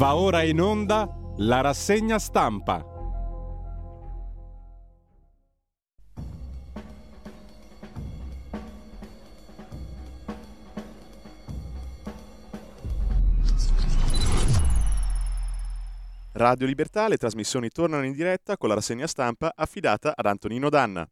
Va ora in onda la rassegna stampa. Radio Libertà, le trasmissioni tornano in diretta con la rassegna stampa affidata ad Antonino Danna.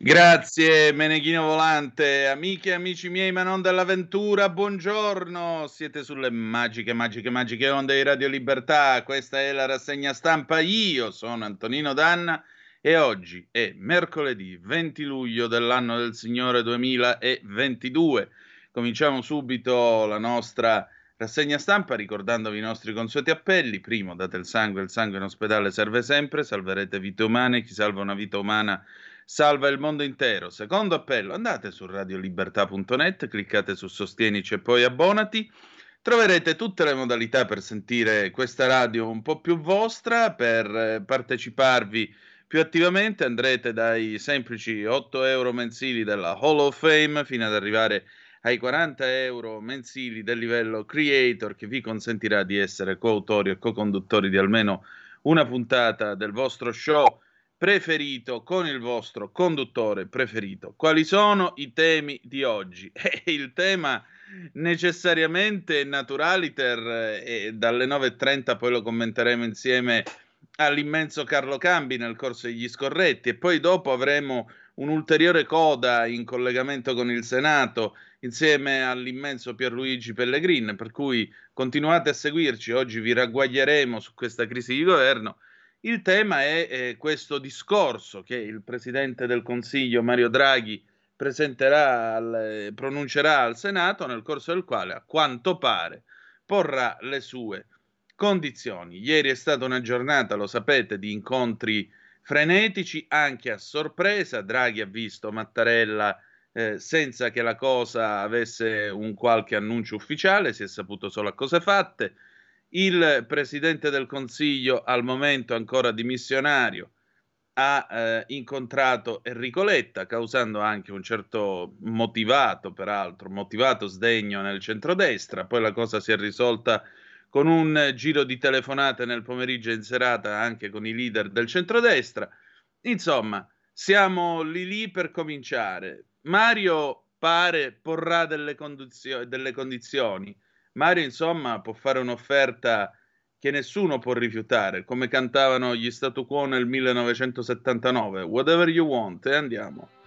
Grazie Meneghino Volante, amiche e amici miei, ma non dell'avventura, buongiorno, siete sulle magiche, magiche, magiche onde di Radio Libertà, questa è la rassegna stampa, io sono Antonino Danna e oggi è mercoledì 20 luglio dell'anno del Signore 2022. Cominciamo subito la nostra rassegna stampa ricordandovi i nostri consueti appelli. Primo, date il sangue, il sangue in ospedale serve sempre, salverete vite umane, chi salva una vita umana salva il mondo intero. Secondo appello, andate su radiolibertà.net, cliccate su Sostienici e poi abbonati. Troverete tutte le modalità per sentire questa radio un po' più vostra, per eh, parteciparvi più attivamente. Andrete dai semplici 8 euro mensili della Hall of Fame fino ad arrivare ai 40 euro mensili del livello creator che vi consentirà di essere coautori e co-conduttori di almeno una puntata del vostro show preferito con il vostro conduttore preferito. Quali sono i temi di oggi? Eh, il tema necessariamente naturaliter eh, e dalle 9.30 poi lo commenteremo insieme all'immenso Carlo Cambi nel corso degli scorretti e poi dopo avremo un'ulteriore coda in collegamento con il Senato insieme all'immenso Pierluigi Pellegrin, per cui continuate a seguirci, oggi vi ragguaglieremo su questa crisi di governo il tema è eh, questo discorso che il Presidente del Consiglio Mario Draghi presenterà al, eh, pronuncerà al Senato, nel corso del quale, a quanto pare, porrà le sue condizioni. Ieri è stata una giornata, lo sapete, di incontri frenetici, anche a sorpresa. Draghi ha visto Mattarella eh, senza che la cosa avesse un qualche annuncio ufficiale, si è saputo solo a cose fatte. Il presidente del Consiglio, al momento ancora dimissionario, ha eh, incontrato Enrico Letta, causando anche un certo motivato, peraltro, motivato sdegno nel centrodestra. Poi la cosa si è risolta con un giro di telefonate nel pomeriggio in serata anche con i leader del centrodestra. Insomma, siamo lì lì per cominciare. Mario pare porrà delle, condizio- delle condizioni Mario, insomma, può fare un'offerta che nessuno può rifiutare, come cantavano gli statu quo nel 1979. Whatever you want, e andiamo.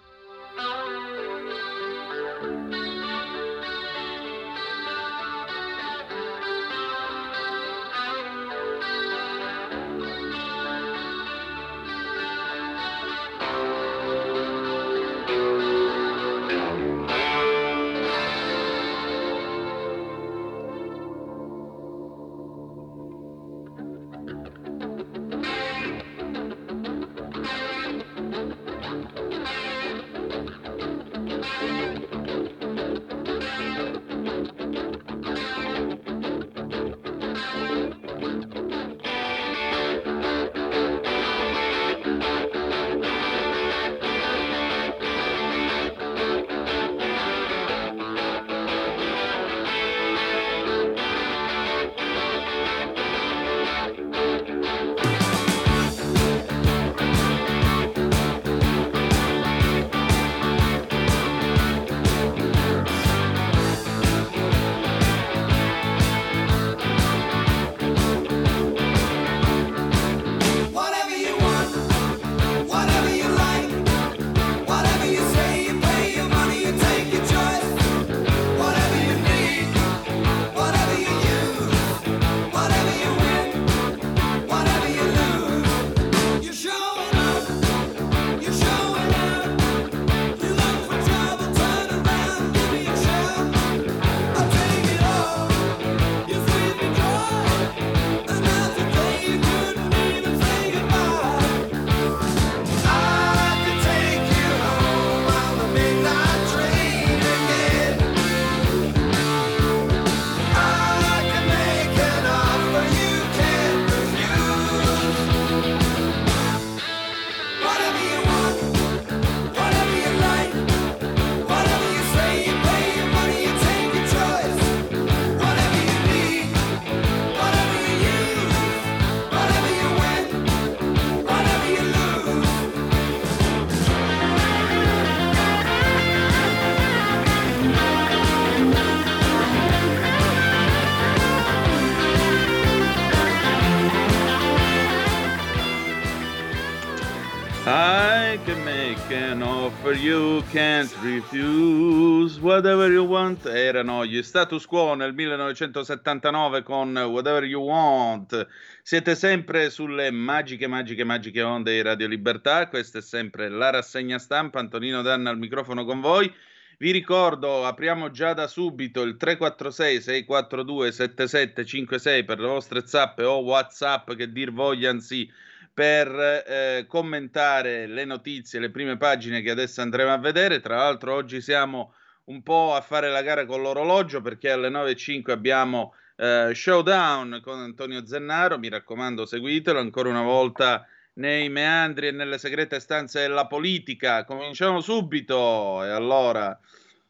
Offer you can't refuse. Whatever you want. Erano gli status quo nel 1979 con Whatever You Want. Siete sempre sulle magiche magiche magiche onde di Radio Libertà. Questa è sempre la rassegna stampa. Antonino Danna al microfono con voi. Vi ricordo apriamo già da subito il 346 642 7756 per le vostre zappe o whatsapp che dir vogliansi per eh, commentare le notizie, le prime pagine che adesso andremo a vedere. Tra l'altro oggi siamo un po' a fare la gara con l'orologio perché alle 9.05 abbiamo eh, Showdown con Antonio Zennaro, mi raccomando seguitelo ancora una volta nei meandri e nelle segrete stanze della politica. Cominciamo subito e allora,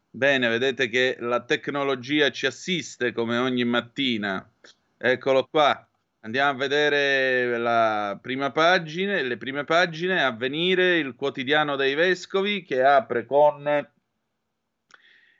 bene, vedete che la tecnologia ci assiste come ogni mattina. Eccolo qua, Andiamo a vedere la prima pagina, le prime pagine, avvenire il quotidiano dei vescovi che apre con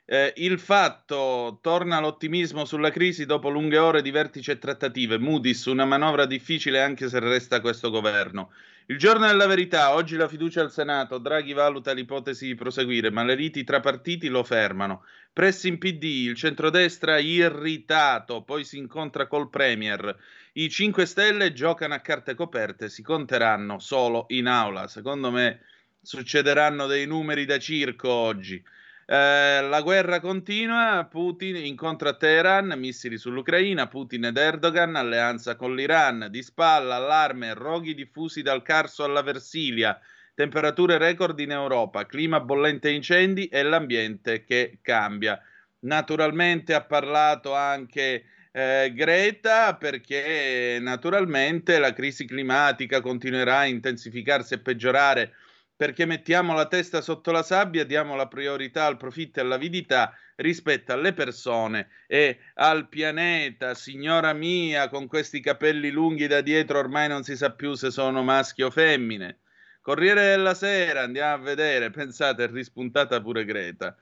eh, il fatto, torna l'ottimismo sulla crisi dopo lunghe ore di vertici e trattative, Moody's una manovra difficile anche se resta questo governo. Il giorno della verità, oggi la fiducia al Senato, Draghi valuta l'ipotesi di proseguire, ma le liti tra partiti lo fermano. Pressi in PD, il centrodestra irritato, poi si incontra col Premier. I 5 Stelle giocano a carte coperte, si conteranno solo in aula. Secondo me succederanno dei numeri da circo oggi. Eh, la guerra continua, Putin incontra Teheran, missili sull'Ucraina, Putin ed Erdogan, alleanza con l'Iran, di spalla, allarme, roghi diffusi dal Carso alla Versilia, temperature record in Europa, clima bollente incendi e l'ambiente che cambia. Naturalmente ha parlato anche eh, Greta perché naturalmente la crisi climatica continuerà a intensificarsi e peggiorare perché mettiamo la testa sotto la sabbia, diamo la priorità al profitto e all'avidità rispetto alle persone e al pianeta. Signora mia, con questi capelli lunghi da dietro ormai non si sa più se sono maschi o femmine. Corriere della Sera, andiamo a vedere, pensate, è rispuntata pure Greta.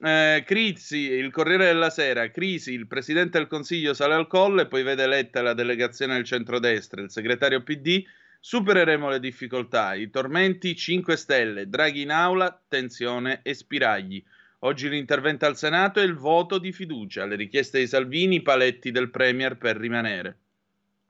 Eh, Crizzi, il Corriere della Sera, crisi, il Presidente del Consiglio sale al colle, poi vede eletta la delegazione del centrodestra, il segretario PD, supereremo le difficoltà, i tormenti 5 Stelle, Draghi in aula, tensione e spiragli. Oggi l'intervento al Senato e il voto di fiducia, le richieste di Salvini, i paletti del Premier per rimanere.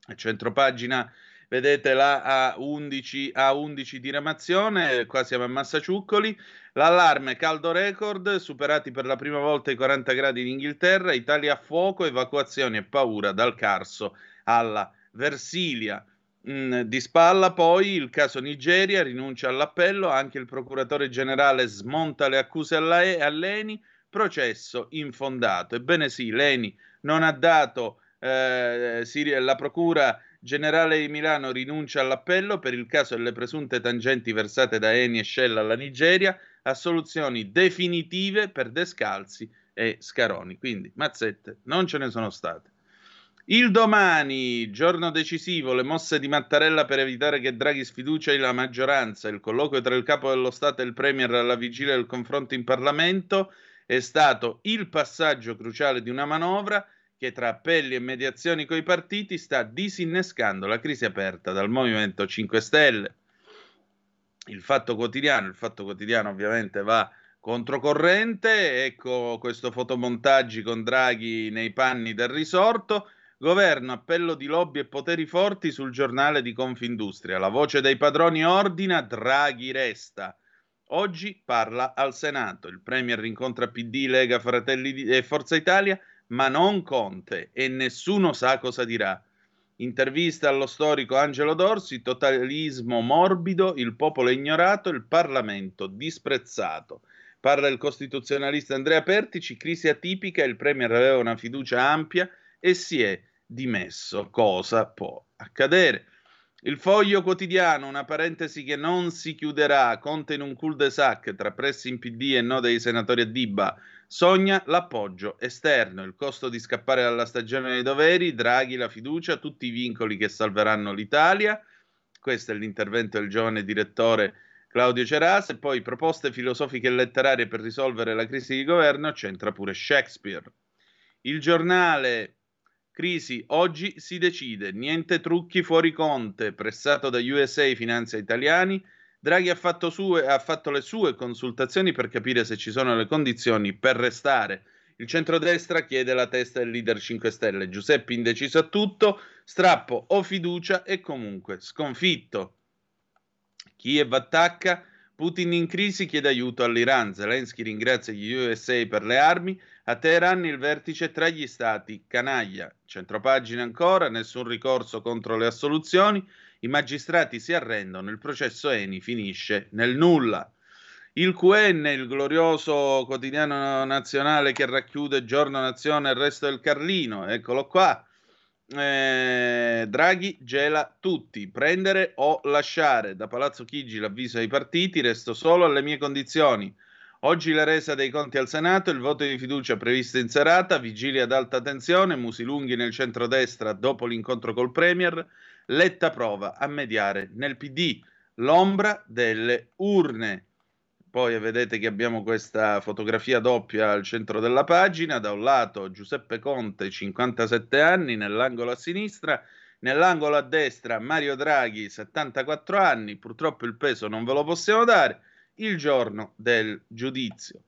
A centropagina vedete la A11, A11 diramazione, qua siamo a Massaciuccoli, l'allarme caldo record, superati per la prima volta i 40 gradi in Inghilterra, Italia a fuoco, evacuazioni e paura dal Carso alla Versilia. Mm, di spalla poi il caso Nigeria, rinuncia all'appello, anche il procuratore generale smonta le accuse a Leni, processo infondato. Ebbene sì, Leni non ha dato, eh, la procura Generale di Milano rinuncia all'appello per il caso delle presunte tangenti versate da Eni e Shell alla Nigeria a soluzioni definitive per Descalzi e Scaroni. Quindi mazzette non ce ne sono state. Il domani, giorno decisivo, le mosse di Mattarella per evitare che Draghi sfiducia la maggioranza, il colloquio tra il capo dello Stato e il Premier alla vigilia del confronto in Parlamento è stato il passaggio cruciale di una manovra che tra appelli e mediazioni coi partiti sta disinnescando la crisi aperta dal Movimento 5 Stelle. Il fatto quotidiano, il fatto quotidiano ovviamente va controcorrente, ecco questo fotomontaggi con Draghi nei panni del risorto. Governo, appello di lobby e poteri forti sul giornale di Confindustria. La voce dei padroni ordina, Draghi resta. Oggi parla al Senato. Il Premier rincontra PD, Lega, Fratelli e Forza Italia ma non Conte e nessuno sa cosa dirà. Intervista allo storico Angelo Dorsi, totalismo morbido, il popolo ignorato, il Parlamento disprezzato. Parla il costituzionalista Andrea Pertici, crisi atipica, il Premier aveva una fiducia ampia e si è dimesso. Cosa può accadere? Il foglio quotidiano, una parentesi che non si chiuderà, Conte in un cul-de-sac tra pressi in PD e no dei senatori a Dibba, Sogna l'appoggio esterno, il costo di scappare dalla stagione dei doveri, Draghi la fiducia, tutti i vincoli che salveranno l'Italia. Questo è l'intervento del giovane direttore Claudio Ceras e poi proposte filosofiche e letterarie per risolvere la crisi di governo, c'entra pure Shakespeare. Il giornale Crisi, oggi si decide, niente trucchi fuori Conte, pressato da USA Finanza Italiani, Draghi ha fatto, sue, ha fatto le sue consultazioni per capire se ci sono le condizioni per restare. Il centrodestra chiede la testa del leader 5 Stelle. Giuseppe indeciso a tutto, strappo o fiducia e comunque sconfitto. Kiev attacca, Putin in crisi chiede aiuto all'Iran. Zelensky ringrazia gli USA per le armi. A Teheran il vertice tra gli stati canaglia. Centropagina ancora, nessun ricorso contro le assoluzioni. I magistrati si arrendono, il processo Eni finisce nel nulla. Il QN, il glorioso quotidiano nazionale che racchiude Giorno Nazione e il resto del Carlino, eccolo qua. Eh, Draghi gela tutti, prendere o lasciare. Da Palazzo Chigi l'avviso ai partiti, resto solo alle mie condizioni. Oggi la resa dei conti al Senato, il voto di fiducia previsto in serata, vigilia ad alta tensione, musi lunghi nel centrodestra dopo l'incontro col Premier, Letta prova a mediare nel PD l'ombra delle urne. Poi vedete che abbiamo questa fotografia doppia al centro della pagina. Da un lato Giuseppe Conte, 57 anni, nell'angolo a sinistra, nell'angolo a destra Mario Draghi, 74 anni. Purtroppo il peso non ve lo possiamo dare. Il giorno del giudizio.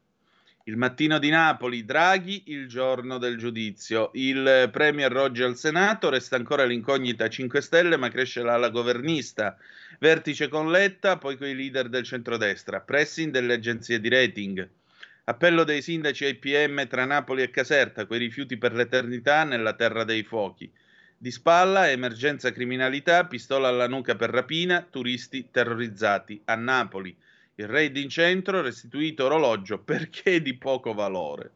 Il mattino di Napoli, Draghi, il giorno del giudizio. Il Premier Roggi al Senato, resta ancora l'incognita 5 Stelle, ma cresce l'ala governista. Vertice con Letta, poi con i leader del centrodestra. Pressing delle agenzie di rating. Appello dei sindaci ai PM tra Napoli e Caserta, quei rifiuti per l'eternità nella terra dei fuochi. Di spalla, emergenza criminalità, pistola alla nuca per rapina, turisti terrorizzati a Napoli. Il raid in centro, restituito orologio perché di poco valore.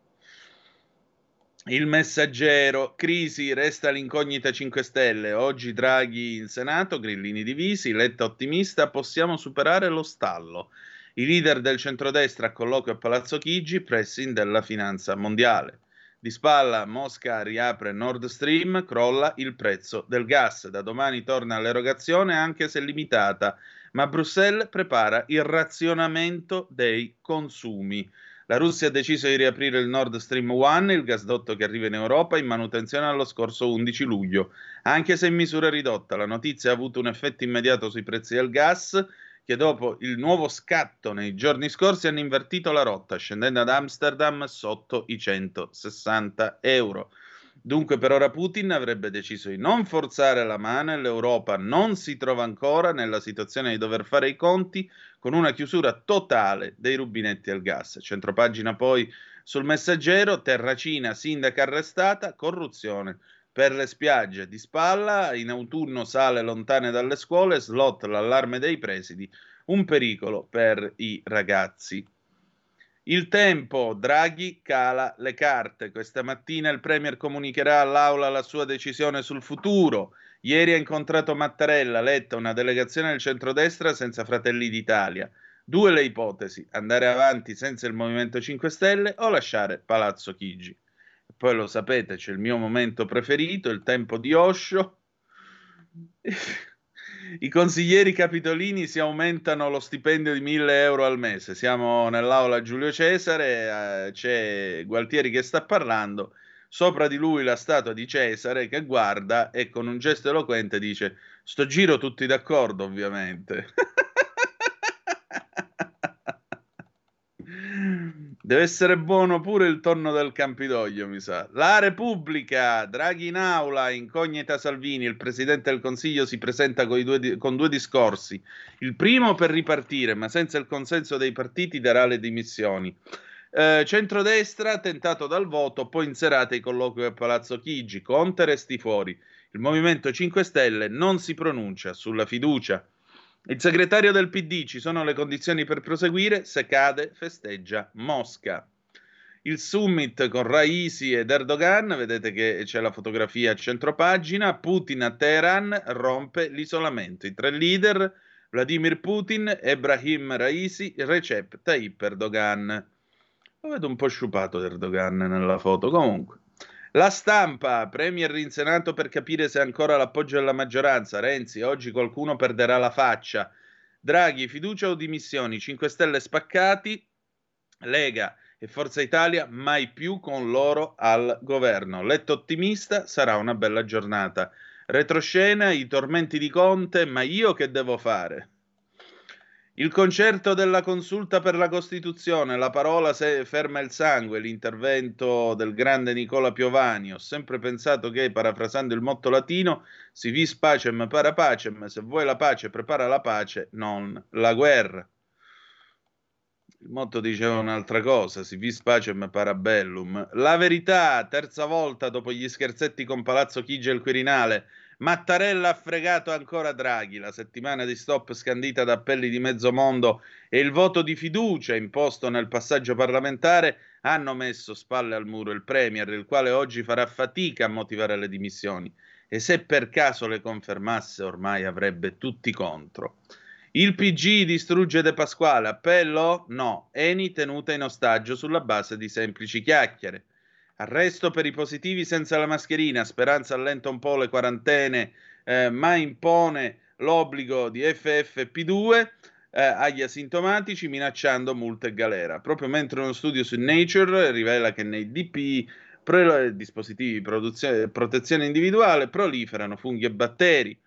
Il messaggero, crisi, resta l'incognita 5 Stelle. Oggi Draghi in Senato, grillini divisi, Letta ottimista, possiamo superare lo stallo. I leader del centrodestra a colloquio a Palazzo Chigi, pressing della finanza mondiale. Di spalla Mosca riapre Nord Stream, crolla il prezzo del gas. Da domani torna l'erogazione anche se limitata ma Bruxelles prepara il razionamento dei consumi. La Russia ha deciso di riaprire il Nord Stream 1, il gasdotto che arriva in Europa, in manutenzione allo scorso 11 luglio, anche se in misura ridotta. La notizia ha avuto un effetto immediato sui prezzi del gas, che dopo il nuovo scatto nei giorni scorsi hanno invertito la rotta, scendendo ad Amsterdam sotto i 160 euro. Dunque per ora Putin avrebbe deciso di non forzare la mano e l'Europa non si trova ancora nella situazione di dover fare i conti con una chiusura totale dei rubinetti al gas. Centropagina poi sul messaggero, Terracina, sindaca arrestata, corruzione per le spiagge di spalla, in autunno sale lontane dalle scuole, slot l'allarme dei presidi, un pericolo per i ragazzi. Il tempo, Draghi cala le carte. Questa mattina il Premier comunicherà all'Aula la sua decisione sul futuro. Ieri ha incontrato Mattarella, Letta, una delegazione del centrodestra senza Fratelli d'Italia. Due le ipotesi, andare avanti senza il Movimento 5 Stelle o lasciare Palazzo Chigi. Poi lo sapete, c'è il mio momento preferito, il tempo di Osho. I consiglieri capitolini si aumentano lo stipendio di 1000 euro al mese. Siamo nell'aula Giulio Cesare, eh, c'è Gualtieri che sta parlando, sopra di lui la statua di Cesare che guarda e con un gesto eloquente dice: Sto giro tutti d'accordo, ovviamente. Deve essere buono pure il tonno del Campidoglio, mi sa. La Repubblica, Draghi in aula, incognita Salvini, il Presidente del Consiglio si presenta con due, con due discorsi. Il primo per ripartire, ma senza il consenso dei partiti darà le dimissioni. Eh, centrodestra, tentato dal voto, poi in serata i colloqui a Palazzo Chigi. Conte resti fuori. Il Movimento 5 Stelle non si pronuncia sulla fiducia. Il segretario del PD, ci sono le condizioni per proseguire, se cade festeggia Mosca. Il summit con Raisi ed Erdogan, vedete che c'è la fotografia a centropagina, Putin a Teheran rompe l'isolamento. I tre leader, Vladimir Putin, Ebrahim Raisi, Recep Tayyip Erdogan. Lo vedo un po' sciupato Erdogan nella foto, comunque. La stampa, Premier in Senato per capire se ancora l'appoggio della maggioranza. Renzi, oggi qualcuno perderà la faccia. Draghi, fiducia o dimissioni? 5 Stelle spaccati. Lega e Forza Italia mai più con loro al governo. Letto ottimista, sarà una bella giornata. Retroscena, i tormenti di Conte, ma io che devo fare? Il concerto della consulta per la Costituzione, la parola se ferma il sangue, l'intervento del grande Nicola Piovani. Ho sempre pensato che, parafrasando il motto latino, si vis pacem para pacem, se vuoi la pace prepara la pace, non la guerra. Il motto diceva un'altra cosa, si vis pacem para bellum. La verità, terza volta dopo gli scherzetti con Palazzo Chigi e il Quirinale, Mattarella ha fregato ancora Draghi, la settimana di stop scandita da appelli di mezzo mondo e il voto di fiducia imposto nel passaggio parlamentare hanno messo spalle al muro il Premier, il quale oggi farà fatica a motivare le dimissioni e se per caso le confermasse ormai avrebbe tutti contro. Il PG distrugge De Pasquale, appello? No, Eni tenuta in ostaggio sulla base di semplici chiacchiere. Arresto per i positivi senza la mascherina, Speranza allenta un po' le quarantene, eh, ma impone l'obbligo di FFP2 eh, agli asintomatici minacciando multe e galera. Proprio mentre uno studio su Nature rivela che nei DPI pro- dispositivi di protezione individuale proliferano funghi e batteri.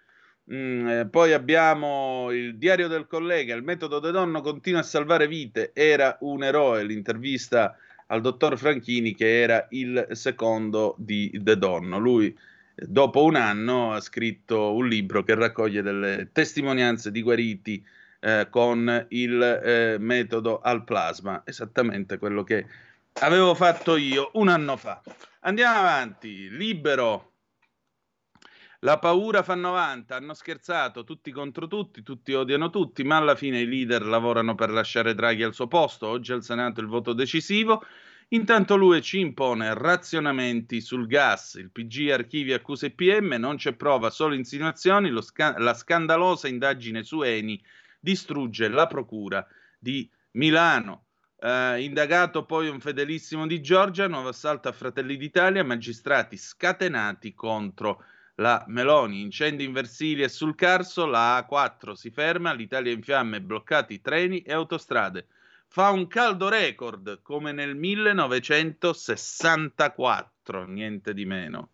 Mm, eh, poi abbiamo il diario del collega, il metodo De Donno continua a salvare vite, era un eroe, l'intervista al dottor Franchini che era il secondo di De Donno. Lui dopo un anno ha scritto un libro che raccoglie delle testimonianze di guariti eh, con il eh, metodo al plasma, esattamente quello che avevo fatto io un anno fa. Andiamo avanti, libero la paura fa 90, hanno scherzato tutti contro tutti, tutti odiano tutti, ma alla fine i leader lavorano per lasciare Draghi al suo posto. Oggi al Senato il voto decisivo. Intanto lui ci impone razionamenti sul gas. Il PG archivi accuse PM, non c'è prova, solo insinuazioni. Sca- la scandalosa indagine su Eni distrugge la procura di Milano. Uh, indagato poi un fedelissimo di Giorgia, nuovo assalto a Fratelli d'Italia, magistrati scatenati contro la Meloni, incendi in Versilia e sul Carso, la A4 si ferma, l'Italia in fiamme, bloccati treni e autostrade. Fa un caldo record come nel 1964, niente di meno.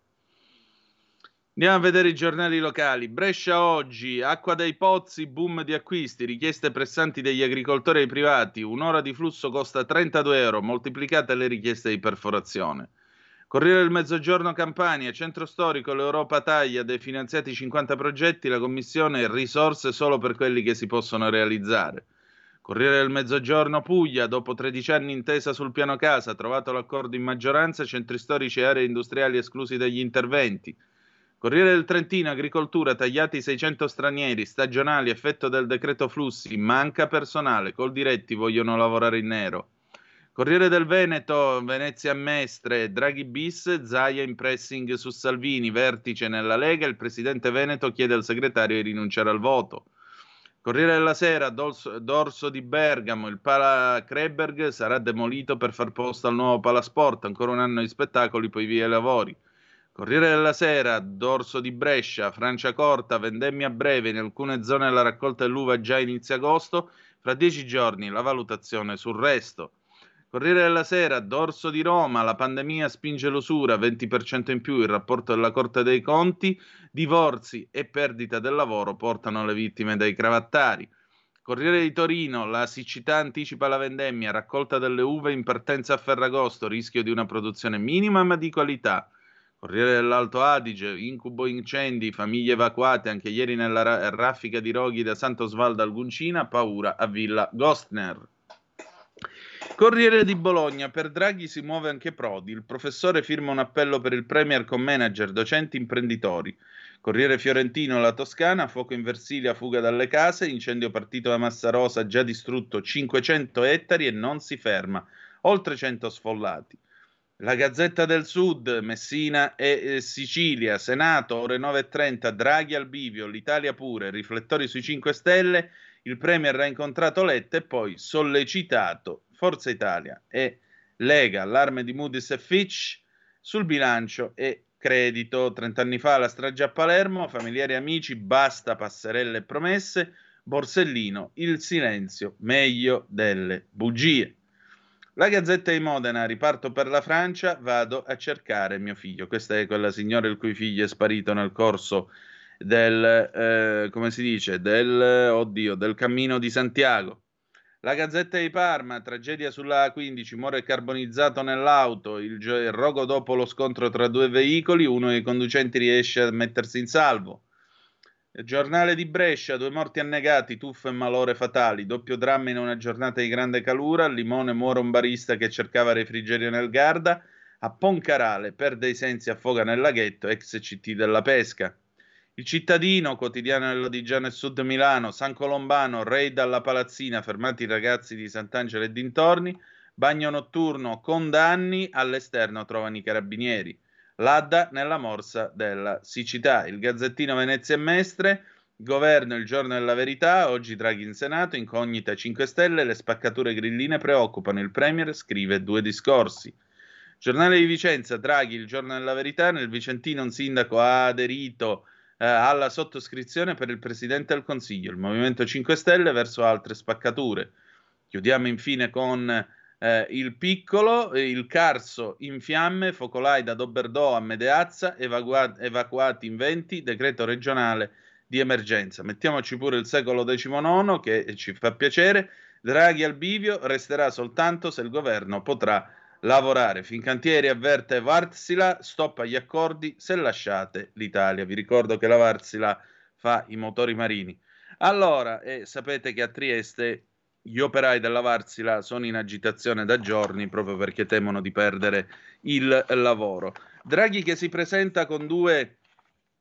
Andiamo a vedere i giornali locali. Brescia oggi, acqua dai pozzi, boom di acquisti, richieste pressanti degli agricoltori ai privati, un'ora di flusso costa 32 euro, moltiplicate le richieste di perforazione. Corriere del Mezzogiorno Campania, centro storico, l'Europa taglia, definanziati 50 progetti, la Commissione risorse solo per quelli che si possono realizzare. Corriere del Mezzogiorno Puglia, dopo 13 anni intesa sul piano casa, trovato l'accordo in maggioranza, centri storici e aree industriali esclusi dagli interventi. Corriere del Trentino, agricoltura, tagliati 600 stranieri, stagionali, effetto del decreto flussi, manca personale, col diretti vogliono lavorare in nero. Corriere del Veneto, Venezia Mestre, Draghi bis, Zaia in pressing su Salvini, vertice nella Lega, il presidente Veneto chiede al segretario di rinunciare al voto. Corriere della Sera, dorso, dorso di Bergamo, il Pala Kreberg sarà demolito per far posto al nuovo Palasport, ancora un anno di spettacoli, poi via i lavori. Corriere della Sera, dorso di Brescia, Francia corta, vendemmia breve, in alcune zone la raccolta dell'uva già inizia agosto, fra dieci giorni la valutazione sul resto. Corriere della Sera, dorso di Roma, la pandemia spinge l'usura, 20% in più il rapporto della Corte dei Conti, divorzi e perdita del lavoro portano le vittime dai cravattari. Corriere di Torino, la siccità anticipa la vendemmia, raccolta delle uve in partenza a Ferragosto, rischio di una produzione minima ma di qualità. Corriere dell'Alto Adige, incubo incendi, famiglie evacuate, anche ieri nella raffica di roghi da Sant'Osvaldo al Guncina, paura a Villa Gostner. Corriere di Bologna, per Draghi si muove anche Prodi, il professore firma un appello per il Premier con manager, docenti, imprenditori. Corriere Fiorentino, la Toscana, fuoco in Versilia, fuga dalle case, incendio partito da Massarosa, già distrutto 500 ettari e non si ferma, oltre 100 sfollati. La Gazzetta del Sud, Messina e eh, Sicilia, Senato, ore 9.30, Draghi al bivio, l'Italia pure, riflettori sui 5 Stelle, il Premier ha incontrato Letta e poi sollecitato Forza Italia e Lega, allarme di Moody's e Fitch sul bilancio e credito. Trent'anni fa la strage a Palermo, familiari e amici, basta passerelle e promesse, Borsellino, il silenzio, meglio delle bugie. La Gazzetta di Modena, riparto per la Francia, vado a cercare mio figlio. Questa è quella signora il cui figlio è sparito nel corso del, eh, come si dice, del, oddio, del cammino di Santiago. La Gazzetta di Parma, tragedia sulla A15, muore carbonizzato nell'auto, il, il rogo dopo lo scontro tra due veicoli, uno dei conducenti riesce a mettersi in salvo. Il giornale di Brescia, due morti annegati, tuffo e malore fatali, doppio dramma in una giornata di grande calura, a Limone muore un barista che cercava refrigerio nel Garda, a Poncarale perde i sensi, affoga nel laghetto, ex CT della pesca. Il cittadino, quotidiano dell'Odigiano e Sud Milano, San Colombano, raid alla palazzina, fermati i ragazzi di Sant'Angelo e dintorni, bagno notturno, condanni, all'esterno trovano i carabinieri. L'Adda nella morsa della siccità. Il Gazzettino Venezia e Mestre, governo il giorno della verità, oggi Draghi in Senato, incognita 5 Stelle, le spaccature grilline preoccupano il Premier, scrive due discorsi. Giornale di Vicenza, Draghi, il giorno della verità, nel Vicentino un sindaco ha aderito eh, alla sottoscrizione per il Presidente del Consiglio, il Movimento 5 Stelle verso altre spaccature. Chiudiamo infine con eh, il piccolo, il Carso in fiamme, focolai da Doberdò a Medeazza, evacua- evacuati in 20, decreto regionale di emergenza. Mettiamoci pure il secolo XIX che ci fa piacere. Draghi al bivio resterà soltanto se il governo potrà lavorare. Fincantieri avverte Varsila, stop agli accordi se lasciate l'Italia. Vi ricordo che la Varsila fa i motori marini. Allora, eh, sapete che a Trieste gli operai della Varsila sono in agitazione da giorni proprio perché temono di perdere il lavoro. Draghi che si presenta con due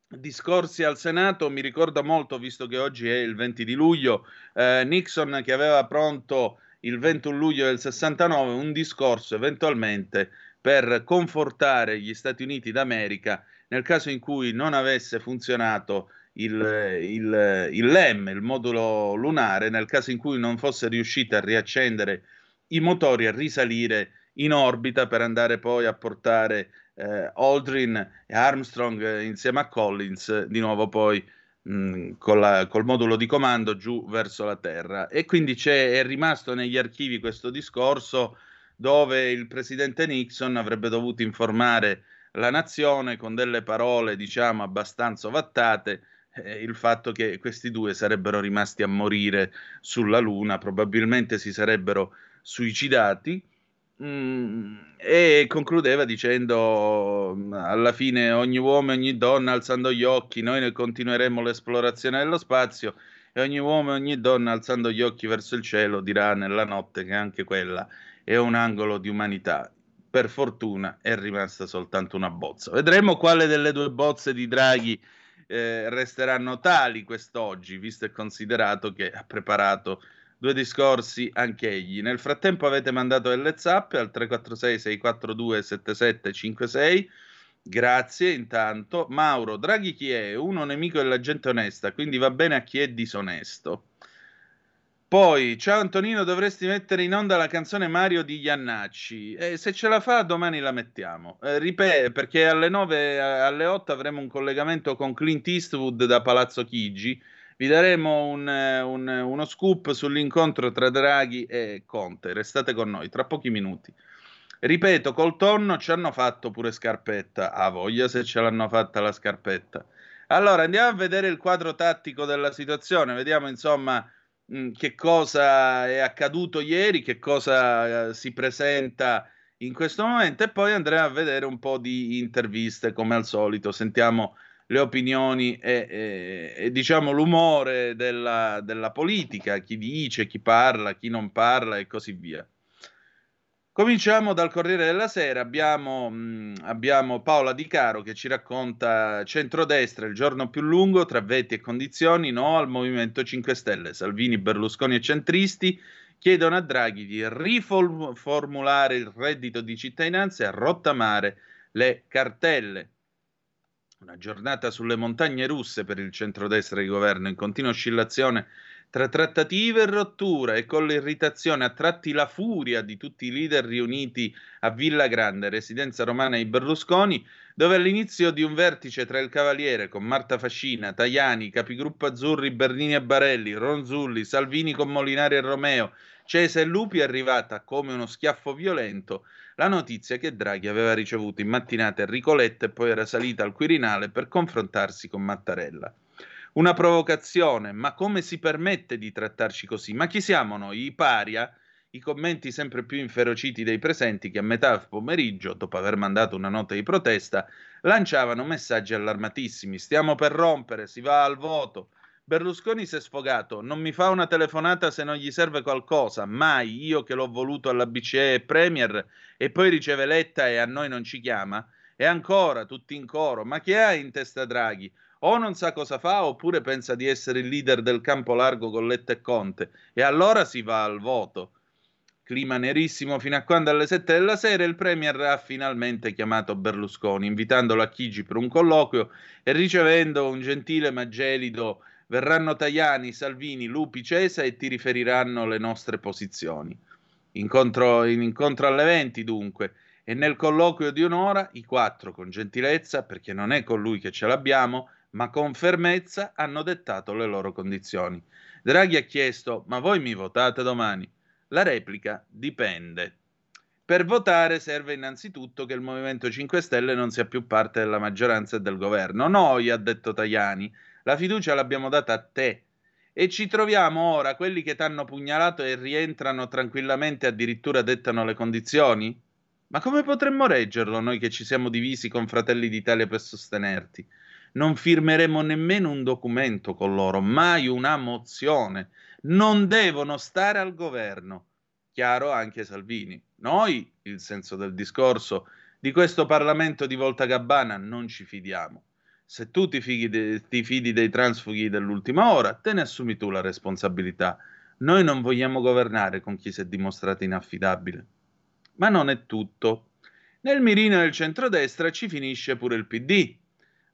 discorsi al Senato mi ricorda molto, visto che oggi è il 20 di luglio, eh, Nixon che aveva pronto il 21 luglio del 69 un discorso eventualmente per confortare gli Stati Uniti d'America nel caso in cui non avesse funzionato il, il, il LEM, il modulo lunare, nel caso in cui non fosse riuscita a riaccendere i motori a risalire in orbita per andare poi a portare eh, Aldrin e Armstrong eh, insieme a Collins di nuovo poi mh, la, col modulo di comando giù verso la Terra. E quindi è rimasto negli archivi questo discorso dove il presidente Nixon avrebbe dovuto informare la nazione con delle parole, diciamo, abbastanza ovattate, eh, il fatto che questi due sarebbero rimasti a morire sulla Luna, probabilmente si sarebbero suicidati Mm, e concludeva dicendo alla fine ogni uomo e ogni donna alzando gli occhi, noi ne continueremo l'esplorazione dello spazio e ogni uomo e ogni donna alzando gli occhi verso il cielo dirà nella notte che anche quella è un angolo di umanità. Per fortuna è rimasta soltanto una bozza. Vedremo quale delle due bozze di Draghi eh, resteranno tali quest'oggi, visto e considerato che ha preparato due discorsi anche egli. Nel frattempo avete mandato delle zappe al 346 642 7756. Grazie intanto. Mauro, Draghi chi è? Uno nemico della gente onesta, quindi va bene a chi è disonesto. Poi, ciao Antonino, dovresti mettere in onda la canzone Mario di Iannacci. Eh, se ce la fa, domani la mettiamo. Eh, ripeto, perché alle 9, alle 8 avremo un collegamento con Clint Eastwood da Palazzo Chigi vi daremo un, un, uno scoop sull'incontro tra Draghi e Conte. Restate con noi tra pochi minuti. Ripeto, col tonno ci hanno fatto pure scarpetta. A voglia se ce l'hanno fatta la scarpetta. Allora andiamo a vedere il quadro tattico della situazione. Vediamo insomma mh, che cosa è accaduto ieri, che cosa uh, si presenta in questo momento e poi andremo a vedere un po' di interviste come al solito. Sentiamo le opinioni e, e, e diciamo l'umore della, della, politica, chi dice, chi parla, chi non parla e così via. Cominciamo dal Corriere della Sera, abbiamo, mh, abbiamo Paola Di Caro che ci racconta centrodestra il giorno più lungo tra vetti e condizioni, no al Movimento 5 Stelle, Salvini, Berlusconi e centristi chiedono a Draghi di riformulare il reddito di cittadinanza e a rottamare le cartelle. Una giornata sulle montagne russe per il centrodestra di governo in continua oscillazione tra trattative e rottura e con l'irritazione a tratti la furia di tutti i leader riuniti a Villa Grande, residenza romana di Berlusconi, dove all'inizio di un vertice tra il Cavaliere con Marta Fascina, Tajani, capigruppo azzurri Bernini e Barelli, Ronzulli, Salvini con Molinari e Romeo, Cesa e Lupi è arrivata come uno schiaffo violento la notizia che Draghi aveva ricevuto in mattinata Enrico Letta e poi era salita al Quirinale per confrontarsi con Mattarella. Una provocazione, ma come si permette di trattarci così? Ma chi siamo noi? I paria? I commenti sempre più inferociti dei presenti che a metà pomeriggio, dopo aver mandato una nota di protesta, lanciavano messaggi allarmatissimi. Stiamo per rompere, si va al voto. Berlusconi si è sfogato, non mi fa una telefonata se non gli serve qualcosa, mai io che l'ho voluto alla BCE e Premier e poi riceve Letta e a noi non ci chiama. E ancora, tutti in coro, ma chi ha in testa Draghi? O non sa cosa fa oppure pensa di essere il leader del campo largo con Letta e Conte. E allora si va al voto. Clima nerissimo fino a quando alle 7 della sera il Premier ha finalmente chiamato Berlusconi, invitandolo a Chigi per un colloquio e ricevendo un gentile ma gelido verranno Tajani, Salvini, Lupi, Cesa e ti riferiranno le nostre posizioni. Incontro, in incontro alle 20 dunque, e nel colloquio di un'ora i quattro con gentilezza, perché non è con lui che ce l'abbiamo, ma con fermezza hanno dettato le loro condizioni. Draghi ha chiesto, ma voi mi votate domani? La replica dipende. Per votare serve innanzitutto che il Movimento 5 Stelle non sia più parte della maggioranza e del governo. Noi, ha detto Tajani, la fiducia l'abbiamo data a te. E ci troviamo ora quelli che ti hanno pugnalato e rientrano tranquillamente, addirittura dettano le condizioni? Ma come potremmo reggerlo noi che ci siamo divisi con Fratelli d'Italia per sostenerti? Non firmeremo nemmeno un documento con loro, mai una mozione. Non devono stare al governo. Chiaro anche Salvini. Noi, il senso del discorso, di questo Parlamento di Volta Gabbana non ci fidiamo se tu ti, de- ti fidi dei transfughi dell'ultima ora, te ne assumi tu la responsabilità. Noi non vogliamo governare con chi si è dimostrato inaffidabile. Ma non è tutto. Nel mirino del centrodestra ci finisce pure il PD.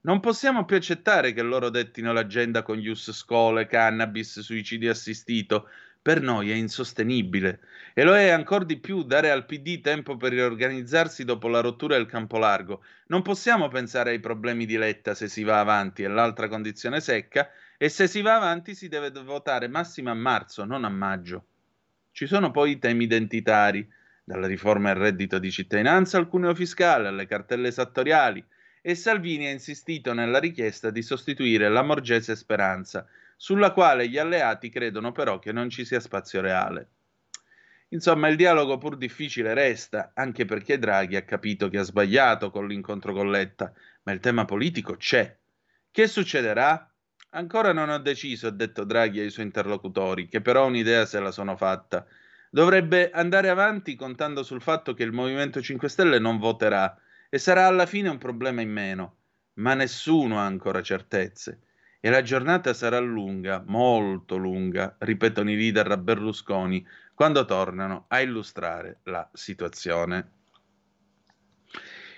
Non possiamo più accettare che loro dettino l'agenda con Ius Scole, cannabis, suicidio assistito, per noi è insostenibile e lo è ancora di più dare al PD tempo per riorganizzarsi dopo la rottura del campo largo. Non possiamo pensare ai problemi di Letta se si va avanti e l'altra condizione secca e se si va avanti si deve votare massimo a marzo, non a maggio. Ci sono poi i temi identitari, dalla riforma del reddito di cittadinanza al cuneo fiscale, alle cartelle esattoriali e Salvini ha insistito nella richiesta di sostituire la Morgese Speranza sulla quale gli alleati credono però che non ci sia spazio reale. Insomma, il dialogo pur difficile resta, anche perché Draghi ha capito che ha sbagliato con l'incontro con Letta, ma il tema politico c'è. Che succederà? Ancora non ho deciso, ha detto Draghi ai suoi interlocutori, che però un'idea se la sono fatta. Dovrebbe andare avanti contando sul fatto che il Movimento 5 Stelle non voterà e sarà alla fine un problema in meno, ma nessuno ha ancora certezze e la giornata sarà lunga, molto lunga, ripetono i leader a Berlusconi quando tornano a illustrare la situazione.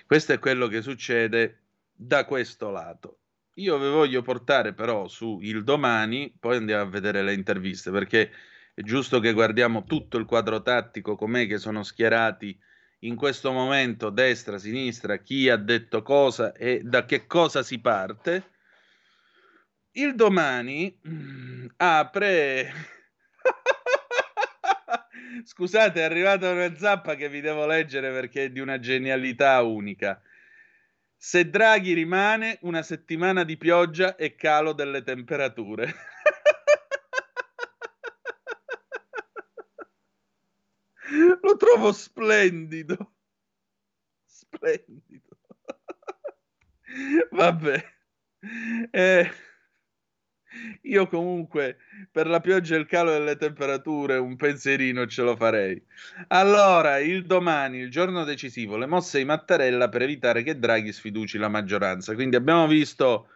Questo è quello che succede da questo lato. Io vi voglio portare però su il domani, poi andiamo a vedere le interviste, perché è giusto che guardiamo tutto il quadro tattico, com'è che sono schierati in questo momento destra, sinistra, chi ha detto cosa e da che cosa si parte il domani mm, apre. Scusate, è arrivata una zappa che vi devo leggere perché è di una genialità unica. Se Draghi rimane, una settimana di pioggia e calo delle temperature. Lo trovo splendido. Splendido. Vabbè. Eh. Io comunque per la pioggia e il calo delle temperature un pensierino ce lo farei. Allora, il domani, il giorno decisivo, le mosse di Mattarella per evitare che Draghi sfiduci la maggioranza. Quindi abbiamo visto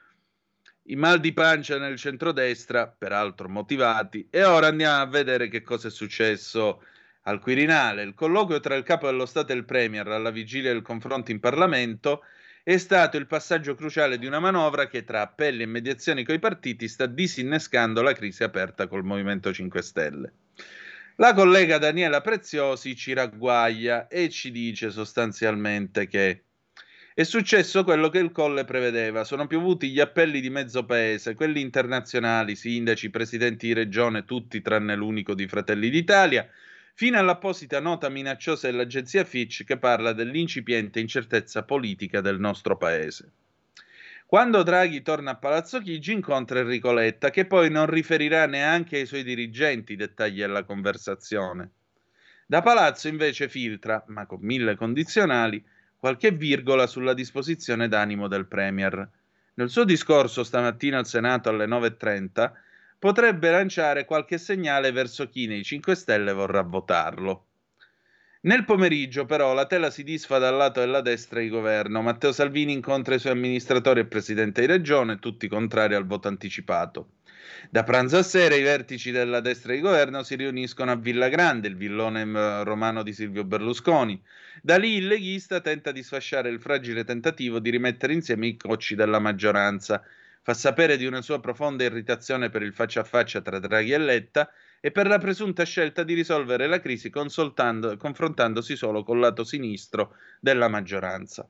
i mal di pancia nel centrodestra, peraltro motivati, e ora andiamo a vedere che cosa è successo al Quirinale. Il colloquio tra il capo dello Stato e il Premier alla vigilia del confronto in Parlamento è stato il passaggio cruciale di una manovra che tra appelli e mediazioni coi partiti sta disinnescando la crisi aperta col Movimento 5 Stelle. La collega Daniela Preziosi ci ragguaglia e ci dice sostanzialmente che è successo quello che il Colle prevedeva, sono piovuti gli appelli di mezzo paese, quelli internazionali, sindaci, presidenti di regione, tutti tranne l'unico di Fratelli d'Italia, fino all'apposita nota minacciosa dell'agenzia Fitch che parla dell'incipiente incertezza politica del nostro paese. Quando Draghi torna a Palazzo Chigi incontra Enrico Letta, che poi non riferirà neanche ai suoi dirigenti i dettagli della conversazione. Da Palazzo invece filtra, ma con mille condizionali, qualche virgola sulla disposizione d'animo del Premier. Nel suo discorso stamattina al Senato alle 9.30 potrebbe lanciare qualche segnale verso chi nei 5 Stelle vorrà votarlo. Nel pomeriggio, però, la tela si disfa dal lato della destra di governo. Matteo Salvini incontra i suoi amministratori e presidente di regione, tutti contrari al voto anticipato. Da pranzo a sera i vertici della destra di governo si riuniscono a Villa Grande, il villone mm, romano di Silvio Berlusconi. Da lì il leghista tenta di sfasciare il fragile tentativo di rimettere insieme i cocci della maggioranza. Fa sapere di una sua profonda irritazione per il faccia a faccia tra Draghi e Letta e per la presunta scelta di risolvere la crisi confrontandosi solo col lato sinistro della maggioranza.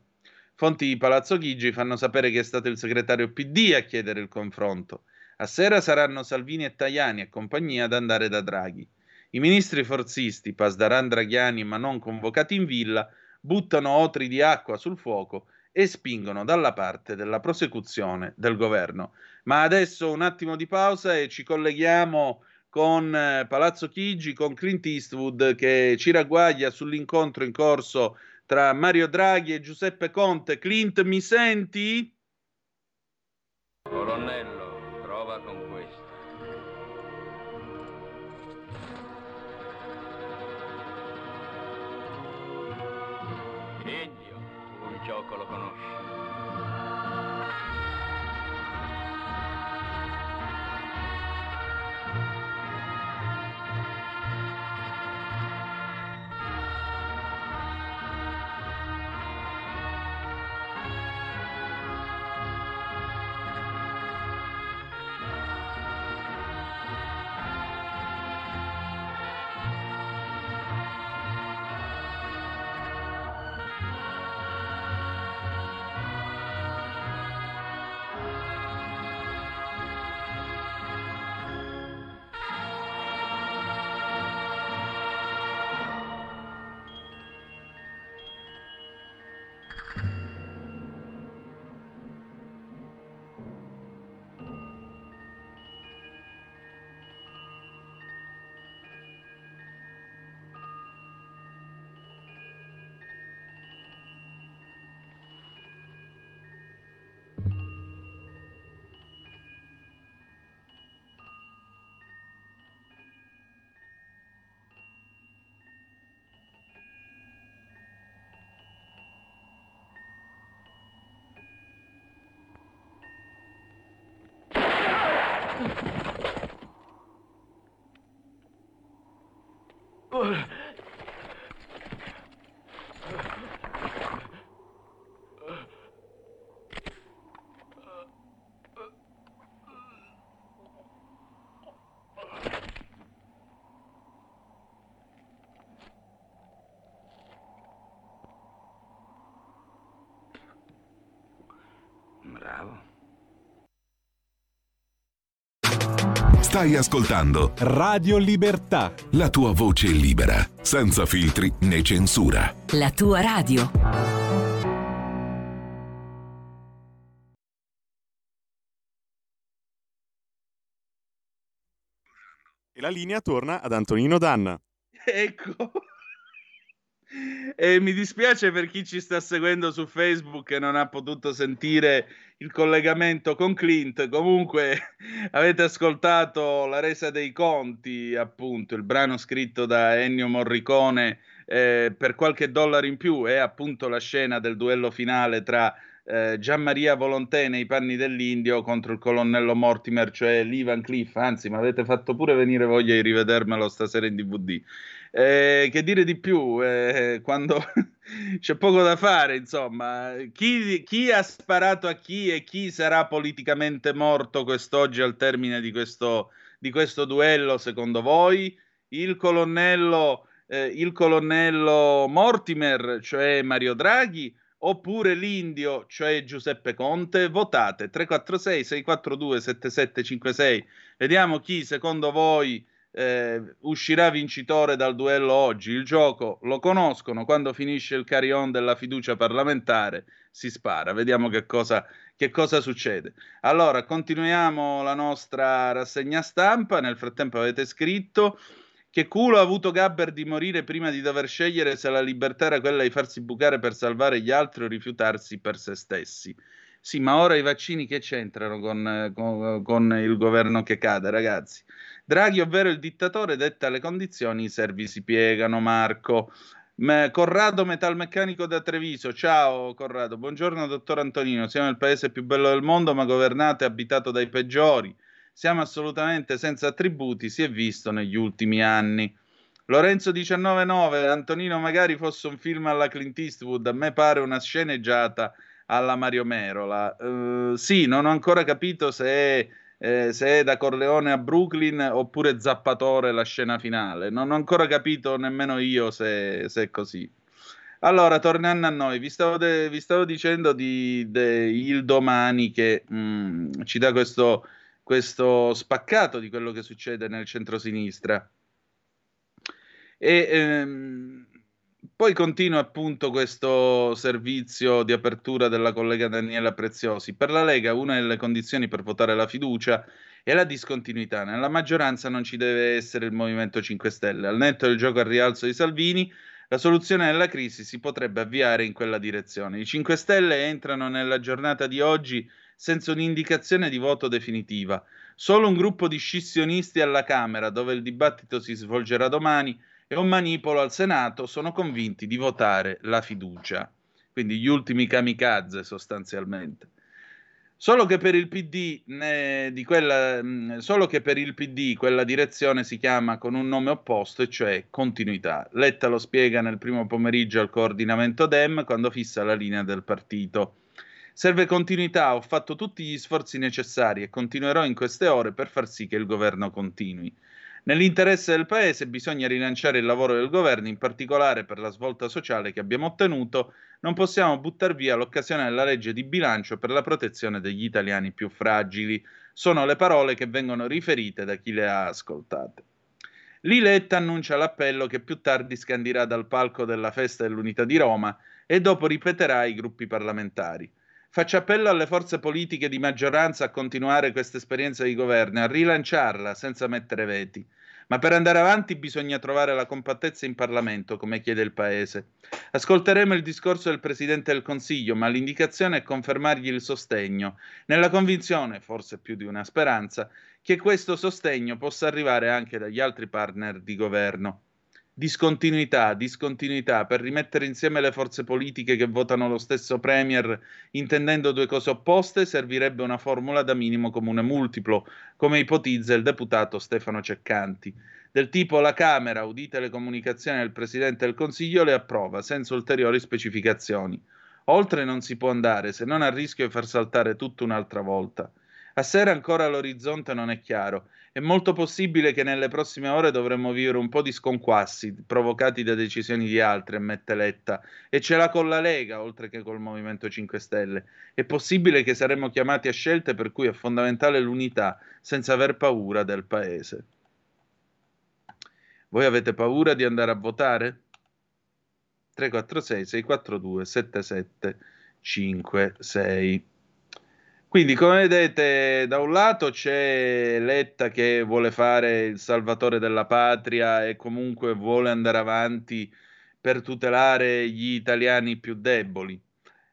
Fonti di Palazzo Chigi fanno sapere che è stato il segretario PD a chiedere il confronto. A sera saranno Salvini e Tajani e compagnia ad andare da Draghi. I ministri forzisti, Pasdaran Draghiani ma non convocati in villa, buttano otri di acqua sul fuoco e spingono dalla parte della prosecuzione del governo. Ma adesso un attimo di pausa e ci colleghiamo con eh, Palazzo Chigi, con Clint Eastwood che ci ragguaglia sull'incontro in corso tra Mario Draghi e Giuseppe Conte. Clint, mi senti? Colonnello, Stai ascoltando Radio Libertà. la tua voce libera, senza filtri né censura. La tua radio. E la linea torna ad Antonino Danna. Ecco. E mi dispiace per chi ci sta seguendo su Facebook e non ha potuto sentire il collegamento con Clint. Comunque avete ascoltato la resa dei conti, appunto, il brano scritto da Ennio Morricone eh, per qualche dollaro in più è appunto la scena del duello finale tra eh, Gianmaria Volontè nei panni dell'Indio contro il colonnello Mortimer, cioè l'Ivan Cliff. Anzi, mi avete fatto pure venire voglia di rivedermelo stasera in DVD. Eh, che dire di più? Eh, quando c'è poco da fare, insomma, chi, chi, ha sparato a chi e chi sarà politicamente morto quest'oggi al termine di questo, di questo duello, secondo voi? Il colonnello, eh, il colonnello Mortimer, cioè Mario Draghi, oppure l'Indio, cioè Giuseppe Conte? Votate 346 642 7756. Vediamo chi secondo voi eh, uscirà vincitore dal duello oggi. Il gioco lo conoscono, quando finisce il carry-on della fiducia parlamentare si spara. Vediamo che cosa, che cosa succede. Allora, continuiamo la nostra rassegna stampa. Nel frattempo avete scritto che culo ha avuto Gabber di morire prima di dover scegliere se la libertà era quella di farsi bucare per salvare gli altri o rifiutarsi per se stessi. Sì, ma ora i vaccini che c'entrano con, con, con il governo che cade, ragazzi? Draghi, ovvero il dittatore, detta le condizioni, i servi si piegano, Marco. Corrado Metalmeccanico da Treviso, ciao Corrado, buongiorno dottor Antonino, siamo il paese più bello del mondo ma governato e abitato dai peggiori, siamo assolutamente senza attributi, si è visto negli ultimi anni. Lorenzo 199, Antonino magari fosse un film alla Clint Eastwood, a me pare una sceneggiata alla Mario Merola. Uh, sì, non ho ancora capito se è eh, se è da Corleone a Brooklyn oppure Zappatore la scena finale. Non ho ancora capito nemmeno io se, se è così. Allora, tornando a noi, vi stavo, de- vi stavo dicendo di, de- il domani che mh, mm, ci dà questo, questo spaccato di quello che succede nel centro-sinistra. E ehm, poi continua appunto questo servizio di apertura della collega Daniela Preziosi. Per la Lega una delle condizioni per votare la fiducia è la discontinuità. Nella maggioranza non ci deve essere il Movimento 5 Stelle. Al netto del gioco al rialzo di Salvini, la soluzione della crisi si potrebbe avviare in quella direzione. I 5 Stelle entrano nella giornata di oggi senza un'indicazione di voto definitiva. Solo un gruppo di scissionisti alla Camera, dove il dibattito si svolgerà domani, e un manipolo al Senato sono convinti di votare la fiducia. Quindi gli ultimi kamikaze sostanzialmente. Solo che per il PD, né, quella, mm, solo che per il PD quella direzione si chiama con un nome opposto, e cioè continuità. Letta lo spiega nel primo pomeriggio al coordinamento DEM quando fissa la linea del partito. Serve continuità, ho fatto tutti gli sforzi necessari e continuerò in queste ore per far sì che il governo continui. Nell'interesse del Paese bisogna rilanciare il lavoro del governo, in particolare per la svolta sociale che abbiamo ottenuto, non possiamo buttare via l'occasione della legge di bilancio per la protezione degli italiani più fragili. Sono le parole che vengono riferite da chi le ha ascoltate. Liletta annuncia l'appello che più tardi scandirà dal palco della festa dell'Unità di Roma e dopo ripeterà ai gruppi parlamentari. Faccio appello alle forze politiche di maggioranza a continuare questa esperienza di governo, a rilanciarla senza mettere veti. Ma per andare avanti bisogna trovare la compattezza in Parlamento, come chiede il Paese. Ascolteremo il discorso del Presidente del Consiglio, ma l'indicazione è confermargli il sostegno, nella convinzione, forse più di una speranza, che questo sostegno possa arrivare anche dagli altri partner di governo discontinuità, discontinuità, per rimettere insieme le forze politiche che votano lo stesso Premier intendendo due cose opposte, servirebbe una formula da minimo comune multiplo, come ipotizza il deputato Stefano Ceccanti. Del tipo la Camera, udite le comunicazioni del Presidente del Consiglio, le approva, senza ulteriori specificazioni. Oltre non si può andare, se non a rischio di far saltare tutto un'altra volta. A sera ancora l'orizzonte non è chiaro è molto possibile che nelle prossime ore dovremmo vivere un po' di sconquassi provocati da decisioni di altri, ammette Letta, e ce l'ha con la Lega, oltre che col Movimento 5 Stelle. È possibile che saremmo chiamati a scelte per cui è fondamentale l'unità, senza aver paura del Paese. Voi avete paura di andare a votare? 346 642 7756 quindi, come vedete, da un lato c'è Letta che vuole fare il salvatore della patria e comunque vuole andare avanti per tutelare gli italiani più deboli.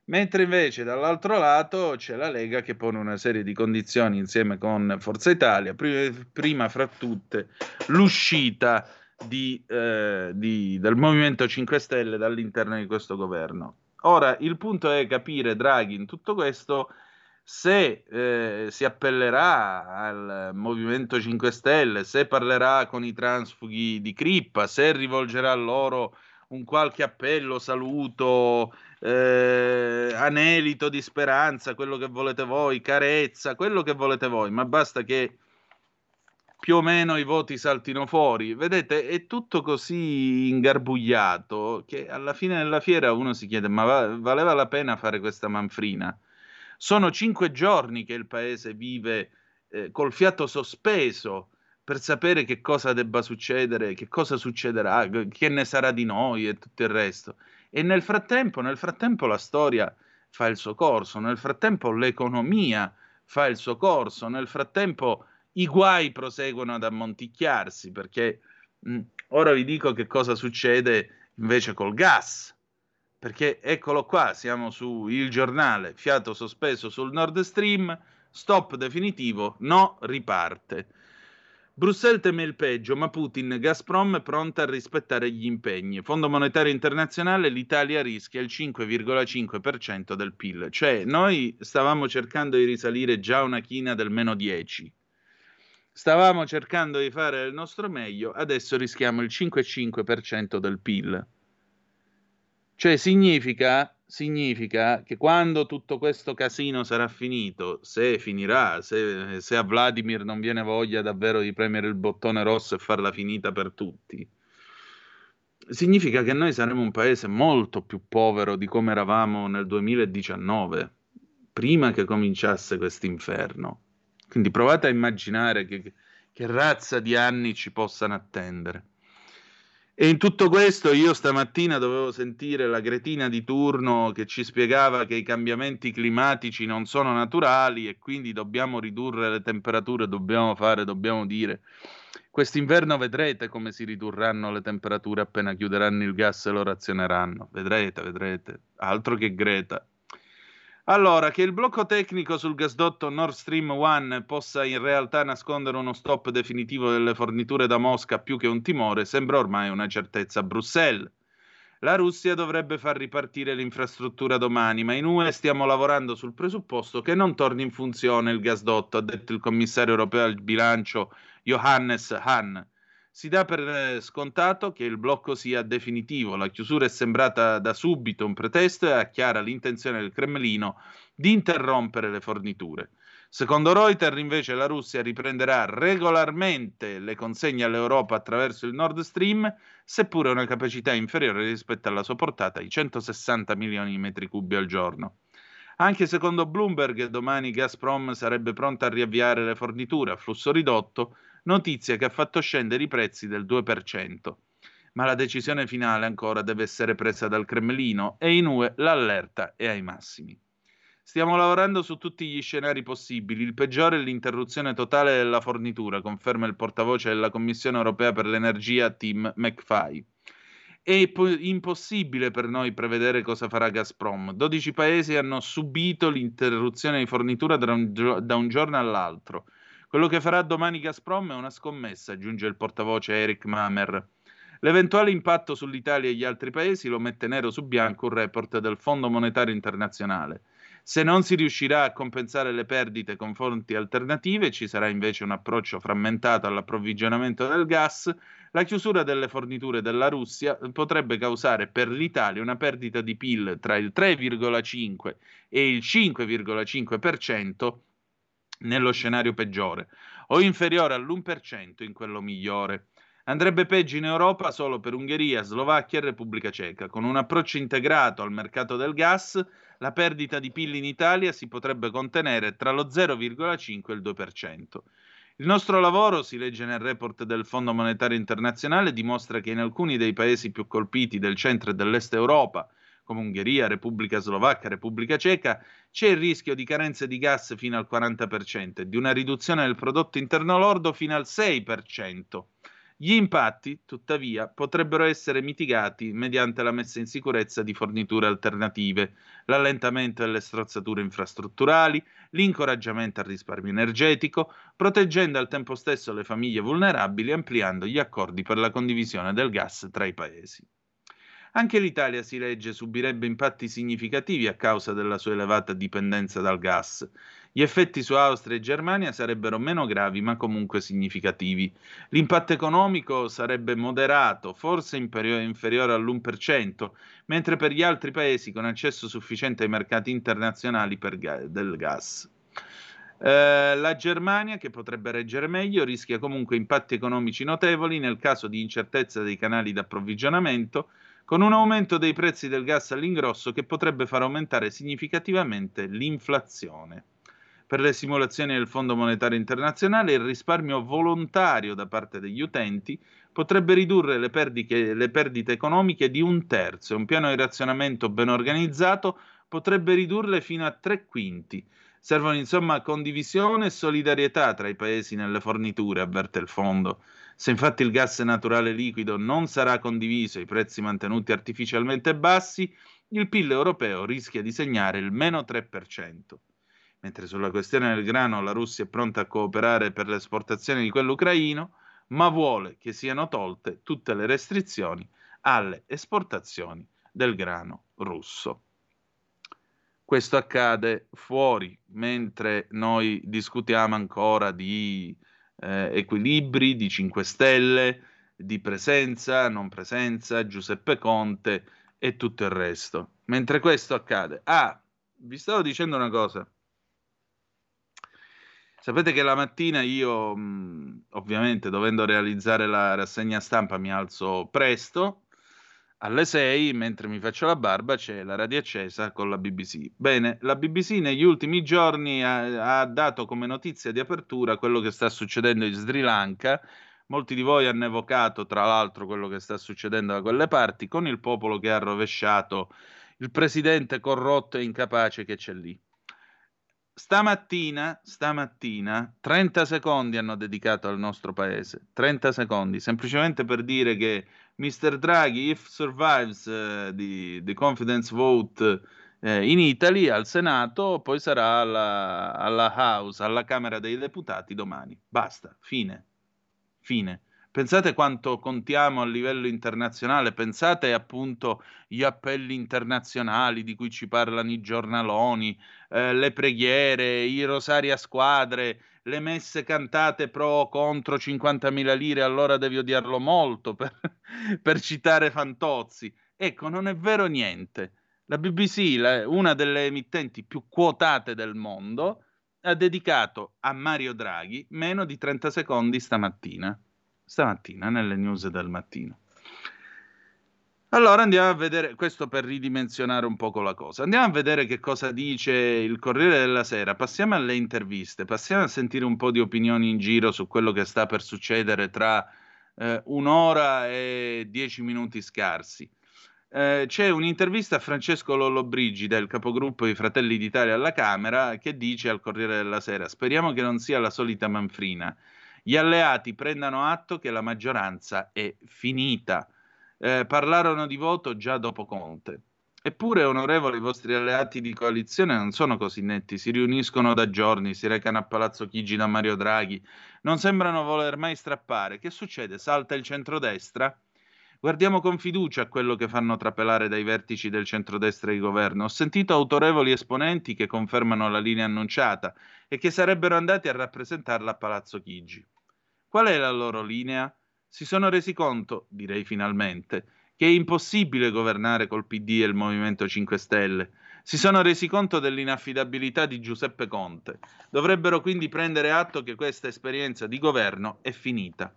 Mentre invece dall'altro lato c'è la Lega che pone una serie di condizioni insieme con Forza Italia, prima, fra tutte l'uscita di, eh, di, del Movimento 5 Stelle dall'interno di questo governo. Ora, il punto è capire, Draghi, in tutto questo se eh, si appellerà al Movimento 5 Stelle, se parlerà con i transfughi di Crippa, se rivolgerà loro un qualche appello, saluto, eh, anelito di speranza, quello che volete voi, carezza, quello che volete voi, ma basta che più o meno i voti saltino fuori. Vedete, è tutto così ingarbugliato che alla fine della fiera uno si chiede: ma valeva la pena fare questa manfrina? Sono cinque giorni che il paese vive eh, col fiato sospeso per sapere che cosa debba succedere, che cosa succederà, che ne sarà di noi e tutto il resto. E nel frattempo, nel frattempo la storia fa il suo corso, nel frattempo l'economia fa il suo corso, nel frattempo i guai proseguono ad ammonticchiarsi perché mh, mm, ora vi dico che cosa succede invece col gas. Perché eccolo qua, siamo su Il Giornale, fiato sospeso sul Nord Stream, stop definitivo, no, riparte. Bruxelles teme il peggio, ma Putin, Gazprom è pronta a rispettare gli impegni. Fondo monetario internazionale, l'Italia rischia il 5,5% del PIL. Cioè, noi stavamo cercando di risalire già una china del meno 10. Stavamo cercando di fare il nostro meglio, adesso rischiamo il 5,5% del PIL. Cioè, significa significa che quando tutto questo casino sarà finito, se finirà, se, se, a Vladimir non viene voglia davvero di premere il bottone rosso e farla finita per tutti, significa che noi saremo un paese molto più povero di come eravamo nel 2019, prima che cominciasse questo inferno. Quindi provate a immaginare che, che razza di anni ci possano attendere. E in tutto questo io stamattina dovevo sentire la cretina di turno che ci spiegava che i cambiamenti climatici non sono naturali e quindi dobbiamo ridurre le temperature, dobbiamo fare, dobbiamo dire. Quest'inverno vedrete come si ridurranno le temperature appena chiuderanno il gas e lo razioneranno. Vedrete, vedrete. Altro che Greta. Allora, che il blocco tecnico sul gasdotto Nord Stream 1 possa in realtà nascondere uno stop definitivo delle forniture da Mosca più che un timore sembra ormai una certezza a Bruxelles. La Russia dovrebbe far ripartire l'infrastruttura domani, ma in UE stiamo lavorando sul presupposto che non torni in funzione il gasdotto, ha detto il commissario europeo al bilancio Johannes Hahn. Si dà per eh, scontato che il blocco sia definitivo. La chiusura è sembrata da subito un pretesto e ha chiara l'intenzione del Cremlino di interrompere le forniture. Secondo Reuters, invece, la Russia riprenderà regolarmente le consegne all'Europa attraverso il Nord Stream, seppure una capacità inferiore rispetto alla sua portata di 160 milioni di metri cubi al giorno. Anche secondo Bloomberg, domani Gazprom sarebbe pronta a riavviare le forniture a flusso ridotto notizia che ha fatto scendere i prezzi del 2%. Ma la decisione finale ancora deve essere presa dal Cremlino e in UE l'allerta è ai massimi. Stiamo lavorando su tutti gli scenari possibili. Il peggiore è l'interruzione totale della fornitura, conferma il portavoce della Commissione europea per l'energia Tim McFay. È po- impossibile per noi prevedere cosa farà Gazprom. 12 paesi hanno subito l'interruzione di fornitura da un, gio- da un giorno all'altro. Quello che farà domani Gazprom è una scommessa, aggiunge il portavoce Eric Mamer. L'eventuale impatto sull'Italia e gli altri paesi lo mette nero su bianco un report del Fondo Monetario Internazionale. Se non si riuscirà a compensare le perdite con fonti alternative, ci sarà invece un approccio frammentato all'approvvigionamento del gas, la chiusura delle forniture della Russia potrebbe causare per l'Italia una perdita di PIL tra il 3,5 e il 5,5% nello scenario peggiore o inferiore all'1% in quello migliore. Andrebbe peggio in Europa solo per Ungheria, Slovacchia e Repubblica Ceca. Con un approccio integrato al mercato del gas, la perdita di PIL in Italia si potrebbe contenere tra lo 0,5 e il 2%. Il nostro lavoro, si legge nel report del Fondo Monetario Internazionale, dimostra che in alcuni dei paesi più colpiti del centro e dell'est Europa, come Ungheria, Repubblica Slovacca, Repubblica Ceca, c'è il rischio di carenze di gas fino al 40% e di una riduzione del prodotto interno lordo fino al 6%. Gli impatti, tuttavia, potrebbero essere mitigati mediante la messa in sicurezza di forniture alternative, l'allentamento delle strozzature infrastrutturali, l'incoraggiamento al risparmio energetico, proteggendo al tempo stesso le famiglie vulnerabili e ampliando gli accordi per la condivisione del gas tra i paesi. Anche l'Italia, si legge, subirebbe impatti significativi a causa della sua elevata dipendenza dal gas. Gli effetti su Austria e Germania sarebbero meno gravi, ma comunque significativi. L'impatto economico sarebbe moderato, forse inferiore all'1%, mentre per gli altri paesi con accesso sufficiente ai mercati internazionali ga- del gas. Eh, la Germania, che potrebbe reggere meglio, rischia comunque impatti economici notevoli nel caso di incertezza dei canali di approvvigionamento, con un aumento dei prezzi del gas all'ingrosso che potrebbe far aumentare significativamente l'inflazione. Per le simulazioni del Fondo Monetario Internazionale, il risparmio volontario da parte degli utenti potrebbe ridurre le perdite, le perdite economiche di un terzo. Un piano di razionamento ben organizzato potrebbe ridurle fino a tre quinti. Servono insomma condivisione e solidarietà tra i paesi nelle forniture, avverte il fondo. Se infatti il gas naturale liquido non sarà condiviso e i prezzi mantenuti artificialmente bassi, il PIL europeo rischia di segnare il meno 3%. Mentre sulla questione del grano la Russia è pronta a cooperare per l'esportazione di quello ucraino, ma vuole che siano tolte tutte le restrizioni alle esportazioni del grano russo. Questo accade fuori, mentre noi discutiamo ancora di eh, equilibri, di 5 Stelle, di presenza, non presenza, Giuseppe Conte e tutto il resto. Mentre questo accade. Ah, vi stavo dicendo una cosa. Sapete che la mattina io, ovviamente, dovendo realizzare la rassegna stampa, mi alzo presto. Alle 6, mentre mi faccio la barba, c'è la radio accesa con la BBC. Bene, la BBC negli ultimi giorni ha, ha dato come notizia di apertura quello che sta succedendo in Sri Lanka. Molti di voi hanno evocato, tra l'altro, quello che sta succedendo da quelle parti con il popolo che ha rovesciato il presidente corrotto e incapace che c'è lì. Stamattina, stamattina, 30 secondi hanno dedicato al nostro paese, 30 secondi, semplicemente per dire che Mr. Draghi, if survives uh, the, the, confidence vote uh, in Italy, al Senato, poi sarà alla, alla House, alla Camera dei Deputati domani. Basta, fine, fine. Pensate quanto contiamo a livello internazionale, pensate appunto agli appelli internazionali di cui ci parlano i giornaloni, eh, le preghiere, i rosari a squadre, le messe cantate pro o contro 50.000 lire, allora devi odiarlo molto per, per citare Fantozzi. Ecco, non è vero niente. La BBC, la, una delle emittenti più quotate del mondo, ha dedicato a Mario Draghi meno di 30 secondi stamattina stamattina nelle news del mattino. Allora andiamo a vedere, questo per ridimensionare un poco la cosa, andiamo a vedere che cosa dice il Corriere della Sera, passiamo alle interviste, passiamo a sentire un po' di opinioni in giro su quello che sta per succedere tra eh, un'ora e dieci minuti scarsi. Eh, c'è un'intervista a Francesco Lollobrigida, il capogruppo di Fratelli d'Italia alla Camera, che dice al Corriere della Sera, speriamo che non sia la solita manfrina gli alleati prendano atto che la maggioranza è finita. Eh, parlarono di voto già dopo Conte. Eppure, onorevoli, i vostri alleati di coalizione non sono così netti, si riuniscono da giorni, si recano a Palazzo Chigi da Mario Draghi, non sembrano voler mai strappare. Che succede? Salta il centrodestra? Guardiamo con fiducia a quello che fanno trapelare dai vertici del centrodestra di governo. Ho sentito autorevoli esponenti che confermano la linea annunciata e che sarebbero andati a rappresentarla a Palazzo Chigi. Qual è la loro linea? Si sono resi conto, direi finalmente, che è impossibile governare col PD e il Movimento 5 Stelle. Si sono resi conto dell'inaffidabilità di Giuseppe Conte. Dovrebbero quindi prendere atto che questa esperienza di governo è finita.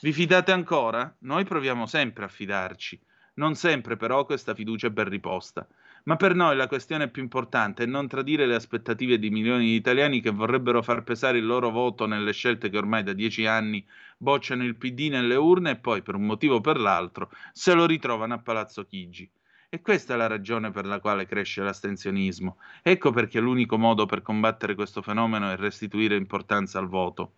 Vi fidate ancora? Noi proviamo sempre a fidarci. Non sempre però questa fiducia è ben riposta. Ma per noi la questione più importante è non tradire le aspettative di milioni di italiani che vorrebbero far pesare il loro voto nelle scelte che ormai da dieci anni bocciano il PD nelle urne e poi, per un motivo o per l'altro, se lo ritrovano a Palazzo Chigi. E questa è la ragione per la quale cresce l'astensionismo. Ecco perché l'unico modo per combattere questo fenomeno è restituire importanza al voto.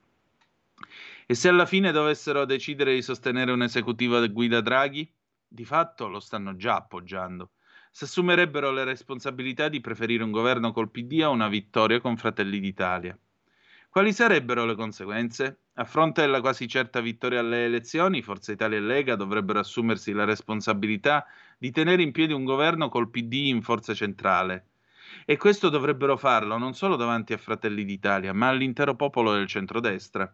E se alla fine dovessero decidere di sostenere un esecutivo a guida Draghi, di fatto lo stanno già appoggiando si assumerebbero le responsabilità di preferire un governo col PD a una vittoria con Fratelli d'Italia. Quali sarebbero le conseguenze? A fronte della quasi certa vittoria alle elezioni, Forza Italia e Lega dovrebbero assumersi la responsabilità di tenere in piedi un governo col PD in forza centrale. E questo dovrebbero farlo non solo davanti a Fratelli d'Italia, ma all'intero popolo del centrodestra.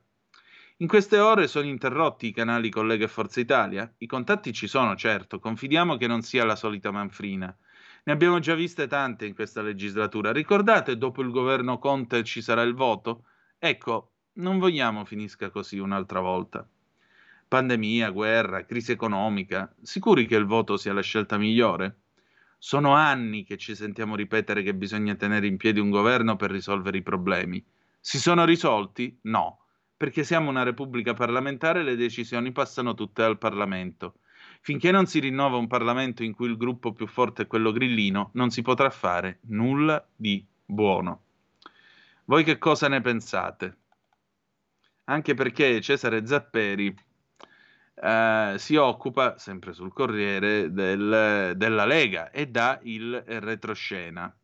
In queste ore sono interrotti i canali Collega e Forza Italia? I contatti ci sono, certo, confidiamo che non sia la solita manfrina. Ne abbiamo già viste tante in questa legislatura. Ricordate, dopo il governo Conte ci sarà il voto? Ecco, non vogliamo finisca così un'altra volta. Pandemia, guerra, crisi economica, sicuri che il voto sia la scelta migliore? Sono anni che ci sentiamo ripetere che bisogna tenere in piedi un governo per risolvere i problemi. Si sono risolti? No perché siamo una repubblica parlamentare e le decisioni passano tutte al Parlamento. Finché non si rinnova un Parlamento in cui il gruppo più forte è quello grillino, non si potrà fare nulla di buono. Voi che cosa ne pensate? Anche perché Cesare Zapperi eh, si occupa, sempre sul Corriere, del, della Lega e dà il retroscena,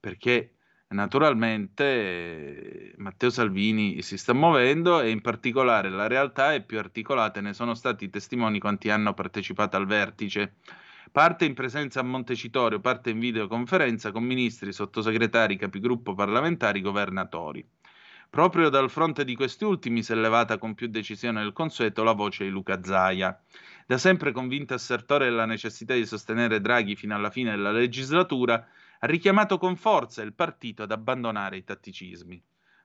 perché naturalmente Matteo Salvini si sta muovendo e in particolare la realtà è più articolata ne sono stati testimoni quanti hanno partecipato al vertice. Parte in presenza a Montecitorio, parte in videoconferenza con ministri, sottosegretari, capigruppo parlamentari, governatori. Proprio dal fronte di questi ultimi si è levata con più decisione del consueto la voce di Luca Zaia. Da sempre convinto assertore della necessità di sostenere Draghi fino alla fine della legislatura, ha richiamato con forza il partito ad abbandonare i tatticismi.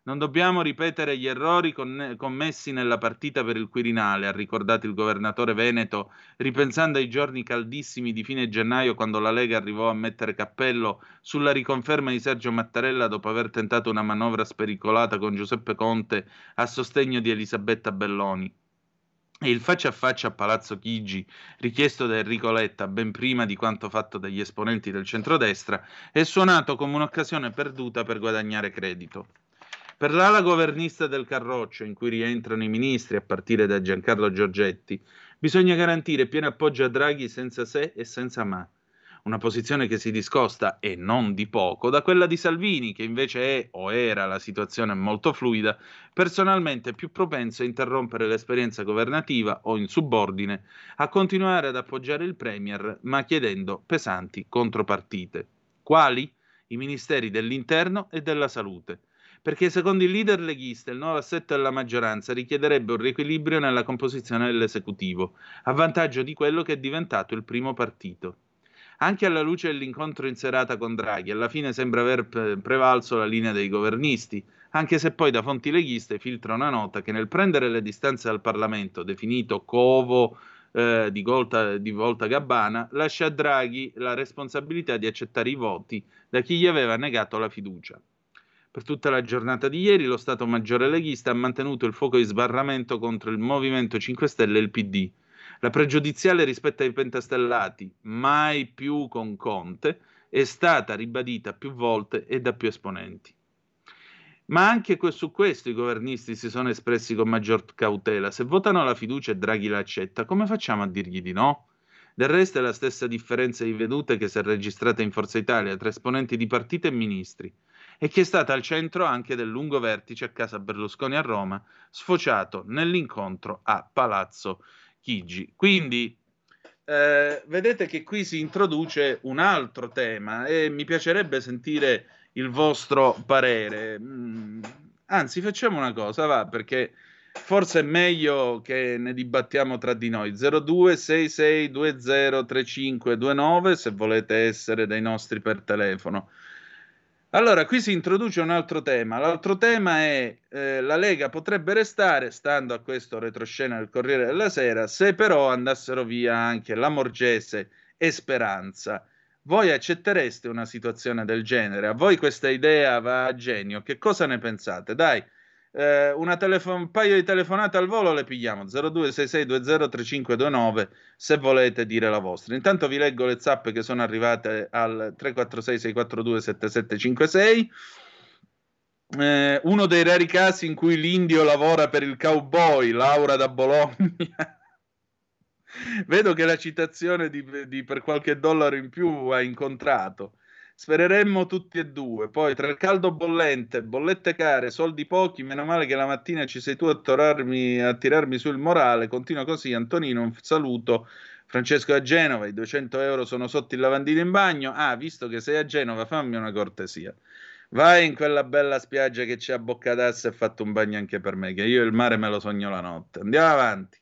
Non dobbiamo ripetere gli errori conne- commessi nella partita per il Quirinale, ha ricordato il governatore Veneto, ripensando ai giorni caldissimi di fine gennaio quando la Lega arrivò a mettere cappello sulla riconferma di Sergio Mattarella dopo aver tentato una manovra spericolata con Giuseppe Conte a sostegno di Elisabetta Belloni. E il faccia a faccia a Palazzo Chigi, richiesto da Enrico Letta ben prima di quanto fatto dagli esponenti del centrodestra, è suonato come un'occasione perduta per guadagnare credito. Per l'ala governista del Carroccio, in cui rientrano i ministri a partire da Giancarlo Giorgetti, bisogna garantire pieno appoggio a Draghi senza se e senza ma. Una posizione che si discosta, e non di poco, da quella di Salvini, che invece è o era la situazione molto fluida, personalmente più propenso a interrompere l'esperienza governativa o in subordine, a continuare ad appoggiare il Premier, ma chiedendo pesanti contropartite. Quali? I ministeri dell'interno e della salute perché secondo il leader leghista il nuovo assetto della maggioranza richiederebbe un riequilibrio nella composizione dell'esecutivo, a vantaggio di quello che è diventato il primo partito. Anche alla luce dell'incontro in serata con Draghi, alla fine sembra aver prevalso la linea dei governisti, anche se poi da fonti leghiste filtra una nota che nel prendere le distanze dal Parlamento, definito covo eh, di, Volta, di Volta Gabbana, lascia a Draghi la responsabilità di accettare i voti da chi gli aveva negato la fiducia. Per tutta la giornata di ieri lo Stato Maggiore leghista ha mantenuto il fuoco di sbarramento contro il Movimento 5 Stelle e il PD. La pregiudiziale rispetto ai pentastellati, mai più con Conte, è stata ribadita più volte e da più esponenti. Ma anche su questo i governisti si sono espressi con maggior cautela. Se votano la fiducia e Draghi l'accetta, come facciamo a dirgli di no? Del resto è la stessa differenza di vedute che si è registrata in Forza Italia tra esponenti di partito e ministri e che è stata al centro anche del lungo vertice a casa Berlusconi a Roma, sfociato nell'incontro a Palazzo Chigi. Quindi eh, vedete che qui si introduce un altro tema e mi piacerebbe sentire il vostro parere. Mm, anzi, facciamo una cosa, va, perché forse è meglio che ne dibattiamo tra di noi. 0266203529 se volete essere dei nostri per telefono. Allora, qui si introduce un altro tema. L'altro tema è eh, la Lega potrebbe restare, stando a questo retroscena del Corriere della Sera, se però andassero via anche la Morgese e Speranza. Voi accettereste una situazione del genere? A voi questa idea va a genio? Che cosa ne pensate? Dai, eh, telefo- un paio di telefonate al volo le pigliamo. 0266203529 se volete dire la vostra. Intanto vi leggo le zappe che sono arrivate al 346 642 7756 eh, uno dei rari casi in cui l'indio lavora per il cowboy Laura da Bologna. Vedo che la citazione di, di per qualche dollaro in più ha incontrato Spereremmo tutti e due. Poi tra il caldo bollente, bollette care, soldi pochi, meno male che la mattina ci sei tu a, torarmi, a tirarmi sul morale. Continua così, Antonino, un saluto. Francesco a Genova, i 200 euro sono sotto il lavandino in bagno. Ah, visto che sei a Genova, fammi una cortesia. Vai in quella bella spiaggia che c'è a Boccadassa e fatto un bagno anche per me, che io il mare me lo sogno la notte. Andiamo avanti.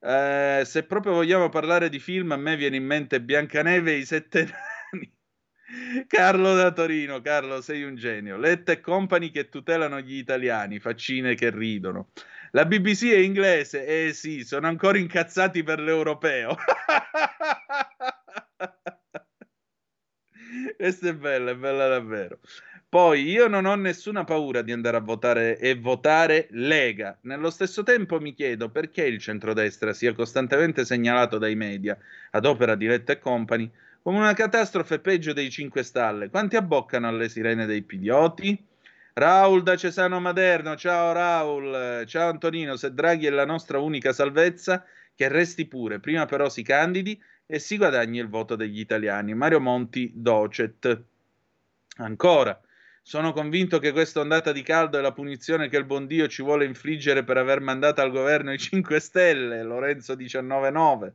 Eh, se proprio vogliamo parlare di film, a me viene in mente Biancaneve e i sette. Carlo da Torino, Carlo, sei un genio. Letta e company che tutelano gli italiani, faccine che ridono. La BBC è inglese, eh sì, sono ancora incazzati per l'europeo. Questa è bella, è bella davvero. Poi io non ho nessuna paura di andare a votare e votare Lega. Nello stesso tempo mi chiedo perché il centrodestra sia costantemente segnalato dai media, ad opera di Letta e Company, come una catastrofe peggio dei 5 Stalle. Quanti abboccano alle sirene dei pidioti? Raul da Cesano Maderno, ciao Raul, ciao Antonino, se Draghi è la nostra unica salvezza, che resti pure, prima però si candidi e si guadagni il voto degli italiani. Mario Monti Docet. Ancora, sono convinto che questa ondata di caldo è la punizione che il buon Dio ci vuole infliggere per aver mandato al governo i 5 Stelle, Lorenzo 19.9.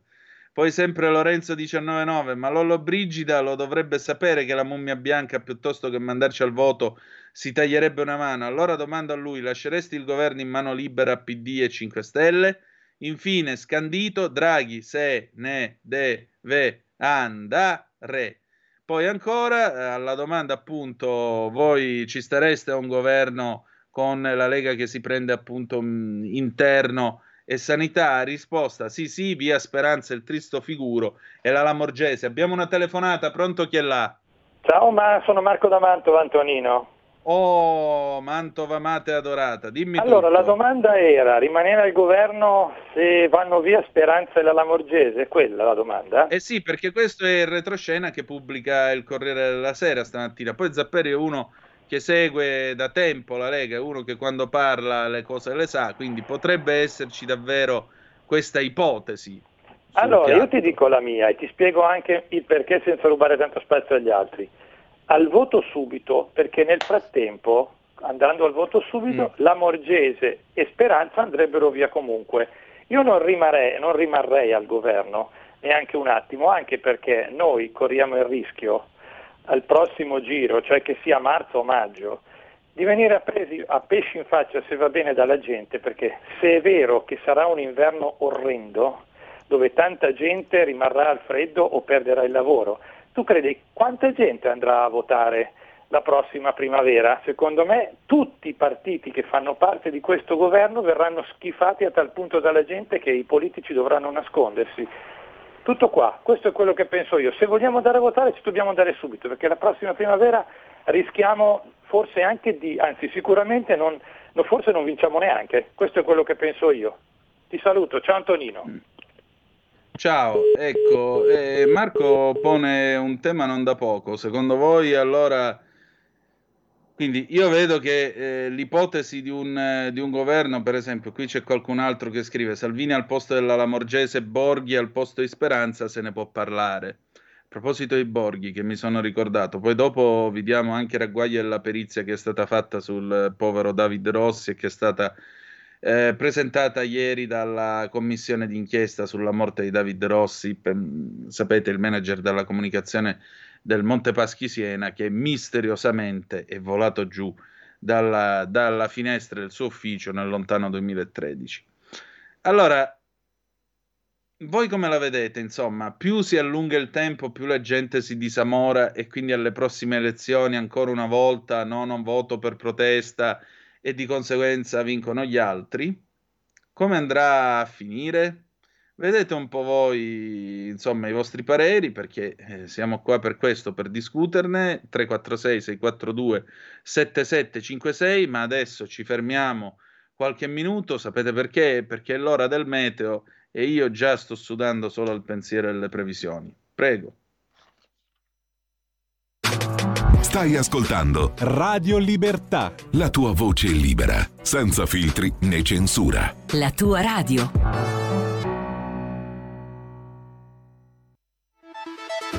Poi sempre Lorenzo 19.9, ma Lollo Brigida lo dovrebbe sapere che la mummia bianca piuttosto che mandarci al voto si taglierebbe una mano. Allora domando a lui, lasceresti il governo in mano libera a PD e 5 Stelle? Infine, scandito, Draghi se ne deve andare. Poi ancora eh, alla domanda appunto voi ci stareste a un governo con la Lega che si prende appunto mh, interno e sanità? Risposta sì sì, via Speranza il tristo figuro e la Lamorgese. Abbiamo una telefonata, pronto chi è là? Ciao, ma sono Marco da Mantova, Antonino. Oh, Mantova amata e adorata, dimmi Allora, tutto. la domanda era, rimanere al governo se vanno via Speranza e la Lamorgese? È quella la domanda? Eh sì, perché questo è il retroscena che pubblica il Corriere della Sera stamattina. Poi Zapperi è uno che segue da tempo la Lega, è uno che quando parla le cose le sa, quindi potrebbe esserci davvero questa ipotesi. Allora, piatto. io ti dico la mia e ti spiego anche il perché senza rubare tanto spazio agli altri. Al voto subito, perché nel frattempo, andando al voto subito, Mm. la Morgese e Speranza andrebbero via comunque. Io non rimarrei, non rimarrei al governo neanche un attimo, anche perché noi corriamo il rischio al prossimo giro, cioè che sia marzo o maggio, di venire presi a pesci in faccia se va bene dalla gente, perché se è vero che sarà un inverno orrendo, dove tanta gente rimarrà al freddo o perderà il lavoro, tu credi quanta gente andrà a votare la prossima primavera? Secondo me tutti i partiti che fanno parte di questo governo verranno schifati a tal punto dalla gente che i politici dovranno nascondersi. Tutto qua, questo è quello che penso io. Se vogliamo andare a votare ci dobbiamo andare subito, perché la prossima primavera rischiamo forse anche di, anzi sicuramente non, no, forse non vinciamo neanche. Questo è quello che penso io. Ti saluto, ciao Antonino. Ciao, ecco, eh, Marco pone un tema non da poco. Secondo voi allora... Quindi io vedo che eh, l'ipotesi di un, eh, di un governo, per esempio, qui c'è qualcun altro che scrive Salvini al posto della Lamorgese, Borghi al posto di Speranza, se ne può parlare. A proposito di Borghi, che mi sono ricordato, poi dopo vi diamo anche ragguaglio della perizia che è stata fatta sul povero David Rossi e che è stata eh, presentata ieri dalla commissione d'inchiesta sulla morte di David Rossi, per- sapete, il manager della comunicazione del Montepaschi Siena, che misteriosamente è volato giù dalla, dalla finestra del suo ufficio nel lontano 2013. Allora, voi come la vedete? Insomma, più si allunga il tempo, più la gente si disamora e quindi alle prossime elezioni ancora una volta no, non voto per protesta e di conseguenza vincono gli altri. Come andrà a finire? Vedete un po' voi, insomma, i vostri pareri, perché eh, siamo qua per questo, per discuterne. 346-642-7756, ma adesso ci fermiamo qualche minuto. Sapete perché? Perché è l'ora del meteo e io già sto sudando solo al pensiero delle previsioni. Prego. Stai ascoltando Radio Libertà. la tua voce libera, senza filtri né censura. La tua radio.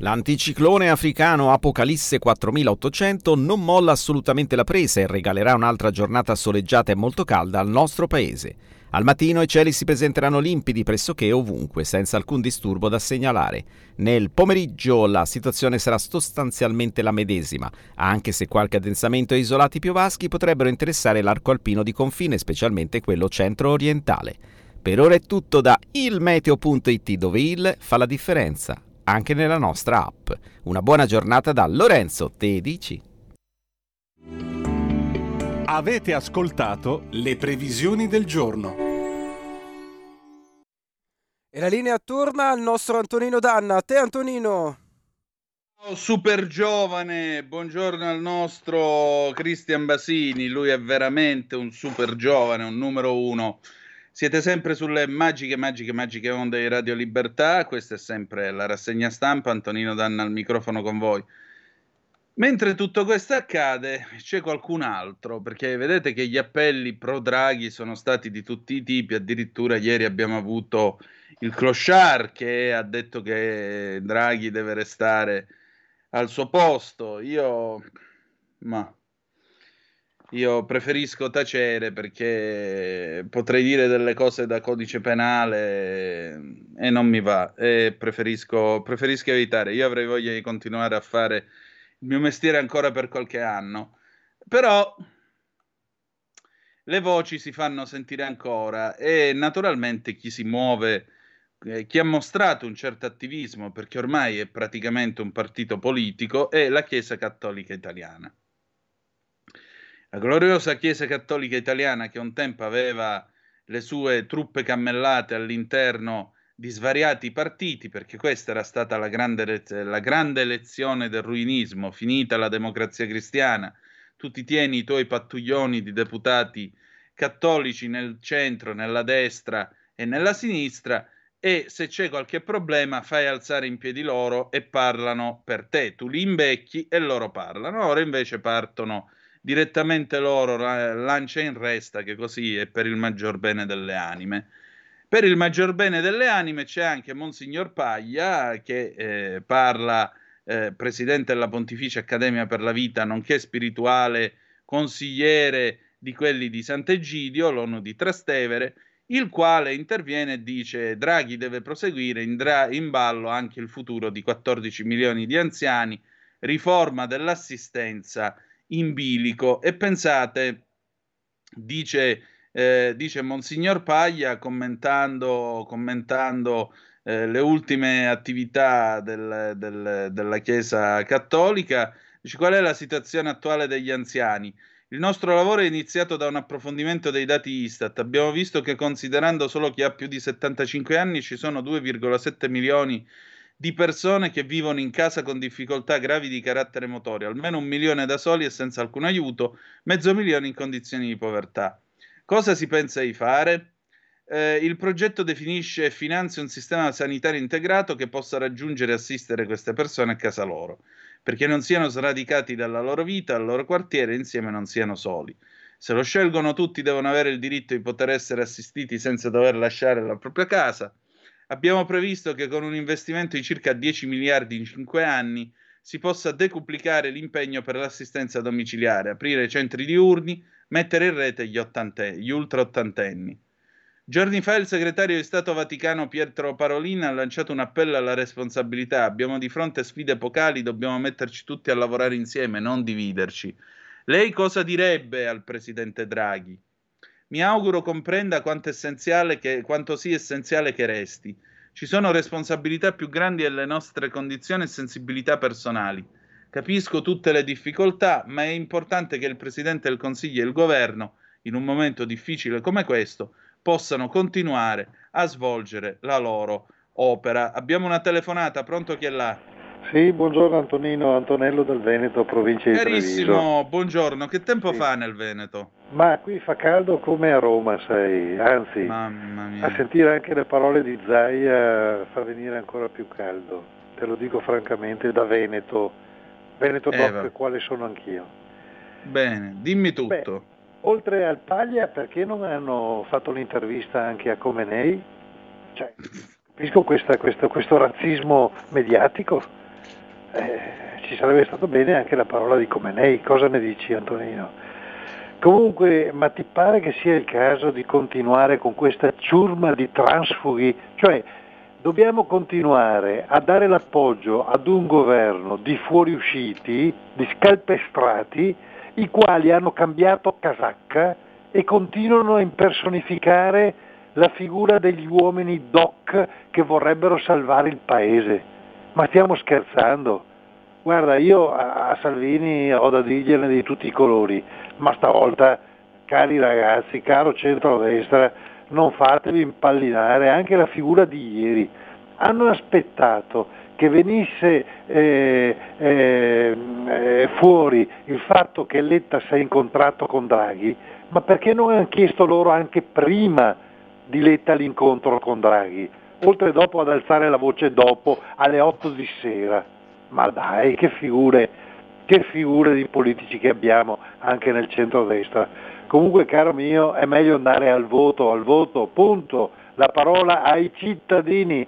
L'anticiclone africano Apocalisse 4800 non molla assolutamente la presa e regalerà un'altra giornata soleggiata e molto calda al nostro paese. Al mattino i cieli si presenteranno limpidi pressoché ovunque, senza alcun disturbo da segnalare. Nel pomeriggio la situazione sarà sostanzialmente la medesima, anche se qualche addensamento e isolati piovaschi potrebbero interessare l'arco alpino di confine, specialmente quello centro-orientale. Per ora è tutto da ilmeteo.it dove il fa la differenza, anche nella nostra app. Una buona giornata da Lorenzo, te dici? Avete ascoltato le previsioni del giorno. E la linea torna al nostro Antonino Danna. A te Antonino. Super giovane, buongiorno al nostro Cristian Basini, lui è veramente un super giovane, un numero uno siete sempre sulle magiche, magiche, magiche onde di Radio Libertà. Questa è sempre la rassegna stampa. Antonino Danna al microfono con voi. Mentre tutto questo accade, c'è qualcun altro, perché vedete che gli appelli pro Draghi sono stati di tutti i tipi. Addirittura ieri abbiamo avuto il clochard che ha detto che Draghi deve restare al suo posto. Io, ma io preferisco tacere perché potrei dire delle cose da codice penale e non mi va e preferisco, preferisco evitare. Io avrei voglia di continuare a fare il mio mestiere ancora per qualche anno, però le voci si fanno sentire ancora e naturalmente chi si muove, eh, chi ha mostrato un certo attivismo, perché ormai è praticamente un partito politico, è la Chiesa Cattolica Italiana. La gloriosa Chiesa Cattolica Italiana che un tempo aveva le sue truppe cammellate all'interno di svariati partiti, perché questa era stata la grande, la grande lezione del ruinismo, finita la democrazia cristiana, tu ti tieni i tuoi pattuglioni di deputati cattolici nel centro, nella destra e nella sinistra e se c'è qualche problema fai alzare in piedi loro e parlano per te, tu li imbecchi e loro parlano, ora invece partono direttamente loro lancia in resta, che così è per il maggior bene delle anime. Per il maggior bene delle anime c'è anche Monsignor Paglia che eh, parla, eh, presidente della Pontificia Accademia per la Vita, nonché spirituale consigliere di quelli di Sant'Egidio, l'ONU di Trastevere, il quale interviene e dice Draghi deve proseguire in, dra- in ballo anche il futuro di 14 milioni di anziani, riforma dell'assistenza in bilico. E pensate, dice, eh, dice Monsignor Paglia commentando, commentando eh, le ultime attività del, del, della Chiesa Cattolica, dice qual è la situazione attuale degli anziani. Il nostro lavoro è iniziato da un approfondimento dei dati Istat. Abbiamo visto che considerando solo chi ha più di 75 anni ci sono 2,7 milioni di di persone che vivono in casa con difficoltà gravi di carattere motorio, almeno un milione da soli e senza alcun aiuto, mezzo milione in condizioni di povertà. Cosa si pensa di fare? Eh, il progetto definisce e finanzia un sistema sanitario integrato che possa raggiungere e assistere queste persone a casa loro, perché non siano sradicati dalla loro vita, dal loro quartiere insieme non siano soli. Se lo scelgono tutti devono avere il diritto di poter essere assistiti senza dover lasciare la propria casa. Abbiamo previsto che con un investimento di circa 10 miliardi in 5 anni si possa decuplicare l'impegno per l'assistenza domiciliare, aprire centri diurni, mettere in rete gli, gli ultra ottantenni. Giorni fa il segretario di Stato Vaticano Pietro Parolin ha lanciato un appello alla responsabilità. Abbiamo di fronte sfide epocali, dobbiamo metterci tutti a lavorare insieme, non dividerci. Lei cosa direbbe al presidente Draghi? Mi auguro comprenda quanto, che, quanto sia essenziale che resti. Ci sono responsabilità più grandi delle nostre condizioni e sensibilità personali. Capisco tutte le difficoltà, ma è importante che il Presidente del Consiglio e il Governo, in un momento difficile come questo, possano continuare a svolgere la loro opera. Abbiamo una telefonata, pronto chi è là? Sì, buongiorno Antonino, Antonello del Veneto, provincia di Carissimo, Treviso. buongiorno, che tempo Sì. fa nel Veneto? Ma qui fa caldo come a Roma, sai, anzi, Mamma mia. a sentire anche le parole di Zaia fa venire ancora più caldo. Te lo dico francamente, da Veneto, Veneto Eh, Doc, quale sono anch'io. Bene, dimmi tutto. Oltre al Paglia, perché non hanno fatto l'intervista anche a Comenei? Cioè, capisco questa- questo, questo razzismo mediatico. Eh, ci sarebbe stato bene anche la parola di Comenei. Cosa ne dici Antonino? Comunque, ma ti pare che sia il caso di continuare con questa ciurma di transfughi? Cioè, dobbiamo continuare a dare l'appoggio ad un governo di fuoriusciti, di scalpestrati, i quali hanno cambiato casacca e continuano a impersonificare la figura degli uomini doc che vorrebbero salvare il paese. Ma stiamo scherzando? Guarda, io a Salvini ho da dirgliene di tutti i colori, ma stavolta, cari ragazzi, caro centro-destra, non fatevi impallinare anche la figura di ieri. Hanno aspettato che venisse eh, eh, eh, fuori il fatto che Letta si è incontrato con Draghi, ma perché non hanno chiesto loro anche prima di Letta l'incontro con Draghi, oltre dopo ad alzare la voce dopo alle 8 di sera? Ma dai, che figure, che figure di politici che abbiamo anche nel centro-destra. Comunque, caro mio, è meglio andare al voto, al voto, punto. La parola ai cittadini.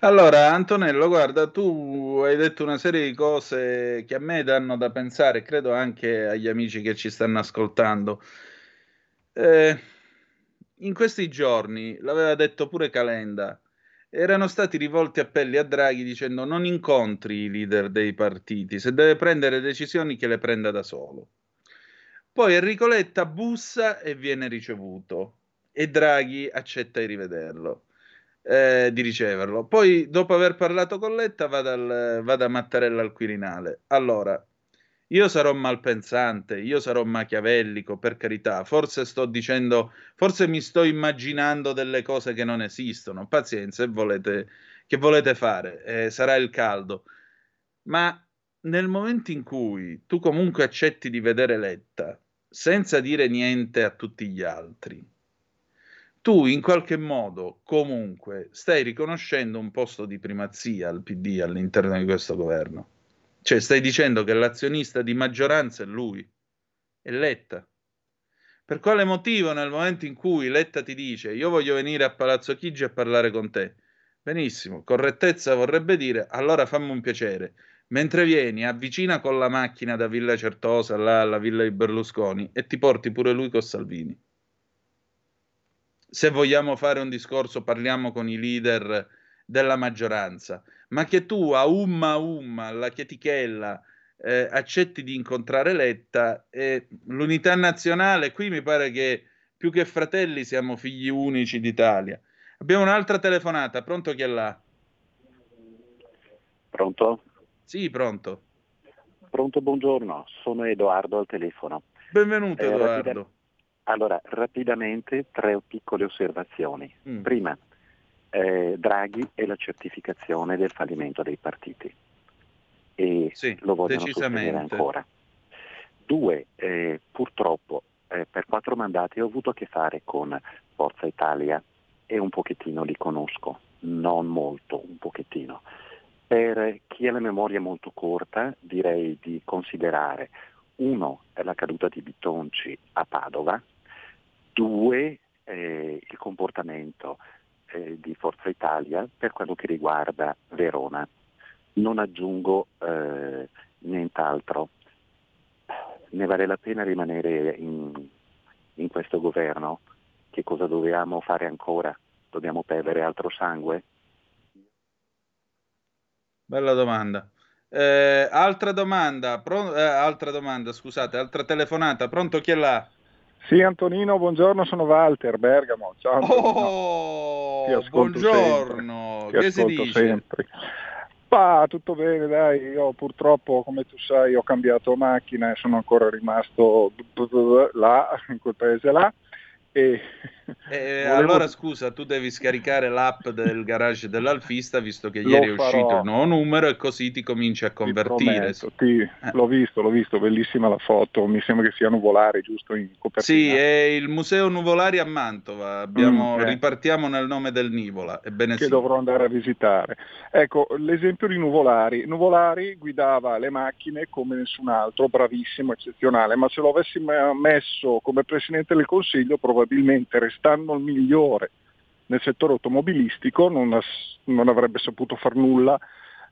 Allora, Antonello, guarda, tu hai detto una serie di cose che a me danno da pensare, credo anche agli amici che ci stanno ascoltando. Eh, in questi giorni, l'aveva detto pure Calenda, erano stati rivolti appelli a Draghi dicendo non incontri i leader dei partiti, se deve prendere decisioni che le prenda da solo. Poi Enrico Letta bussa e viene ricevuto e Draghi accetta di rivederlo, eh, di riceverlo. Poi dopo aver parlato con Letta va, dal, va da Mattarella al Quirinale. Allora, io sarò malpensante, io sarò machiavellico, per carità, forse sto dicendo, forse mi sto immaginando delle cose che non esistono, pazienza, volete, che volete fare, eh, sarà il caldo. Ma nel momento in cui tu comunque accetti di vedere Letta, senza dire niente a tutti gli altri, tu in qualche modo comunque stai riconoscendo un posto di primazia al PD all'interno di questo governo. Cioè, stai dicendo che l'azionista di maggioranza è lui, è Letta. Per quale motivo nel momento in cui Letta ti dice io voglio venire a Palazzo Chigi a parlare con te? Benissimo, correttezza vorrebbe dire allora fammi un piacere. Mentre vieni, avvicina con la macchina da Villa Certosa là alla villa di Berlusconi e ti porti pure lui con Salvini. Se vogliamo fare un discorso, parliamo con i leader della maggioranza, ma che tu a umma umma, alla chetichella, eh, accetti di incontrare Letta, e l'unità nazionale, qui mi pare che più che fratelli siamo figli unici d'Italia. Abbiamo un'altra telefonata, pronto chi è là? Pronto? Sì, pronto. Pronto, buongiorno, sono Edoardo al telefono. Benvenuto eh, Edoardo. Rapida... Allora, rapidamente tre piccole osservazioni. Mm. Prima, eh, Draghi e la certificazione del fallimento dei partiti e sì, lo vogliono sostenere ancora. Due, eh, purtroppo eh, per quattro mandati ho avuto a che fare con Forza Italia e un pochettino li conosco, non molto, un pochettino. Per chi ha la memoria molto corta direi di considerare uno la caduta di Bitonci a Padova, due eh, il comportamento eh, di Forza Italia per quello che riguarda Verona. Non aggiungo eh, nient'altro. Ne vale la pena rimanere in, in questo governo? Che cosa dobbiamo fare ancora? Dobbiamo perdere altro sangue? Bella domanda. Eh, altra domanda, pro- eh, altra domanda, scusate, altra telefonata. Pronto chi è là? Sì, Antonino, buongiorno, sono Walter Bergamo. Ciao. Antonino. Oh, buongiorno, sempre. che si dice? Sempre. Pa, tutto bene, dai, io purtroppo, come tu sai, ho cambiato macchina e sono ancora rimasto là, in quel paese là. E eh, volevo... Allora scusa, tu devi scaricare l'app del garage dell'Alfista visto che ieri è uscito il nuovo numero e così ti cominci a convertire. Ti ti... Eh. L'ho visto, l'ho visto, bellissima la foto, mi sembra che sia Nuvolari, giusto? In copertina. Sì, è il Museo Nuvolari a Mantova, Abbiamo... mm, eh. ripartiamo nel nome del Nivola. Ebbene che sì. dovrò andare a visitare. Ecco, l'esempio di Nuvolari. Nuvolari guidava le macchine come nessun altro, bravissimo, eccezionale, ma se lo avessi messo come Presidente del Consiglio probabilmente restava quest'anno il migliore nel settore automobilistico, non, ha, non avrebbe saputo far nulla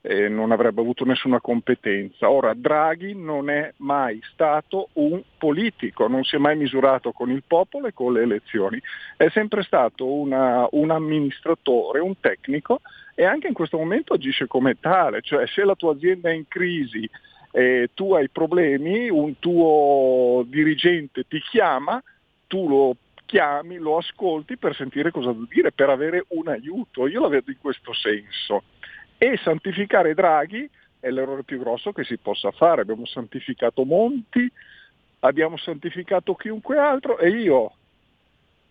e non avrebbe avuto nessuna competenza. Ora Draghi non è mai stato un politico, non si è mai misurato con il popolo e con le elezioni, è sempre stato una, un amministratore, un tecnico e anche in questo momento agisce come tale, cioè se la tua azienda è in crisi e tu hai problemi, un tuo dirigente ti chiama, tu lo chiami, lo ascolti per sentire cosa vuol dire, per avere un aiuto. Io la vedo in questo senso. E santificare Draghi è l'errore più grosso che si possa fare. Abbiamo santificato Monti, abbiamo santificato chiunque altro e io,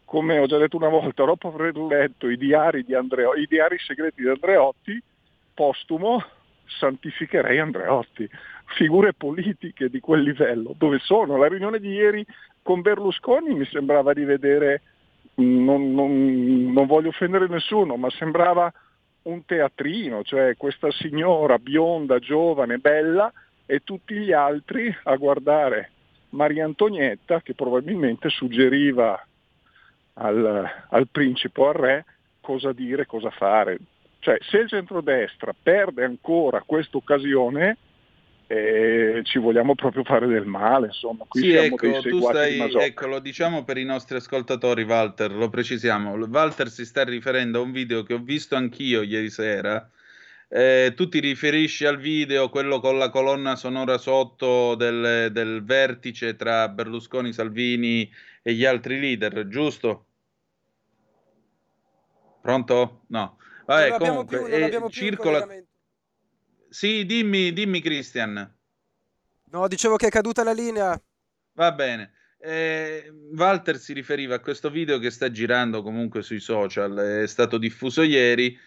come ho già detto una volta, dopo aver letto i diari, di Andreo, i diari segreti di Andreotti, postumo santificherei Andreotti. Figure politiche di quel livello, dove sono? La riunione di ieri con Berlusconi mi sembrava di vedere, non, non, non voglio offendere nessuno, ma sembrava un teatrino, cioè questa signora bionda, giovane, bella e tutti gli altri a guardare Maria Antonietta che probabilmente suggeriva al, al principe o al re cosa dire, cosa fare. Cioè se il centrodestra perde ancora questa occasione eh, ci vogliamo proprio fare del male, insomma, qui sì, siamo ecco, dei tu seguaci stai, di Masoch. ecco, lo diciamo per i nostri ascoltatori, Walter, lo precisiamo. Walter si sta riferendo a un video che ho visto anch'io ieri sera. Eh, tu ti riferisci al video, quello con la colonna sonora sotto del, del vertice tra Berlusconi, Salvini e gli altri leader, giusto? Pronto? No. Vabbè, non abbiamo comunque, più, non eh, più il circola... Sì, dimmi, dimmi Christian. No, dicevo che è caduta la linea. Va bene. Eh, Walter si riferiva a questo video che sta girando comunque sui social, è stato diffuso ieri.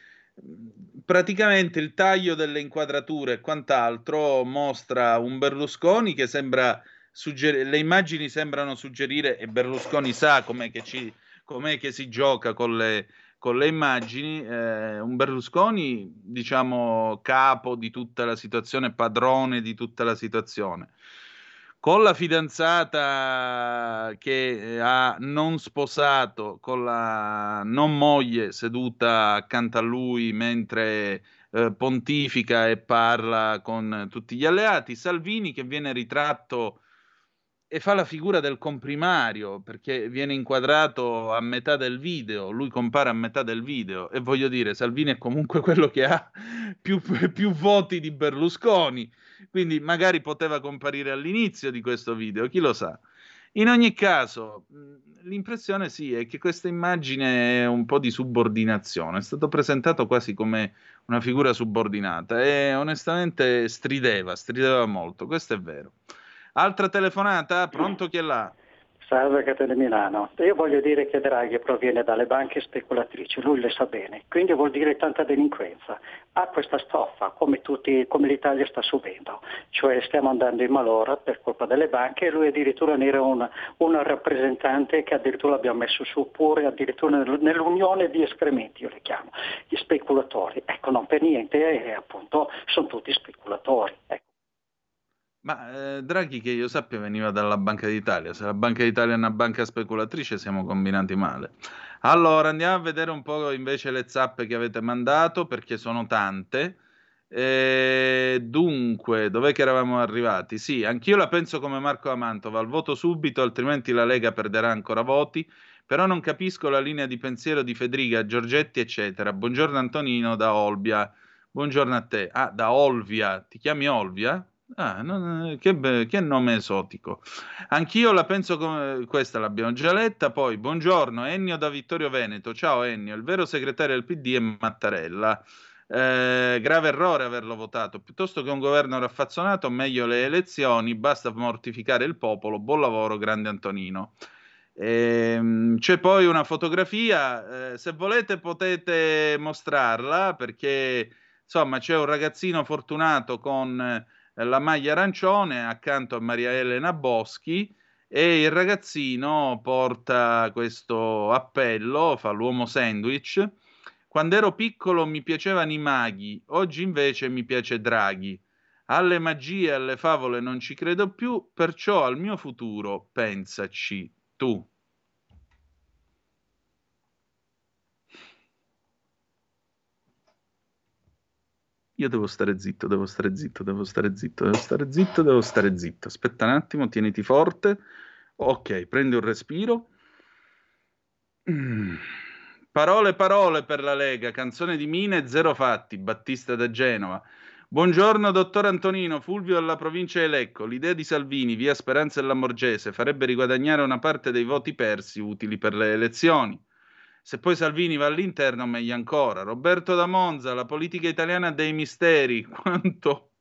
Praticamente il taglio delle inquadrature e quant'altro mostra un Berlusconi che sembra suggerire, le immagini sembrano suggerire, e Berlusconi sa com'è che, ci, com'è che si gioca con le, con le immagini, eh, un Berlusconi, diciamo, capo di tutta la situazione, padrone di tutta la situazione. Con la fidanzata che ha non sposato, con la non moglie seduta accanto a lui mentre eh, pontifica e parla con tutti gli alleati, Salvini che viene ritratto e fa la figura del comprimario perché viene inquadrato a metà del video, lui compare a metà del video e voglio dire, Salvini è comunque quello che ha più, più voti di Berlusconi, quindi magari poteva comparire all'inizio di questo video, chi lo sa. In ogni caso, l'impressione sì è che questa immagine è un po' di subordinazione, è stato presentato quasi come una figura subordinata e onestamente strideva, strideva molto, questo è vero. Altra telefonata? Pronto chi è là? Salve Catene Milano. Io voglio dire che Draghi proviene dalle banche speculatrici, lui le sa bene, quindi vuol dire tanta delinquenza. Ha questa stoffa come, tutti, come l'Italia sta subendo, cioè stiamo andando in malora per colpa delle banche e lui addirittura ne era un, un rappresentante che addirittura abbiamo messo su pure addirittura nell'unione di escrementi, io le chiamo, gli speculatori. Ecco, non per niente, eh, appunto, sono tutti speculatori. Ecco. Ma eh, Draghi, che io sappia, veniva dalla Banca d'Italia. Se la Banca d'Italia è una banca speculatrice, siamo combinati male. Allora, andiamo a vedere un po' invece le zappe che avete mandato, perché sono tante. Eh, dunque, dov'è che eravamo arrivati? Sì, anch'io la penso come Marco Amantova, al voto subito, altrimenti la Lega perderà ancora voti. Però non capisco la linea di pensiero di Federica, Giorgetti, eccetera. Buongiorno Antonino da Olbia. Buongiorno a te. Ah, da Olvia. Ti chiami Olvia? Ah, non, che, be- che, nome esotico. Anch'io la penso come questa, l'abbiamo già letta. Poi, buongiorno, Ennio da Vittorio Veneto. Ciao Ennio, il vero segretario del PD è Mattarella. Eh, grave errore averlo votato. Piuttosto che un governo raffazzonato, meglio le elezioni, basta mortificare il popolo. Buon lavoro, grande Antonino. Eh, c'è poi una fotografia, eh, se volete potete mostrarla perché insomma c'è un ragazzino fortunato con la maglia arancione accanto a Maria Elena Boschi e il ragazzino porta questo appello, fa l'uomo sandwich. Quando ero piccolo mi piacevano i maghi, oggi invece mi piace Draghi. Alle magie e alle favole non ci credo più, perciò al mio futuro pensaci tu. Io devo stare zitto, devo stare zitto, devo stare zitto, devo stare zitto, devo stare zitto. Aspetta un attimo, tieniti forte. Ok, prendi un respiro. Mm. Parole, parole per la Lega, canzone di Mine, zero fatti, Battista da Genova. Buongiorno dottor Antonino, Fulvio alla provincia di Lecco. L'idea di Salvini via Speranza e Lamorgese farebbe riguadagnare una parte dei voti persi utili per le elezioni. Se poi Salvini va all'interno, meglio ancora. Roberto da Monza, la politica italiana dei misteri. Quanto,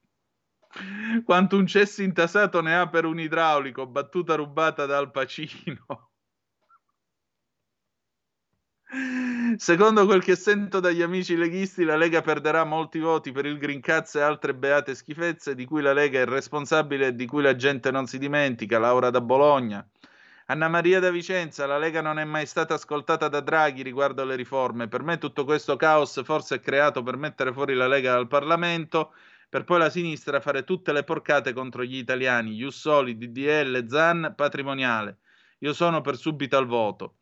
quanto un cesso intasato ne ha per un idraulico, battuta rubata dal Pacino. Secondo quel che sento dagli amici leghisti, la Lega perderà molti voti per il Green Cazzo e altre beate schifezze di cui la Lega è responsabile e di cui la gente non si dimentica. Laura da Bologna. Anna Maria da Vicenza, la Lega non è mai stata ascoltata da Draghi riguardo alle riforme. Per me tutto questo caos forse è creato per mettere fuori la Lega dal Parlamento, per poi la sinistra fare tutte le porcate contro gli italiani. Jussoli, DDL, Zan, patrimoniale. Io sono per subito al voto.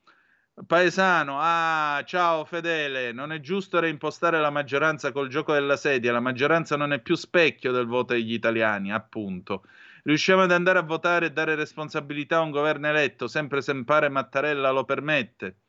Paesano, ah, ciao Fedele, non è giusto reimpostare la maggioranza col gioco della sedia, la maggioranza non è più specchio del voto degli italiani, appunto. Riusciamo ad andare a votare e dare responsabilità a un governo eletto, sempre se pare Mattarella lo permette.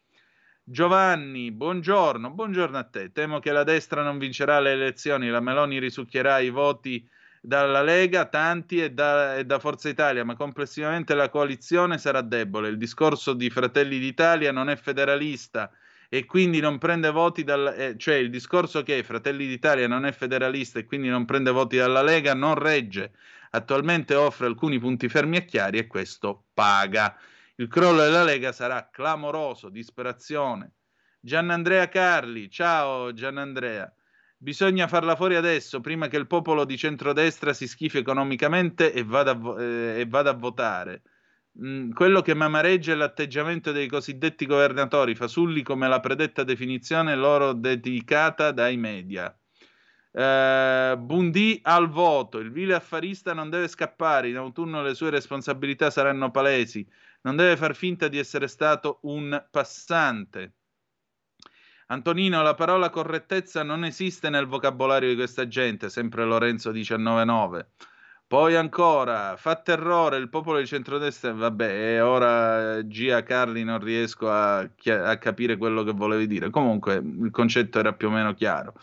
Giovanni, buongiorno, buongiorno a te. Temo che la destra non vincerà le elezioni, la Meloni risucchierà i voti dalla Lega, tanti e da, e da, Forza Italia, ma complessivamente la coalizione sarà debole. Il discorso di Fratelli d'Italia non è federalista e quindi non prende voti dal, eh, cioè il discorso che Fratelli d'Italia non è federalista e quindi non prende voti dalla Lega non regge. Attualmente offre alcuni punti fermi e chiari e questo paga. Il crollo della Lega sarà clamoroso, disperazione. Giannandrea Carli, ciao Giannandrea. Bisogna farla fuori adesso, prima che il popolo di centrodestra si schifi economicamente e vada a, eh, e vada a votare. Mm, quello che mi amareggia è l'atteggiamento dei cosiddetti governatori, fasulli come la predetta definizione loro dedicata dai media. Uh, Bundi al voto. Il vile affarista non deve scappare. In autunno le sue responsabilità saranno palesi. Non deve far finta di essere stato un passante. Antonino, la parola correttezza non esiste nel vocabolario di questa gente, sempre Lorenzo 199. Poi ancora, fa terrore il popolo di centrodestra, vabbè, ora Gia Carli non riesco a, a, capire quello che volevi dire. Comunque il concetto era più o meno chiaro.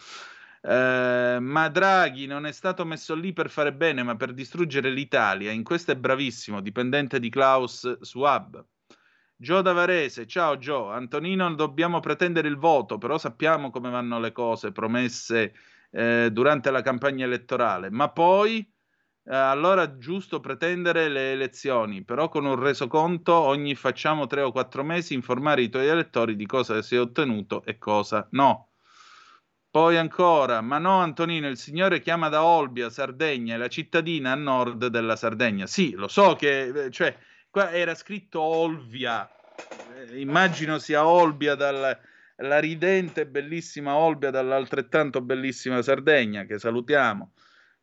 Eh, ma Draghi non è stato messo lì per fare bene, ma per distruggere l'Italia. In questo è bravissimo, dipendente di Klaus Schwab. Gio Davarese, ciao Gio, Antonino dobbiamo pretendere il voto, però sappiamo come vanno le cose promesse eh, durante la campagna elettorale, ma poi eh, allora giusto pretendere le elezioni, però con un resoconto ogni facciamo tre o quattro mesi informare i tuoi elettori di cosa si è ottenuto e cosa no. Poi ancora, ma no Antonino, il signore chiama da Olbia, Sardegna, la cittadina a nord della Sardegna. Sì, lo so che, eh, cioè, Qua era scritto Olvia, eh, immagino sia Olbia dalla ridente e bellissima Olbia dall'altrettanto bellissima Sardegna, che salutiamo.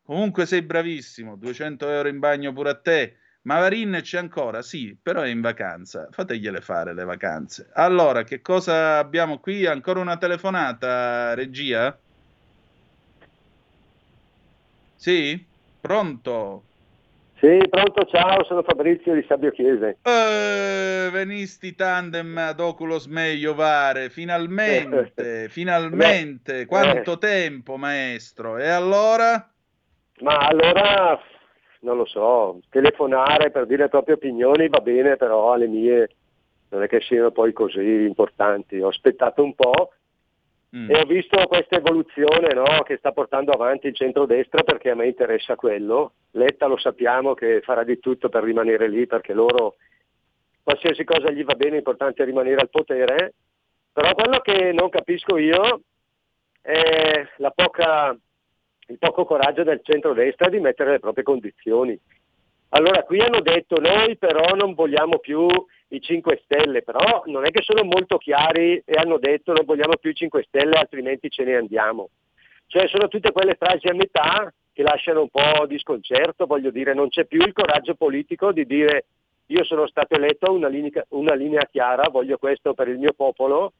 Comunque sei bravissimo, 200 euro in bagno pure a te. Mavarin c'è ancora, sì, però è in vacanza. Fategliele fare le vacanze. Allora, che cosa abbiamo qui? Ancora una telefonata, regia? Sì? Pronto? Sì, pronto, ciao, sono Fabrizio di Sabio Chiese. Eh, venisti tandem ad Oculos meglio Vare, finalmente, finalmente, quanto eh. tempo maestro, e allora? Ma allora, non lo so, telefonare per dire le proprie opinioni va bene, però le mie non è che siano poi così importanti. Ho aspettato un po', Mm. E ho visto questa evoluzione no, che sta portando avanti il centrodestra perché a me interessa quello. Letta lo sappiamo che farà di tutto per rimanere lì perché loro qualsiasi cosa gli va bene, l'importante è rimanere al potere. Però quello che non capisco io è poca, il poco coraggio del centrodestra di mettere le proprie condizioni. Allora qui hanno detto noi però non vogliamo più i 5 Stelle, però non è che sono molto chiari e hanno detto non vogliamo più i 5 Stelle altrimenti ce ne andiamo. Cioè sono tutte quelle frasi a metà che lasciano un po' di sconcerto, voglio dire, non c'è più il coraggio politico di dire io sono stato eletto a una linea, una linea chiara, voglio questo per il mio popolo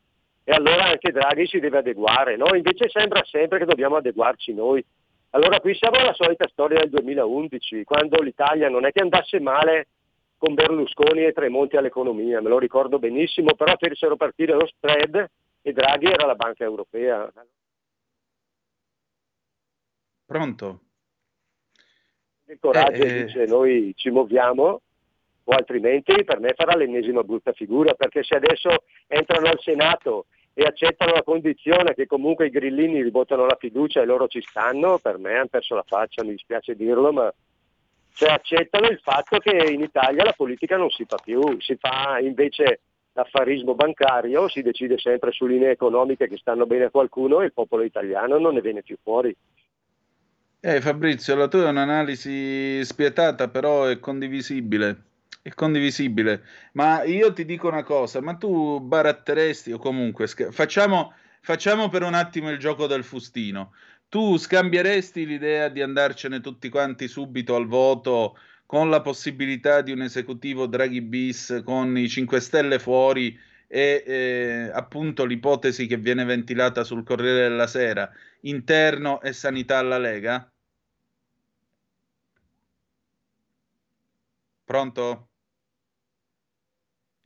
e allora anche Draghi si deve adeguare, no? Invece sembra sempre che dobbiamo adeguarci noi. Allora qui siamo alla solita storia del 2011, quando l'Italia non è che andasse male con Berlusconi e Tremonti all'economia, me lo ricordo benissimo, però fecero partire lo spread e Draghi era la banca europea. Pronto? Il coraggio Eh, eh. dice noi ci muoviamo o altrimenti per me farà l'ennesima brutta figura perché se adesso entrano al Senato e accettano la condizione che comunque i grillini ributtano la fiducia e loro ci stanno, per me hanno perso la faccia, mi dispiace dirlo, ma cioè accettano il fatto che in Italia la politica non si fa più, si fa invece l'affarismo bancario, si decide sempre su linee economiche che stanno bene a qualcuno e il popolo italiano non ne viene più fuori. Eh, Fabrizio, la tua è un'analisi spietata, però è condivisibile. È condivisibile. Ma io ti dico una cosa, ma tu baratteresti o comunque facciamo, facciamo per un attimo il gioco del fustino. Tu scambieresti l'idea di andarcene tutti quanti subito al voto con la possibilità di un esecutivo Draghi bis con i 5 Stelle fuori e eh, appunto l'ipotesi che viene ventilata sul Corriere della Sera, interno e sanità alla Lega? Pronto?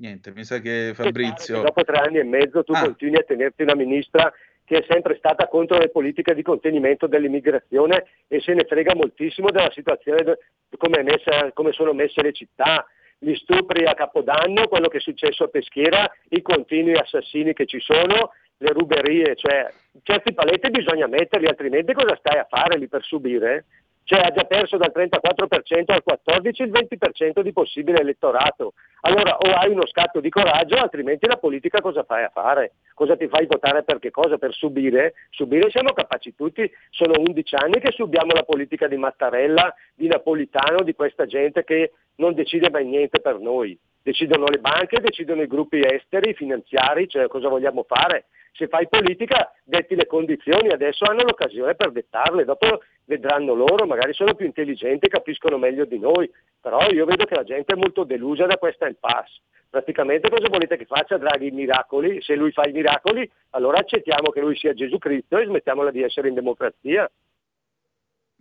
Niente, mi sa che Che Fabrizio... dopo tre anni e mezzo tu Ah. continui a tenerti una ministra che è sempre stata contro le politiche di contenimento dell'immigrazione e se ne frega moltissimo della situazione, come, è messa- come sono messe le città, gli stupri a Capodanno, quello che è successo a Peschiera, i continui assassini che ci sono, le ruberie, cioè certi paletti bisogna metterli, altrimenti cosa stai a fare lì per subire? Cioè ha già perso dal 34% al 14% il 20% di possibile elettorato. Allora o hai uno scatto di coraggio, altrimenti la politica cosa fai a fare? Cosa ti fai votare per che cosa? Per subire? Subire siamo capaci tutti, sono 11 anni che subiamo la politica di Mattarella, di Napolitano, di questa gente che non decide mai niente per noi. Decidono le banche, decidono i gruppi esteri, i finanziari, cioè cosa vogliamo fare? Se fai politica, detti le condizioni, adesso hanno l'occasione per dettarle, dopo vedranno loro, magari sono più intelligenti, capiscono meglio di noi, però io vedo che la gente è molto delusa da questa impasse. Praticamente cosa volete che faccia Draghi i miracoli? Se lui fa i miracoli, allora accettiamo che lui sia Gesù Cristo e smettiamola di essere in democrazia.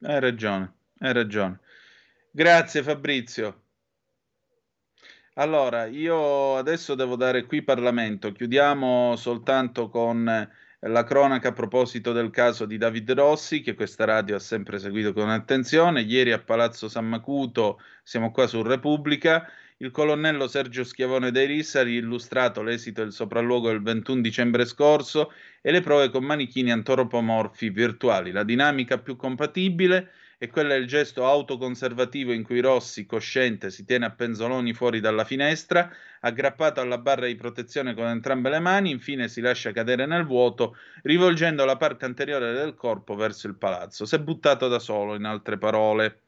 Hai ragione, hai ragione. Grazie Fabrizio. Allora, io adesso devo dare qui Parlamento. Chiudiamo soltanto con eh, la cronaca a proposito del caso di David Rossi, che questa radio ha sempre seguito con attenzione. Ieri a Palazzo San Macuto, siamo qua su Repubblica, il colonnello Sergio Schiavone dei Rissa ha illustrato l'esito del sopralluogo del 21 dicembre scorso e le prove con manichini antropomorfi virtuali. La dinamica più compatibile è quella del gesto autoconservativo in cui Rossi, cosciente, si tiene a penzoloni fuori dalla finestra, aggrappato alla barra di protezione con entrambe le mani, infine si lascia cadere nel vuoto, rivolgendo la parte anteriore del corpo verso il palazzo. Si è buttato da solo, in altre parole.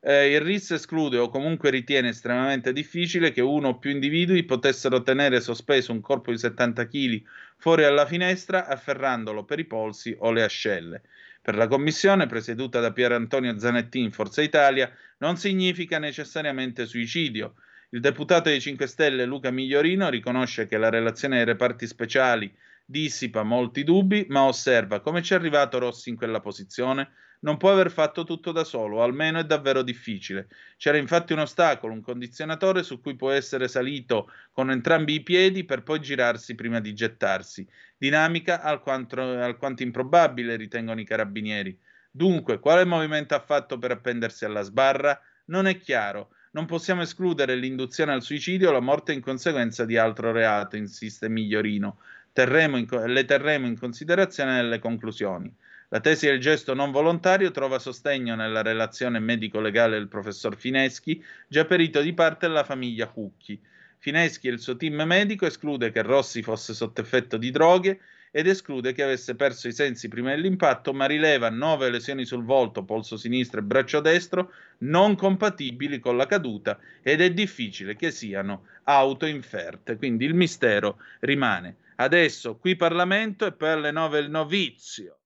Eh, il RIS esclude o comunque ritiene estremamente difficile che uno o più individui potessero tenere sospeso un corpo di 70 kg fuori alla finestra afferrandolo per i polsi o le ascelle. Per la commissione, presieduta da Pier Antonio Zanettin, Forza Italia, non significa necessariamente suicidio. Il deputato dei 5 Stelle Luca Migliorino riconosce che la relazione ai reparti speciali dissipa molti dubbi, ma osserva come ci è arrivato Rossi in quella posizione. Non può aver fatto tutto da solo, almeno è davvero difficile. C'era infatti un ostacolo, un condizionatore su cui può essere salito con entrambi i piedi per poi girarsi prima di gettarsi. Dinamica alquanto, alquanto improbabile, ritengono i carabinieri. Dunque, quale movimento ha fatto per appendersi alla sbarra? Non è chiaro. Non possiamo escludere l'induzione al suicidio o la morte in conseguenza di altro reato, insiste Migliorino. Terremo in, le terremo in considerazione nelle conclusioni. La tesi del gesto non volontario trova sostegno nella relazione medico-legale del professor Fineschi, già perito di parte della famiglia Cucchi. Fineschi e il suo team medico esclude che Rossi fosse sotto effetto di droghe ed esclude che avesse perso i sensi prima dell'impatto, ma rileva nove lesioni sul volto, polso sinistro e braccio destro non compatibili con la caduta ed è difficile che siano autoinferte. Quindi il mistero rimane. Adesso qui Parlamento e poi alle nove il novizio.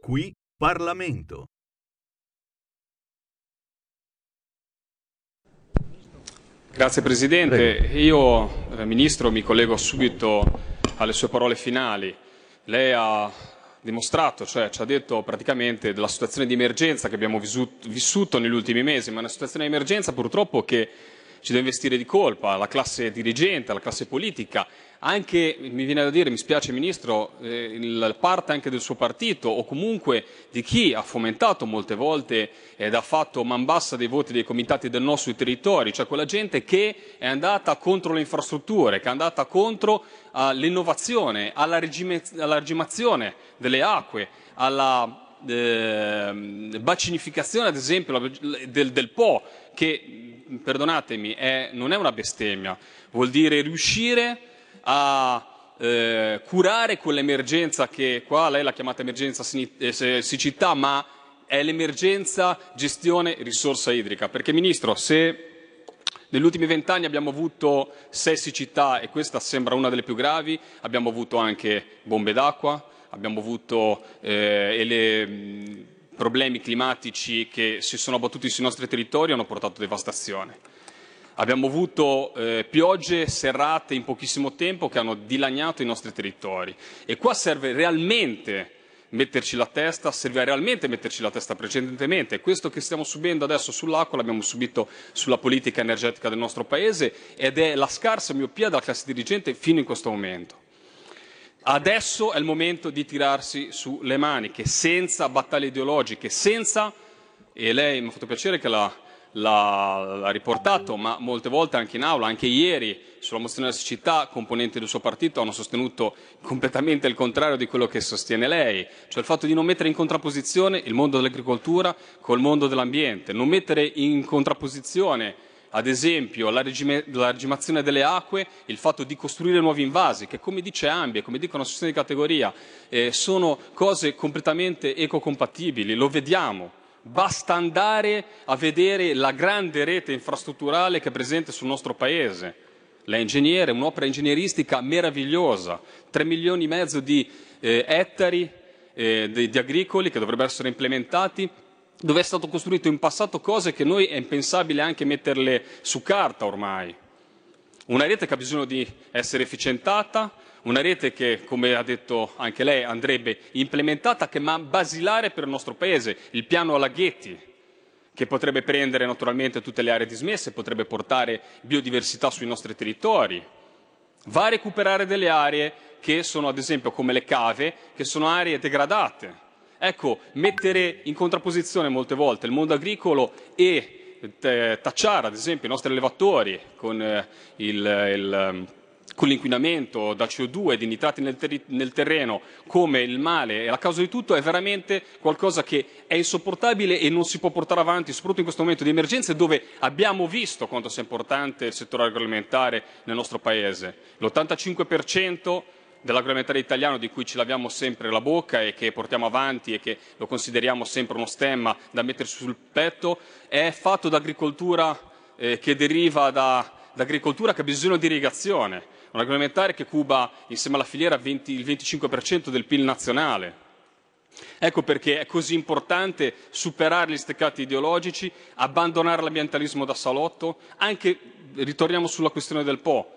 Qui Parlamento. Grazie Presidente. Io, eh, Ministro, mi collego subito alle sue parole finali. Lei ha dimostrato, cioè ci ha detto praticamente della situazione di emergenza che abbiamo vissuto, vissuto negli ultimi mesi, ma una situazione di emergenza purtroppo che ci deve investire di colpa la classe dirigente, la classe politica, anche, mi viene da dire, mi spiace Ministro, eh, il, parte anche del suo partito o comunque di chi ha fomentato molte volte ed ha fatto man bassa dei voti dei comitati del no sui territori, cioè quella gente che è andata contro le infrastrutture, che è andata contro all'innovazione, alla, regime, alla regimazione delle acque, alla eh, bacinificazione ad esempio del, del Po, che perdonatemi è, non è una bestemmia, vuol dire riuscire a eh, curare quell'emergenza che qua lei l'ha chiamata emergenza eh, siccità, ma è l'emergenza gestione risorsa idrica. Perché Ministro, se negli ultimi vent'anni abbiamo avuto sei siccità e questa sembra una delle più gravi, abbiamo avuto anche bombe d'acqua, abbiamo avuto eh, le, mh, problemi climatici che si sono abbattuti sui nostri territori e hanno portato devastazione. Abbiamo avuto eh, piogge serrate in pochissimo tempo che hanno dilaniato i nostri territori e qua serve realmente metterci la testa, serve realmente metterci la testa precedentemente. Questo che stiamo subendo adesso sull'acqua l'abbiamo subito sulla politica energetica del nostro Paese ed è la scarsa miopia della classe dirigente fino in questo momento. Adesso è il momento di tirarsi sulle maniche, senza battaglie ideologiche, senza, e lei mi ha fatto piacere che la l'ha, riportato, ma molte volte anche in aula, anche ieri sulla mozione della siccità, componenti del suo partito hanno sostenuto completamente il contrario di quello che sostiene lei, cioè il fatto di non mettere in contrapposizione il mondo dell'agricoltura col mondo dell'ambiente, non mettere in contrapposizione ad esempio la, regime, la, regimazione delle acque, il fatto di costruire nuovi invasi, che come dice Ambie, come dicono associazioni di categoria, eh, sono cose completamente ecocompatibili, lo vediamo. Basta andare a vedere la grande rete infrastrutturale che è presente sul nostro Paese. Lei è un'opera ingegneristica meravigliosa, 3 milioni e mezzo di eh, ettari eh, di, di agricoli che dovrebbero essere implementati, dove è stato costruito in passato cose che noi è impensabile anche metterle su carta ormai. Una rete che ha bisogno di essere efficientata, una rete che, come ha detto anche lei, andrebbe implementata, che è basilare per il nostro Paese, il piano Alaghetti, che potrebbe prendere naturalmente tutte le aree dismesse, potrebbe portare biodiversità sui nostri territori, va a recuperare delle aree che sono ad esempio come le cave, che sono aree degradate. Ecco, mettere in contrapposizione molte volte il mondo agricolo e eh, tacciare ad esempio i nostri allevatori con eh, il, il con l'inquinamento da CO2 e di nitrati nel, ter- nel, terreno come il male e la causa di tutto è veramente qualcosa che è insopportabile e non si può portare avanti, soprattutto in questo momento di emergenze dove abbiamo visto quanto sia importante il settore agroalimentare nel nostro Paese. L'85% dell'agroalimentare italiano di cui ci laviamo sempre la bocca e che portiamo avanti e che lo consideriamo sempre uno stemma da mettersi sul petto è fatto da agricoltura eh, che deriva da, da agricoltura che ha bisogno di irrigazione un agroalimentare che cuba insieme alla filiera 20, il 25% del PIL nazionale. Ecco perché è così importante superare gli steccati ideologici, abbandonare l'ambientalismo da salotto, anche ritorniamo sulla questione del Po,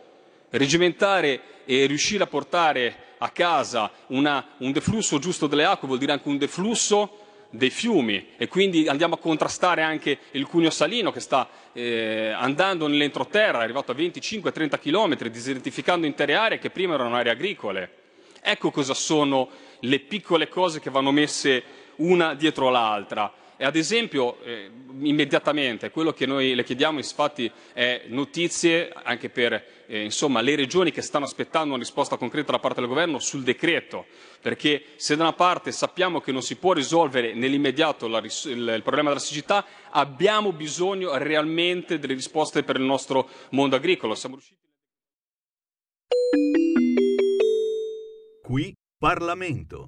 regimentare e riuscire a portare a casa una, un deflusso giusto delle acque vuol dire anche un deflusso dei fiumi. E quindi andiamo a contrastare anche il cuneo salino che sta eh, andando nell'entroterra, è arrivato a 25-30 km, disidentificando intere aree che prima erano aree agricole. Ecco cosa sono le piccole cose che vanno messe una dietro l'altra. E ad esempio, eh, immediatamente, quello che noi le chiediamo infatti è notizie anche per eh, insomma, le regioni che stanno aspettando una risposta concreta da parte del governo sul decreto, perché se da una parte sappiamo che non si può risolvere nell'immediato la, il, il problema della siccità, abbiamo bisogno realmente delle risposte per il nostro mondo agricolo. Siamo riusciti... Qui Parlamento.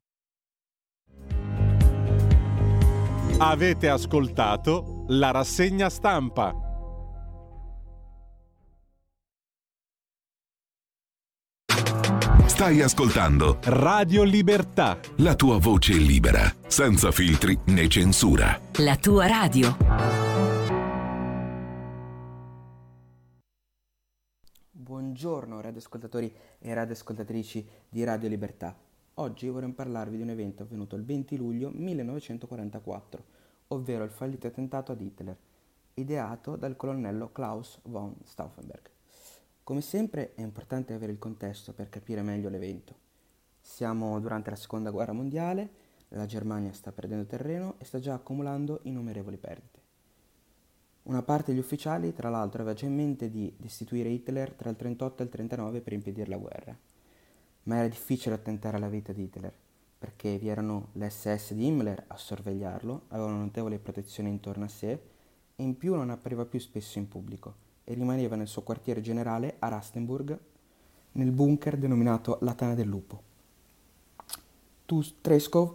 Avete ascoltato la rassegna stampa. Stai ascoltando Radio Libertà. La tua voce libera, senza filtri né censura. La tua radio. Buongiorno radioascoltatori e radioascoltatrici di Radio Libertà. Oggi vorrei parlarvi di un evento avvenuto il 20 luglio 1944, ovvero il fallito attentato ad Hitler, ideato dal colonnello Klaus von Stauffenberg. Come sempre è importante avere il contesto per capire meglio l'evento. Siamo durante la seconda guerra mondiale, la Germania sta perdendo terreno e sta già accumulando innumerevoli perdite. Una parte degli ufficiali, tra l'altro, aveva già in mente di destituire Hitler tra il 38 e il 39 per impedire la guerra. Ma era difficile attentare alla vita di Hitler, perché vi erano le SS di Himmler a sorvegliarlo, aveva una notevole protezione intorno a sé e in più non appariva più spesso in pubblico e rimaneva nel suo quartiere generale a Rastenburg, nel bunker denominato La Tana del Lupo. Treskov,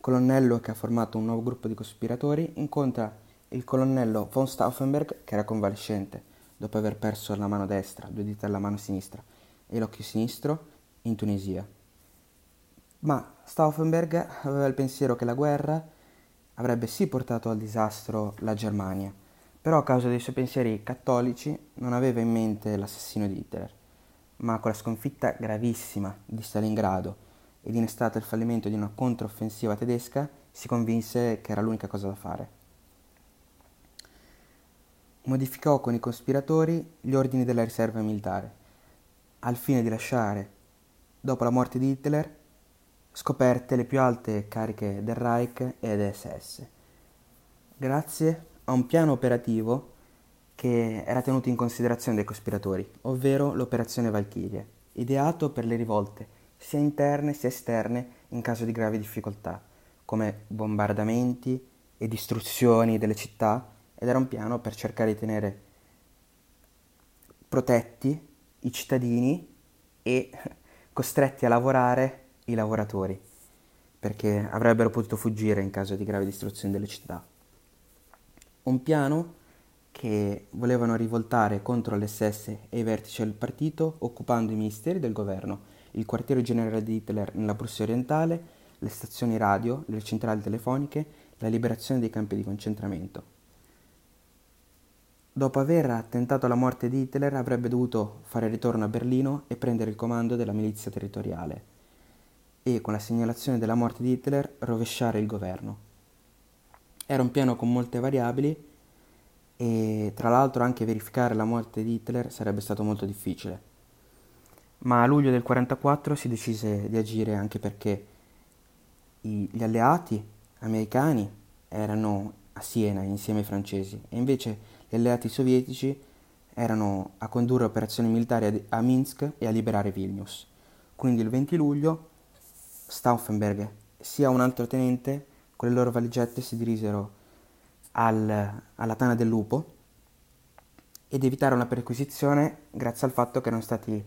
colonnello che ha formato un nuovo gruppo di cospiratori, incontra il colonnello von Stauffenberg, che era convalescente dopo aver perso la mano destra, due dita alla mano sinistra e l'occhio sinistro, in Tunisia. Ma Stauffenberg aveva il pensiero che la guerra avrebbe sì portato al disastro la Germania, però a causa dei suoi pensieri cattolici non aveva in mente l'assassino di Hitler. Ma con la sconfitta gravissima di Stalingrado ed innestato il fallimento di una controffensiva tedesca, si convinse che era l'unica cosa da fare modificò con i cospiratori gli ordini della riserva militare, al fine di lasciare, dopo la morte di Hitler, scoperte le più alte cariche del Reich e del SS, grazie a un piano operativo che era tenuto in considerazione dai cospiratori, ovvero l'operazione Valkyrie, ideato per le rivolte sia interne sia esterne in caso di gravi difficoltà, come bombardamenti e distruzioni delle città ed era un piano per cercare di tenere protetti i cittadini e costretti a lavorare i lavoratori, perché avrebbero potuto fuggire in caso di grave distruzione delle città. Un piano che volevano rivoltare contro l'SS e i vertici del partito, occupando i ministeri del governo, il quartiere generale di Hitler nella Prussia orientale, le stazioni radio, le centrali telefoniche, la liberazione dei campi di concentramento. Dopo aver tentato la morte di Hitler avrebbe dovuto fare ritorno a Berlino e prendere il comando della milizia territoriale e con la segnalazione della morte di Hitler rovesciare il governo. Era un piano con molte variabili e tra l'altro anche verificare la morte di Hitler sarebbe stato molto difficile. Ma a luglio del 1944 si decise di agire anche perché gli alleati americani erano a Siena insieme ai francesi e invece gli alleati sovietici erano a condurre operazioni militari a Minsk e a liberare Vilnius. Quindi il 20 luglio Stauffenberg sia un altro tenente con le loro valigette si dirisero al, alla Tana del Lupo ed evitarono la perquisizione grazie al fatto che erano stati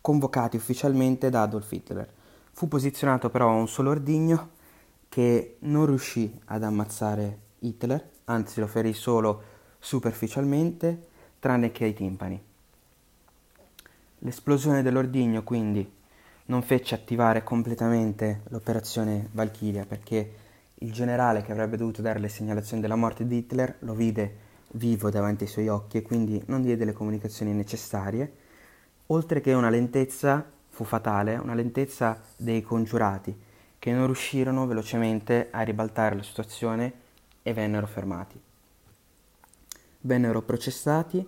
convocati ufficialmente da Adolf Hitler. Fu posizionato però un solo ordigno che non riuscì ad ammazzare Hitler anzi lo ferì solo superficialmente, tranne che ai timpani. L'esplosione dell'ordigno quindi non fece attivare completamente l'operazione Valkyria perché il generale che avrebbe dovuto dare le segnalazioni della morte di Hitler lo vide vivo davanti ai suoi occhi e quindi non diede le comunicazioni necessarie, oltre che una lentezza fu fatale, una lentezza dei congiurati che non riuscirono velocemente a ribaltare la situazione e vennero fermati. Vennero processati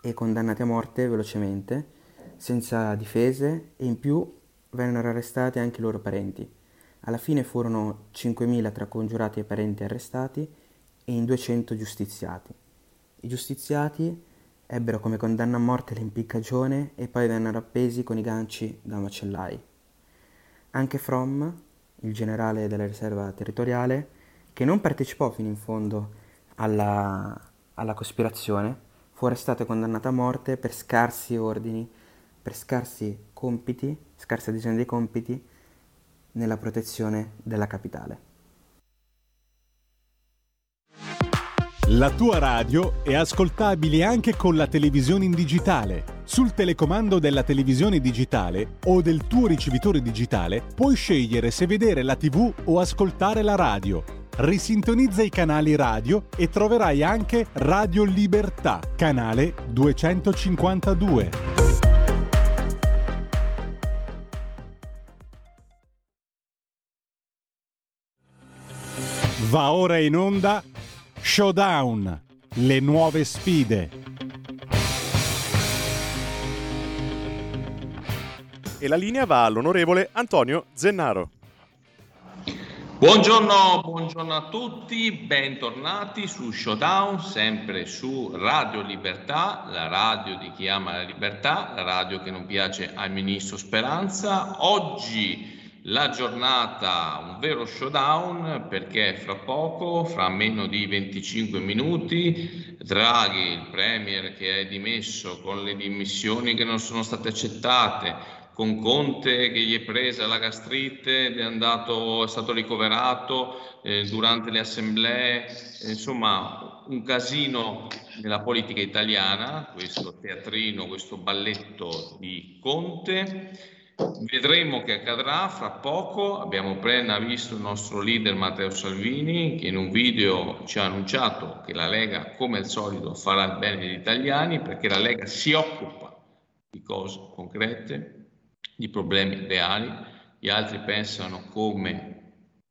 e condannati a morte velocemente, senza difese e in più vennero arrestati anche i loro parenti. Alla fine furono 5.000 tra congiurati e parenti arrestati e in 200 giustiziati. I giustiziati ebbero come condanna a morte l'impiccagione e poi vennero appesi con i ganci da macellai. Anche Fromm, il generale della riserva territoriale, che non partecipò fino in fondo alla, alla cospirazione, fu arrestato e condannato a morte per scarsi ordini, per scarsi compiti, scarsa adesione dei compiti nella protezione della capitale. La tua radio è ascoltabile anche con la televisione in digitale. Sul telecomando della televisione digitale o del tuo ricevitore digitale puoi scegliere se vedere la TV o ascoltare la radio risintonizza i canali radio e troverai anche Radio Libertà, canale 252. Va ora in onda Showdown, le nuove sfide. E la linea va all'onorevole Antonio Zennaro. Buongiorno, buongiorno a tutti, bentornati su Showdown, sempre su Radio Libertà, la radio di chi ama la libertà, la radio che non piace al ministro Speranza. Oggi la giornata, un vero showdown, perché fra poco, fra meno di 25 minuti, Draghi, il Premier che è dimesso con le dimissioni che non sono state accettate, con Conte che gli è presa la gastrite, è, andato, è stato ricoverato eh, durante le assemblee, eh, insomma un casino nella politica italiana, questo teatrino, questo balletto di Conte. Vedremo che accadrà fra poco. Abbiamo appena visto il nostro leader Matteo Salvini che in un video ci ha annunciato che la Lega, come al solito, farà il bene degli italiani perché la Lega si occupa di cose concrete, di problemi reali, gli altri pensano come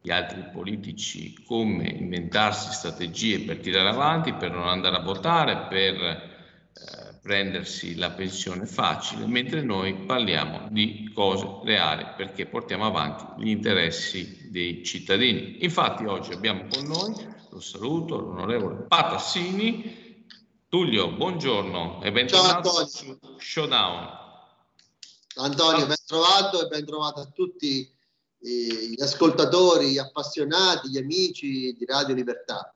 gli altri politici come inventarsi strategie per tirare avanti, per non andare a votare, per eh, prendersi la pensione facile, mentre noi parliamo di cose reali perché portiamo avanti gli interessi dei cittadini. Infatti oggi abbiamo con noi, lo saluto, l'onorevole Patassini. Tullio, buongiorno e bentornato su Showdown. Antonio, ben trovato e ben trovato a tutti gli ascoltatori, gli appassionati, gli amici di Radio Libertà.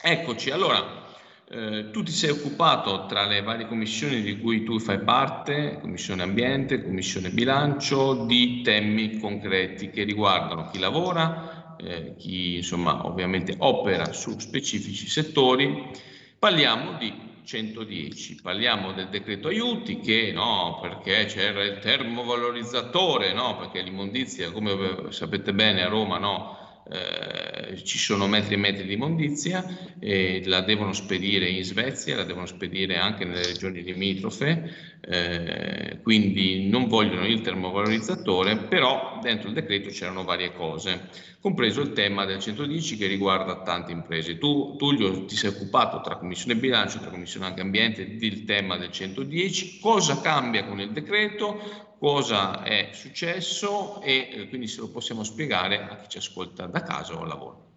Eccoci, allora, eh, tu ti sei occupato tra le varie commissioni di cui tu fai parte, Commissione Ambiente, Commissione Bilancio, di temi concreti che riguardano chi lavora, eh, chi insomma ovviamente opera su specifici settori. Parliamo di 110. Parliamo del decreto aiuti che no, perché c'era il termovalorizzatore, no, perché l'immondizia, come sapete bene a Roma, no, eh, ci sono metri e metri di immondizia e la devono spedire in Svezia, la devono spedire anche nelle regioni limitrofe, eh, quindi non vogliono il termovalorizzatore, però dentro il decreto c'erano varie cose, compreso il tema del 110 che riguarda tante imprese. Tu, Tullio, ti sei occupato tra Commissione Bilancio, tra Commissione Anche Ambiente del tema del 110, cosa cambia con il decreto, cosa è successo e eh, quindi se lo possiamo spiegare a chi ci ascolta da casa o al lavoro.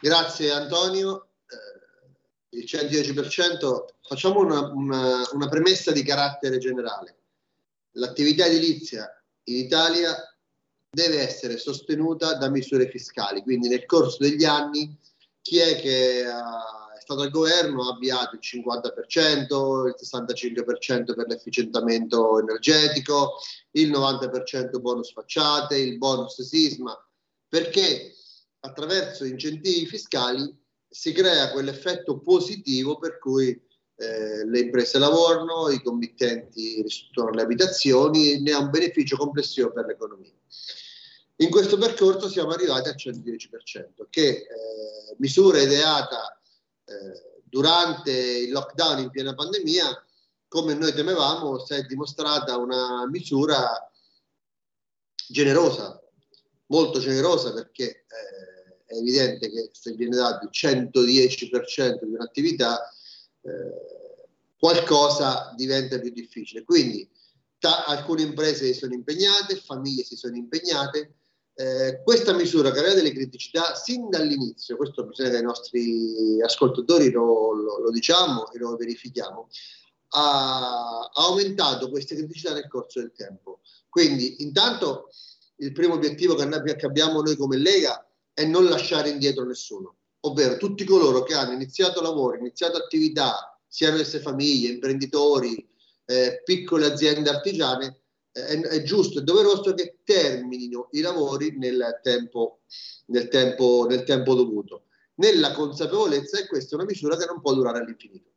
Grazie Antonio. Eh, il 110% facciamo una, una, una premessa di carattere generale. L'attività edilizia in Italia deve essere sostenuta da misure fiscali, quindi nel corso degli anni chi è che ha stato al governo ha avviato il 50%, il 65% per l'efficientamento energetico, il 90% bonus facciate, il bonus sisma, perché attraverso incentivi fiscali si crea quell'effetto positivo per cui eh, le imprese lavorano, i committenti ristrutturano le abitazioni, ne ha un beneficio complessivo per l'economia. In questo percorso siamo arrivati al 110%, che eh, misura ideata eh, durante il lockdown in piena pandemia, come noi temevamo, si è dimostrata una misura generosa, molto generosa perché eh, è evidente che se viene dato il 110% di un'attività, eh, qualcosa diventa più difficile. Quindi ta- alcune imprese si sono impegnate, famiglie si sono impegnate, eh, questa misura che aveva delle criticità sin dall'inizio, questo bisogna che i nostri ascoltatori lo, lo, lo diciamo e lo verifichiamo, ha, ha, aumentato queste criticità nel corso del tempo. Quindi intanto il primo obiettivo che, che abbiamo noi come Lega è non lasciare indietro nessuno, ovvero tutti coloro che hanno iniziato lavoro, iniziato attività, siano esse famiglie, imprenditori, eh, piccole aziende artigiane, è, è, giusto e doveroso che terminino i lavori nel tempo, nel tempo, nel tempo dovuto. Nella consapevolezza che questa è una misura che non può durare all'infinito.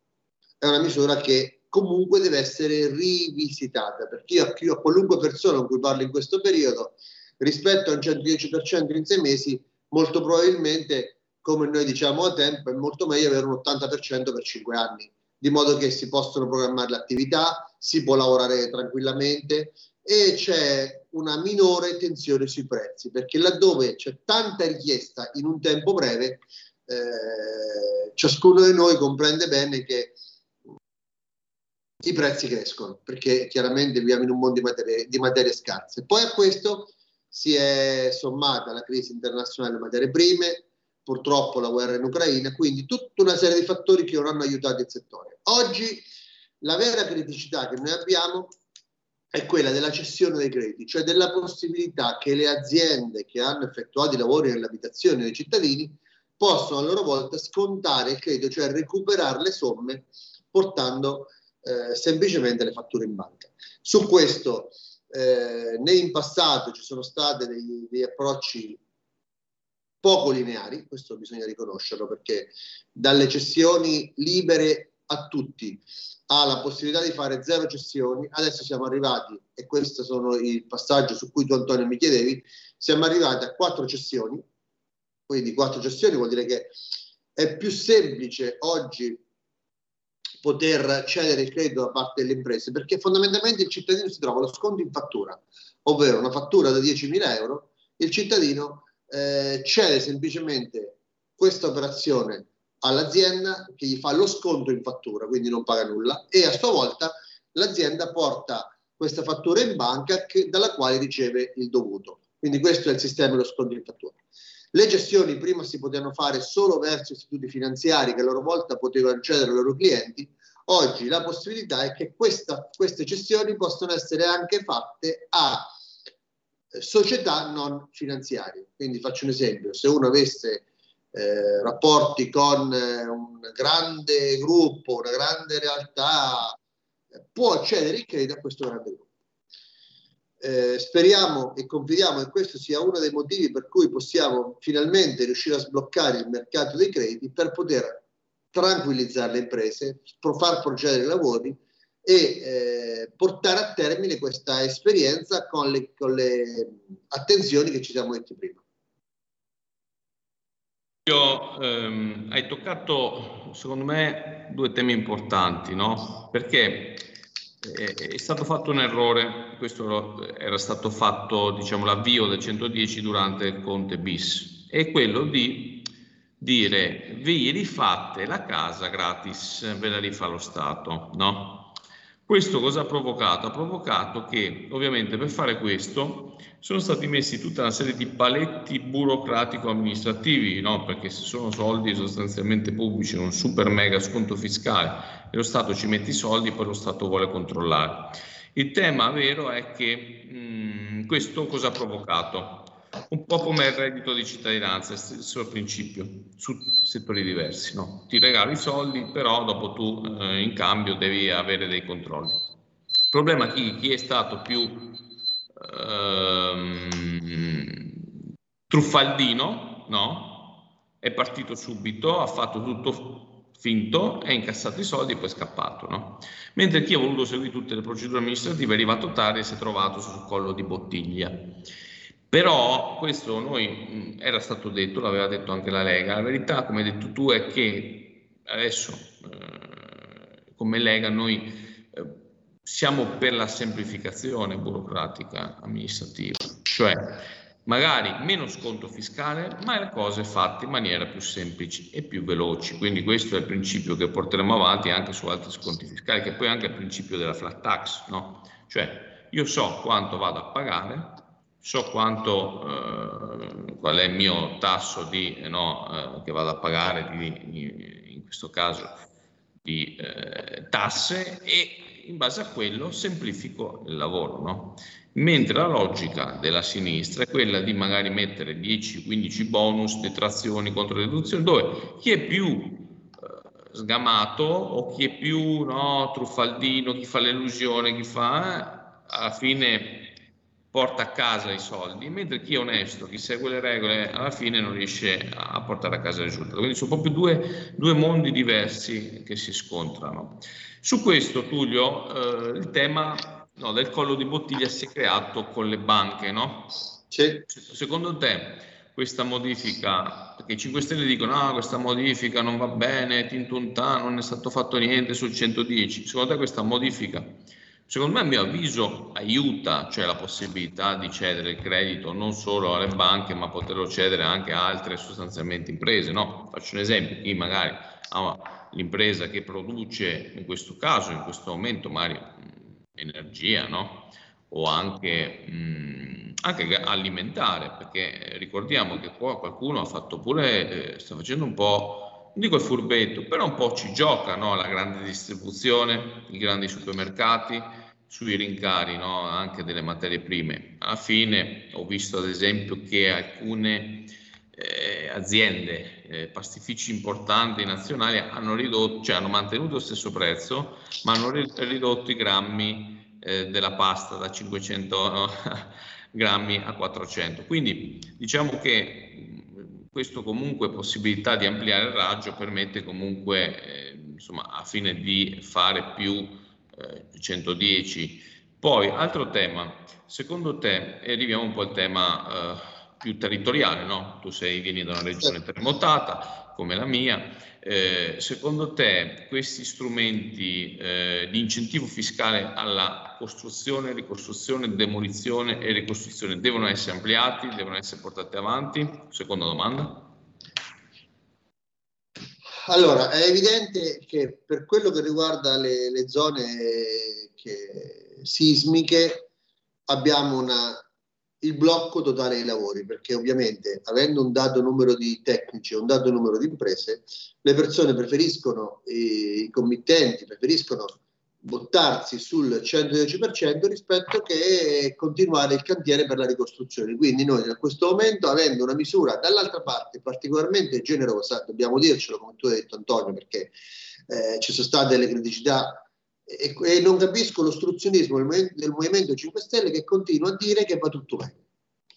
È una misura che comunque deve essere rivisitata, perché io, io a qualunque persona con cui parlo in questo periodo, rispetto a un 110% in sei mesi, molto probabilmente, come noi diciamo a tempo, è molto meglio avere un 80% per cinque anni di modo che si possono programmare le attività, si può lavorare tranquillamente e c'è una minore tensione sui prezzi, perché laddove c'è tanta richiesta in un tempo breve, eh, ciascuno di noi comprende bene che i prezzi crescono perché chiaramente viviamo in un mondo di materie, di materie scarse. Poi a questo si è sommata la crisi internazionale delle materie prime, purtroppo la guerra in Ucraina, quindi tutta una serie di fattori che non hanno aiutato il settore. Oggi la vera criticità che noi abbiamo è quella della cessione dei crediti, cioè della possibilità che le aziende che hanno effettuato i lavori nell'abitazione dei cittadini possano a loro volta scontare il credito, cioè recuperare le somme portando eh, semplicemente le fatture in banca. Su questo eh, né in passato ci sono stati degli approcci poco lineari, questo bisogna riconoscerlo perché dalle cessioni libere a tutti alla possibilità di fare zero cessioni, adesso siamo arrivati, e questo sono il passaggio su cui tu Antonio mi chiedevi, siamo arrivati a quattro cessioni, quindi quattro cessioni vuol dire che è più semplice oggi poter cedere il credito da parte delle imprese perché fondamentalmente il cittadino si trova lo sconto in fattura, ovvero una fattura da 10.000 euro, il cittadino eh, cede semplicemente questa operazione all'azienda che gli fa lo sconto in fattura, quindi non paga nulla, e a sua volta l'azienda porta questa fattura in banca che, dalla quale riceve il dovuto. Quindi questo è il sistema dello sconto in fattura. Le gestioni prima si potevano fare solo verso istituti finanziari che a loro volta potevano accedere ai loro clienti, oggi la possibilità è che questa, queste gestioni possono essere anche fatte a società non finanziarie. Quindi faccio un esempio, se uno avesse eh, rapporti con eh, un grande gruppo, una grande realtà, può accedere il credito a questo grande gruppo. Eh, speriamo e confidiamo che questo sia uno dei motivi per cui possiamo finalmente riuscire a sbloccare il mercato dei crediti per poter tranquillizzare le imprese, far procedere i lavori e eh, portare a termine questa esperienza con le, con le attenzioni che ci siamo detti prima. Io, ehm, hai toccato, secondo me, due temi importanti, no? Perché è, è stato fatto un errore, questo era stato fatto, diciamo, l'avvio del 110 durante il Conte bis, è quello di dire vi rifate la casa gratis, ve la rifà lo Stato, no? Questo cosa ha provocato? Ha provocato che ovviamente per fare questo sono stati messi tutta una serie di paletti burocratico-amministrativi, no? perché se sono soldi sostanzialmente pubblici, un super mega sconto fiscale e lo Stato ci mette i soldi, poi lo Stato vuole controllare. Il tema vero è che mh, questo cosa ha provocato? Un po' come il reddito di cittadinanza, stesso principio, su settori diversi. No? Ti regali i soldi, però dopo tu eh, in cambio devi avere dei controlli. Il problema è chi, chi è stato più ehm, truffaldino, no? è partito subito, ha fatto tutto finto, è incassato i soldi e poi è scappato. No? Mentre chi ha voluto seguire tutte le procedure amministrative è arrivato tardi e si è trovato sul collo di bottiglia. Però questo noi era stato detto, l'aveva detto anche la Lega, la verità come hai detto tu è che adesso eh, come Lega noi eh, siamo per la semplificazione burocratica amministrativa, cioè magari meno sconto fiscale, ma le cose fatte in maniera più semplice e più veloci. Quindi questo è il principio che porteremo avanti anche su altri sconti fiscali, che poi è anche il principio della flat tax, no? Cioè io so quanto vado a pagare, so quanto, eh, qual è il mio tasso di, eh, no, eh, che vado a pagare di, in questo caso di eh, tasse e in base a quello semplifico il lavoro. No? Mentre la logica della sinistra è quella di magari mettere 10-15 bonus, detrazioni, contro deduzioni, dove chi è più eh, sgamato o chi è più no, truffaldino, chi fa l'illusione, chi fa, eh, alla fine porta a casa i soldi, mentre chi è onesto, chi segue le regole, alla fine non riesce a portare a casa il risultato. Quindi sono proprio due, due mondi diversi che si scontrano. Su questo, Tullio, eh, il tema no, del collo di bottiglia si è creato con le banche, no? Sì. Secondo te questa modifica, perché i 5 Stelle dicono ah, questa modifica non va bene, tintuntà, non è stato fatto niente sul 110, secondo te questa modifica Secondo me, a mio avviso, aiuta, cioè la possibilità di cedere il credito non solo alle banche, ma poterlo cedere anche a altre sostanzialmente imprese. No? Faccio un esempio, chi magari ha l'impresa che produce in questo caso, in questo momento magari energia, no? o anche, mh, anche, alimentare, perché ricordiamo che qua qualcuno ha fatto pure, eh, sta facendo un po', dico il furbetto, però un po' ci gioca no? la grande distribuzione, i grandi supermercati, sui rincari no? anche delle materie prime. Alla fine ho visto ad esempio che alcune eh, aziende, eh, pastifici importanti nazionali hanno, ridotto, cioè hanno mantenuto lo stesso prezzo, ma hanno ridotto i grammi eh, della pasta da 500 grammi a 400. Quindi diciamo che questo comunque possibilità di ampliare il raggio permette comunque eh, insomma a fine di fare più 110. Eh, Poi altro tema, secondo te, e arriviamo un po' al tema eh, più territoriale, no? Tu sei, vieni da una regione terremotata come la mia. Eh, secondo te questi strumenti eh, di incentivo fiscale alla costruzione, ricostruzione, demolizione e ricostruzione devono essere ampliati, devono essere portati avanti? Seconda domanda. Allora, è evidente che per quello che riguarda le, le zone che, sismiche abbiamo una il blocco totale dei lavori, perché ovviamente avendo un dato numero di tecnici e un dato numero di imprese, le persone preferiscono, i committenti preferiscono buttarsi sul 110% rispetto che continuare il cantiere per la ricostruzione. Quindi noi in questo momento, avendo una misura dall'altra parte particolarmente generosa, dobbiamo dircelo come tu hai detto Antonio, perché eh, ci sono state delle criticità e, e non capisco l'ostruzionismo del, del Movimento 5 Stelle che continua a dire che va tutto bene.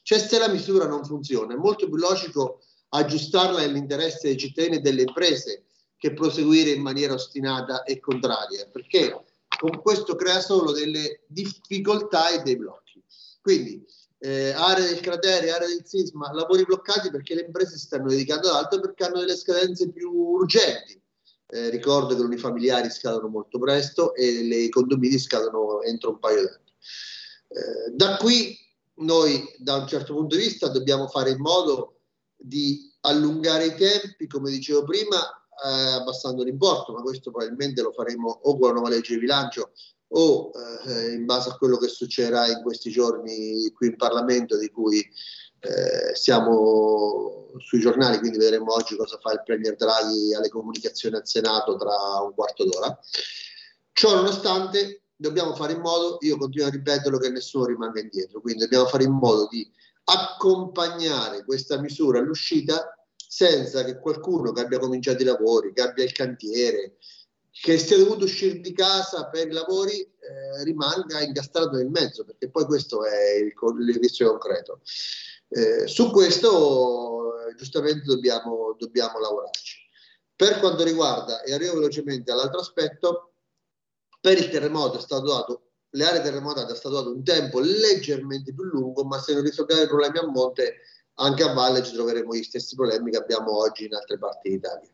Cioè se la misura non funziona è molto più logico aggiustarla nell'interesse dei cittadini e delle imprese che proseguire in maniera ostinata e contraria, perché con questo crea solo delle difficoltà e dei blocchi. Quindi eh, aree del cratere, aree del sisma, lavori bloccati perché le imprese si stanno dedicando ad altro perché hanno delle scadenze più urgenti eh, ricordo che le unifamiliari scadono molto presto e le condomini scadono entro un paio d'anni. Eh, da qui noi, da un certo punto di vista, dobbiamo fare in modo di allungare i tempi, come dicevo prima, eh, abbassando l'importo, ma questo probabilmente lo faremo o con la nuova legge di bilancio o eh, in base a quello che succederà in questi giorni qui in Parlamento, di cui eh, siamo sui giornali, quindi vedremo oggi cosa fa il Premier Draghi alle comunicazioni al Senato tra un quarto d'ora. Ciò nonostante dobbiamo fare in modo, io continuo a ripeterlo, che nessuno rimanga indietro, quindi dobbiamo fare in modo di accompagnare questa misura all'uscita senza che qualcuno che abbia cominciato i lavori, che abbia il cantiere, che sia dovuto uscire di casa per i lavori eh, rimanga incastrato nel mezzo, perché poi questo è il, il rischio concreto. Eh, su questo eh, giustamente dobbiamo, dobbiamo lavorarci. Per quanto riguarda, e arrivo velocemente all'altro aspetto, per il terremoto è stato dato, le aree terremotate è stato dato un tempo leggermente più lungo, ma se non risolviamo i problemi a monte, anche a valle ci troveremo gli stessi problemi che abbiamo oggi in altre parti d'Italia.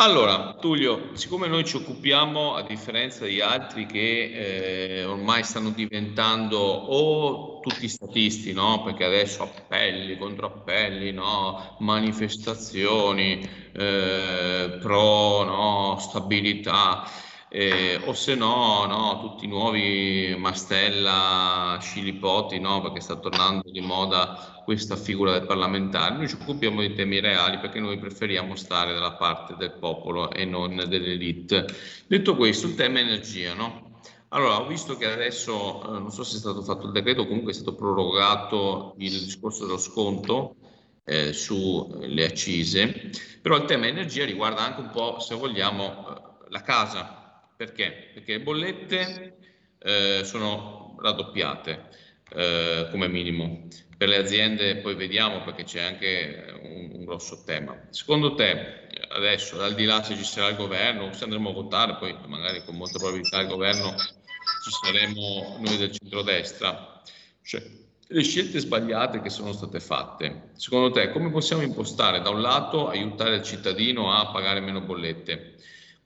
Allora, Tullio, siccome noi ci occupiamo, a differenza di altri che eh, ormai stanno diventando o tutti statisti, no? Perché adesso appelli, controappelli, no? Manifestazioni eh, pro no? stabilità eh, o se no, no, tutti i nuovi Mastella, Scilipoti, no, perché sta tornando di moda questa figura del parlamentare. Noi ci occupiamo di temi reali perché noi preferiamo stare dalla parte del popolo e non dell'elite. Detto questo, il tema energia, no? Allora, ho visto che adesso, eh, non so se è stato fatto il decreto, comunque è stato prorogato il discorso dello sconto eh, sulle accise, però il tema energia riguarda anche un po', se vogliamo, eh, la casa, perché? Perché le bollette eh, sono raddoppiate eh, come minimo. Per le aziende poi vediamo perché c'è anche un, un, grosso tema. Secondo te, adesso, al di là se ci sarà il governo, se andremo a votare, poi magari con molta probabilità il governo ci saremo noi del centrodestra, cioè le scelte sbagliate che sono state fatte, secondo te come possiamo impostare da un lato aiutare il cittadino a pagare meno bollette?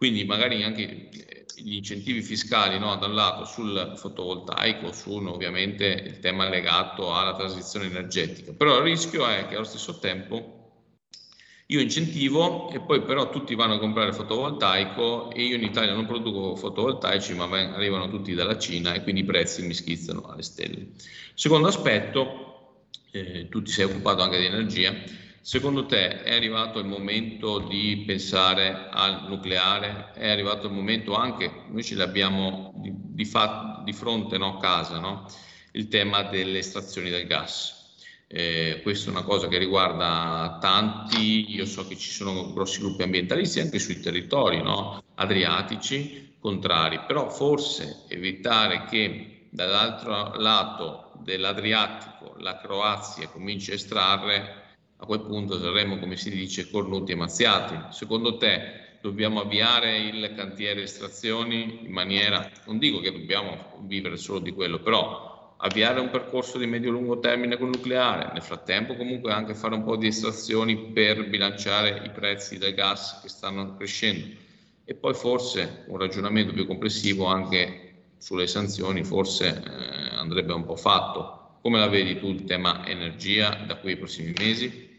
Quindi magari anche gli incentivi fiscali no, da un lato sul fotovoltaico, su ovviamente il tema legato alla transizione energetica, però il rischio è che allo stesso tempo Io incentivo e poi però tutti vanno a comprare fotovoltaico e io in Italia non produco fotovoltaici ma arrivano tutti dalla Cina e quindi i prezzi mi schizzano alle stelle. Secondo aspetto, eh, tu ti sei occupato anche di energia, secondo te è arrivato il momento di pensare al nucleare? È arrivato il momento anche, noi ce l'abbiamo di, di, fa, di fronte no, a casa, no? il tema delle estrazioni del gas eh, questa è una cosa che riguarda tanti, io so che ci sono grossi gruppi ambientalisti anche sui territori no? adriatici contrari, però forse evitare che dall'altro lato dell'Adriatico la Croazia cominci a estrarre, a quel punto saremmo, come si dice, cornuti e mazziati. Secondo te dobbiamo avviare il cantiere estrazioni in maniera, non dico che dobbiamo vivere solo di quello, però avviare un percorso di medio-lungo termine con il nucleare, nel frattempo comunque anche fare un po' di estrazioni per bilanciare i prezzi del gas che stanno crescendo e poi forse un ragionamento più complessivo anche sulle sanzioni forse eh, andrebbe un po' fatto. Come la vedi tu il tema energia da qui ai prossimi mesi?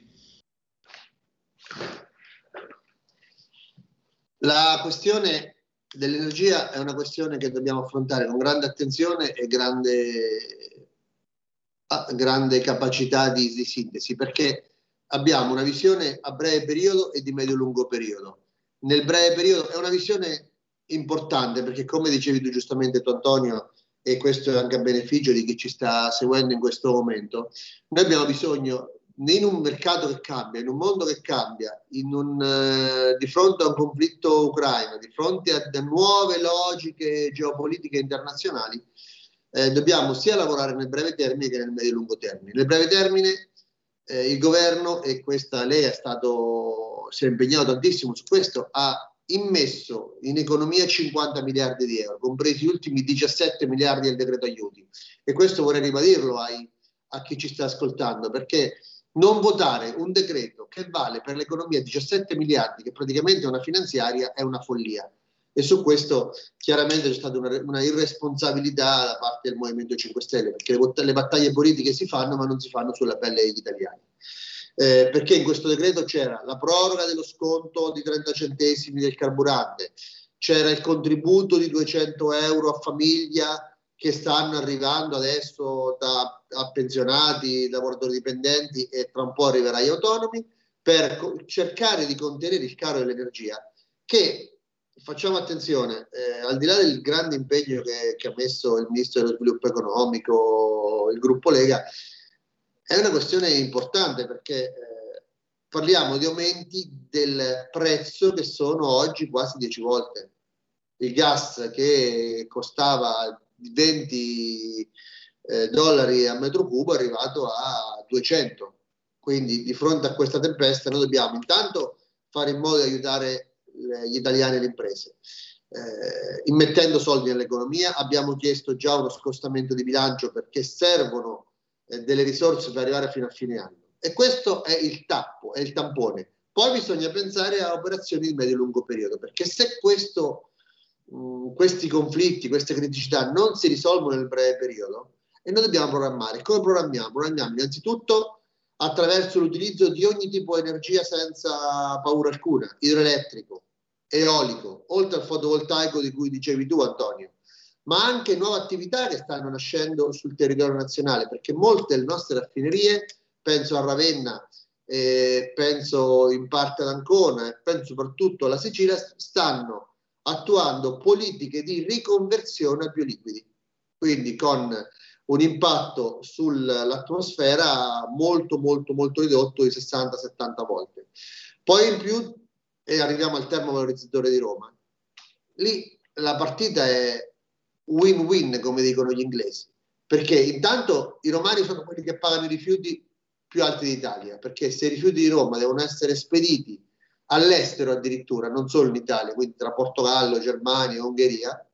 La questione dell'energia è una questione che dobbiamo affrontare con grande attenzione e grande, ah, grande capacità di, di, sintesi, perché abbiamo una visione a breve periodo e di medio-lungo periodo. Nel breve periodo è una visione importante perché, come dicevi tu giustamente, tu Antonio, e questo è anche a beneficio di chi ci sta seguendo in questo momento, noi abbiamo bisogno in un mercato che cambia, in un mondo che cambia, un, eh, di fronte a un conflitto ucraino, di fronte a, a nuove logiche geopolitiche internazionali, eh, dobbiamo sia lavorare nel breve termine che nel medio-lungo termine. Nel breve termine eh, il governo, e questa lei è stato, si è impegnato tantissimo su questo, ha immesso in economia 50 miliardi di euro, compresi gli ultimi 17 miliardi del decreto aiuti. E questo vorrei ribadirlo ai, a chi ci sta ascoltando, perché non votare un decreto che vale per l'economia 17 miliardi, che praticamente è una finanziaria, è una follia. E su questo chiaramente c'è stata una, una irresponsabilità da parte del Movimento 5 Stelle, perché le, le, battaglie politiche si fanno, ma non si fanno sulla pelle degli italiani. Eh, perché in questo decreto c'era la proroga dello sconto di 30 centesimi del carburante, c'era il contributo di 200 euro a famiglia che stanno arrivando adesso da pensionati, lavoratori dipendenti e tra un po' arriverà agli autonomi, per co- cercare di contenere il caro dell'energia, che facciamo attenzione, eh, al di là del grande impegno che, che, ha messo il Ministro dello Sviluppo Economico, il gruppo Lega, è una questione importante perché eh, parliamo di aumenti del prezzo che sono oggi quasi 10 volte. Il gas che costava 20 eh, dollari a metro cubo è arrivato a 200. Quindi di fronte a questa tempesta noi dobbiamo intanto fare in modo di aiutare le, gli italiani e le imprese. Eh, immettendo soldi nell'economia, abbiamo chiesto già uno scostamento di bilancio perché servono eh, delle risorse per arrivare fino a fine anno. E questo è il tappo, è il tampone. Poi bisogna pensare a operazioni di medio-lungo periodo, perché se questo mh, questi conflitti, queste criticità non si risolvono nel breve periodo e noi dobbiamo programmare. Come programmiamo? Programmiamo innanzitutto attraverso l'utilizzo di ogni tipo di energia senza paura alcuna, idroelettrico, eolico, oltre al fotovoltaico di cui dicevi tu Antonio, ma anche nuove attività che stanno nascendo sul territorio nazionale, perché molte delle nostre raffinerie, penso a Ravenna, eh, penso in parte ad Ancona, penso soprattutto alla Sicilia, stanno attuando politiche di riconversione a bioliquidi, quindi con un impatto sull'atmosfera molto molto molto ridotto di 60-70 volte. Poi in più e arriviamo al termovalorizzatore di Roma. Lì la partita è win-win, come dicono gli inglesi, perché intanto i romani sono quelli che pagano i rifiuti più alti d'Italia, perché se i rifiuti di Roma devono essere spediti all'estero addirittura, non solo in Italia, quindi tra Portogallo, Germania Ungheria,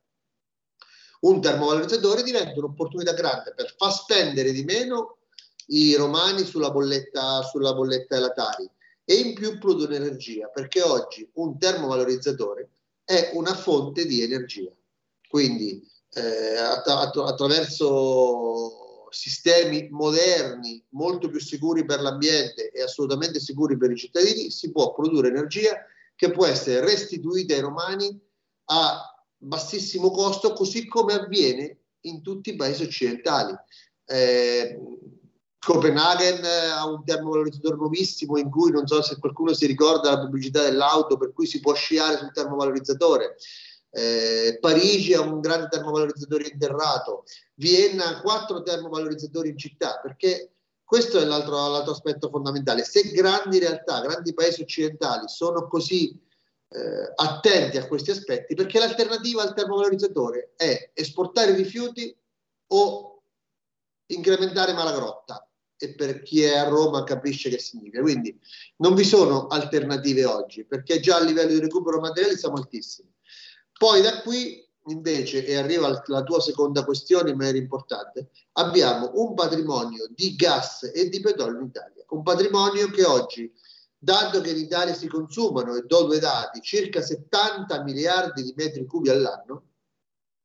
un termovalorizzatore diventa un'opportunità grande per far spendere di meno i romani sulla bolletta, sulla bolletta della Tari e in più produrre energia, perché oggi un termovalorizzatore è una fonte di energia. Quindi eh, att- attraverso sistemi moderni, molto più sicuri per l'ambiente e assolutamente sicuri per i cittadini, si può produrre energia che può essere restituita ai romani a bassissimo costo, così come avviene in tutti i paesi occidentali. Eh, Copenaghen ha un termovalorizzatore nuovissimo in cui non so se qualcuno si ricorda la pubblicità dell'auto per cui si può sciare sul termovalorizzatore. Eh, Parigi ha un grande termovalorizzatore interrato, Vienna ha quattro termovalorizzatori in città, perché questo è l'altro, l'altro aspetto fondamentale. Se grandi realtà, grandi paesi occidentali sono così eh, attenti a questi aspetti, perché l'alternativa al termovalorizzatore è esportare rifiuti o incrementare Malagrotta e per chi è a Roma capisce che significa. Quindi non vi sono alternative oggi, perché già a livello di recupero materiale siamo altissimi. Poi da qui invece, e arriva la tua seconda questione, ma era importante, abbiamo un patrimonio di gas e di petrolio in Italia, un patrimonio che oggi, dato che in Italia si consumano, e do due dati, circa 70 miliardi di metri cubi all'anno,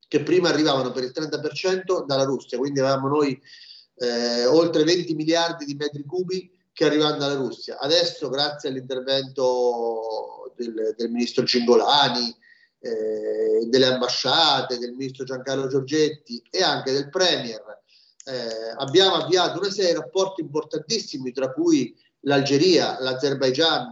che prima arrivavano per il 30% dalla Russia, quindi avevamo noi eh, oltre 20 miliardi di metri cubi che arrivano dalla Russia. Adesso, grazie all'intervento del, del ministro Cingolani, eh, delle ambasciate, del ministro Giancarlo Giorgetti e anche del Premier, eh, abbiamo avviato una serie di rapporti importantissimi, tra cui l'Algeria, l'Azerbaigian,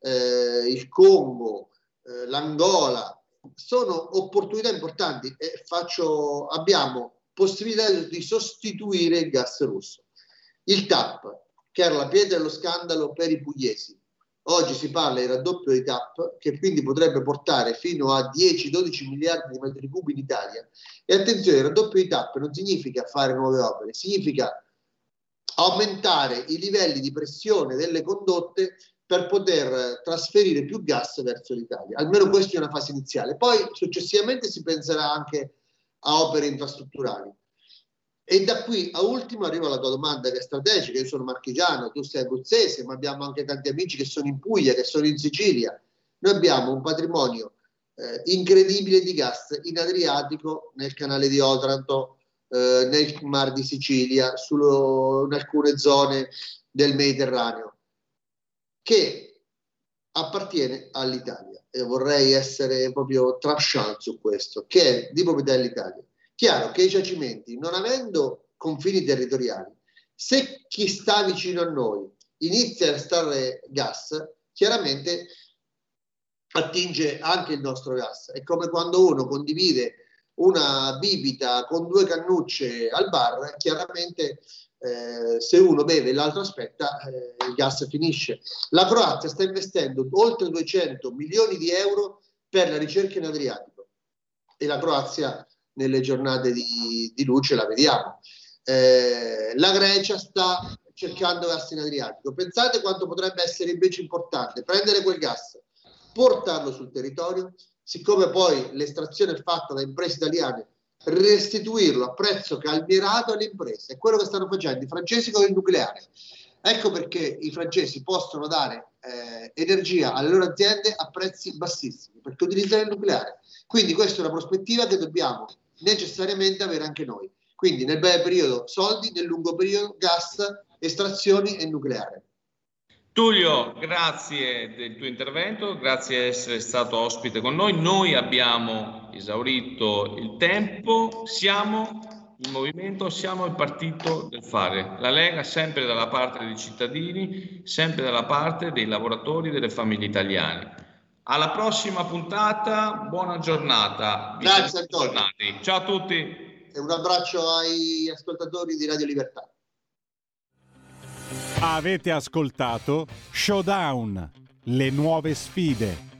eh, il Congo, eh, l'Angola. Sono opportunità importanti e faccio, abbiamo possibilità di sostituire il gas russo. Il TAP, che era la pietra dello scandalo per i pugliesi, oggi si parla di raddoppio di TAP, che quindi potrebbe portare fino a 10-12 miliardi di metri cubi in Italia. E attenzione, il raddoppio di TAP non significa fare nuove opere, significa aumentare i livelli di pressione delle condotte per poter trasferire più gas verso l'Italia. Almeno questa è una fase iniziale. Poi successivamente si penserà anche a opere infrastrutturali. E da qui a ultimo arriva la tua domanda che è strategica. Io sono marchigiano, tu sei abruzzese, ma abbiamo anche tanti amici che sono in Puglia, che sono in Sicilia. Noi abbiamo un patrimonio eh, incredibile di gas in Adriatico, nel canale di Otranto, eh, nel Mar di Sicilia, sullo, in alcune zone del Mediterraneo, che appartiene all'Italia. E vorrei essere proprio trasciant su questo, che è di proprietà dell'Italia. Chiaro che i giacimenti, non avendo confini territoriali, se chi sta vicino a noi inizia a estrarre gas, chiaramente attinge anche il nostro gas. È come quando uno condivide una bibita con due cannucce al bar, chiaramente eh, se uno beve e l'altro aspetta, eh, il gas finisce. La Croazia sta investendo oltre 200 milioni di euro per la ricerca in Adriatico e la Croazia nelle giornate di, di luce la vediamo. Eh, la Grecia sta cercando gas in Adriatico. Pensate quanto potrebbe essere invece importante prendere quel gas, portarlo sul territorio, siccome poi l'estrazione è fatta da imprese italiane, restituirlo a prezzo calmierato alle imprese. È quello che stanno facendo i francesi con il nucleare. Ecco perché i francesi possono dare eh, energia alle loro aziende a prezzi bassissimi, perché utilizzano il nucleare. Quindi questa è una prospettiva che dobbiamo necessariamente avere anche noi. Quindi nel breve periodo soldi, nel lungo periodo gas, estrazioni e nucleare. Tullio, grazie del tuo intervento, grazie di essere stato ospite con noi. Noi abbiamo esaurito il tempo, siamo il movimento, siamo il partito del fare. La Lega sempre dalla parte dei cittadini, sempre dalla parte dei lavoratori e delle famiglie italiane. Alla prossima puntata, buona giornata. Grazie Antonio. Ciao a tutti. E un abbraccio ai ascoltatori di Radio Libertà. Avete ascoltato Showdown, le nuove sfide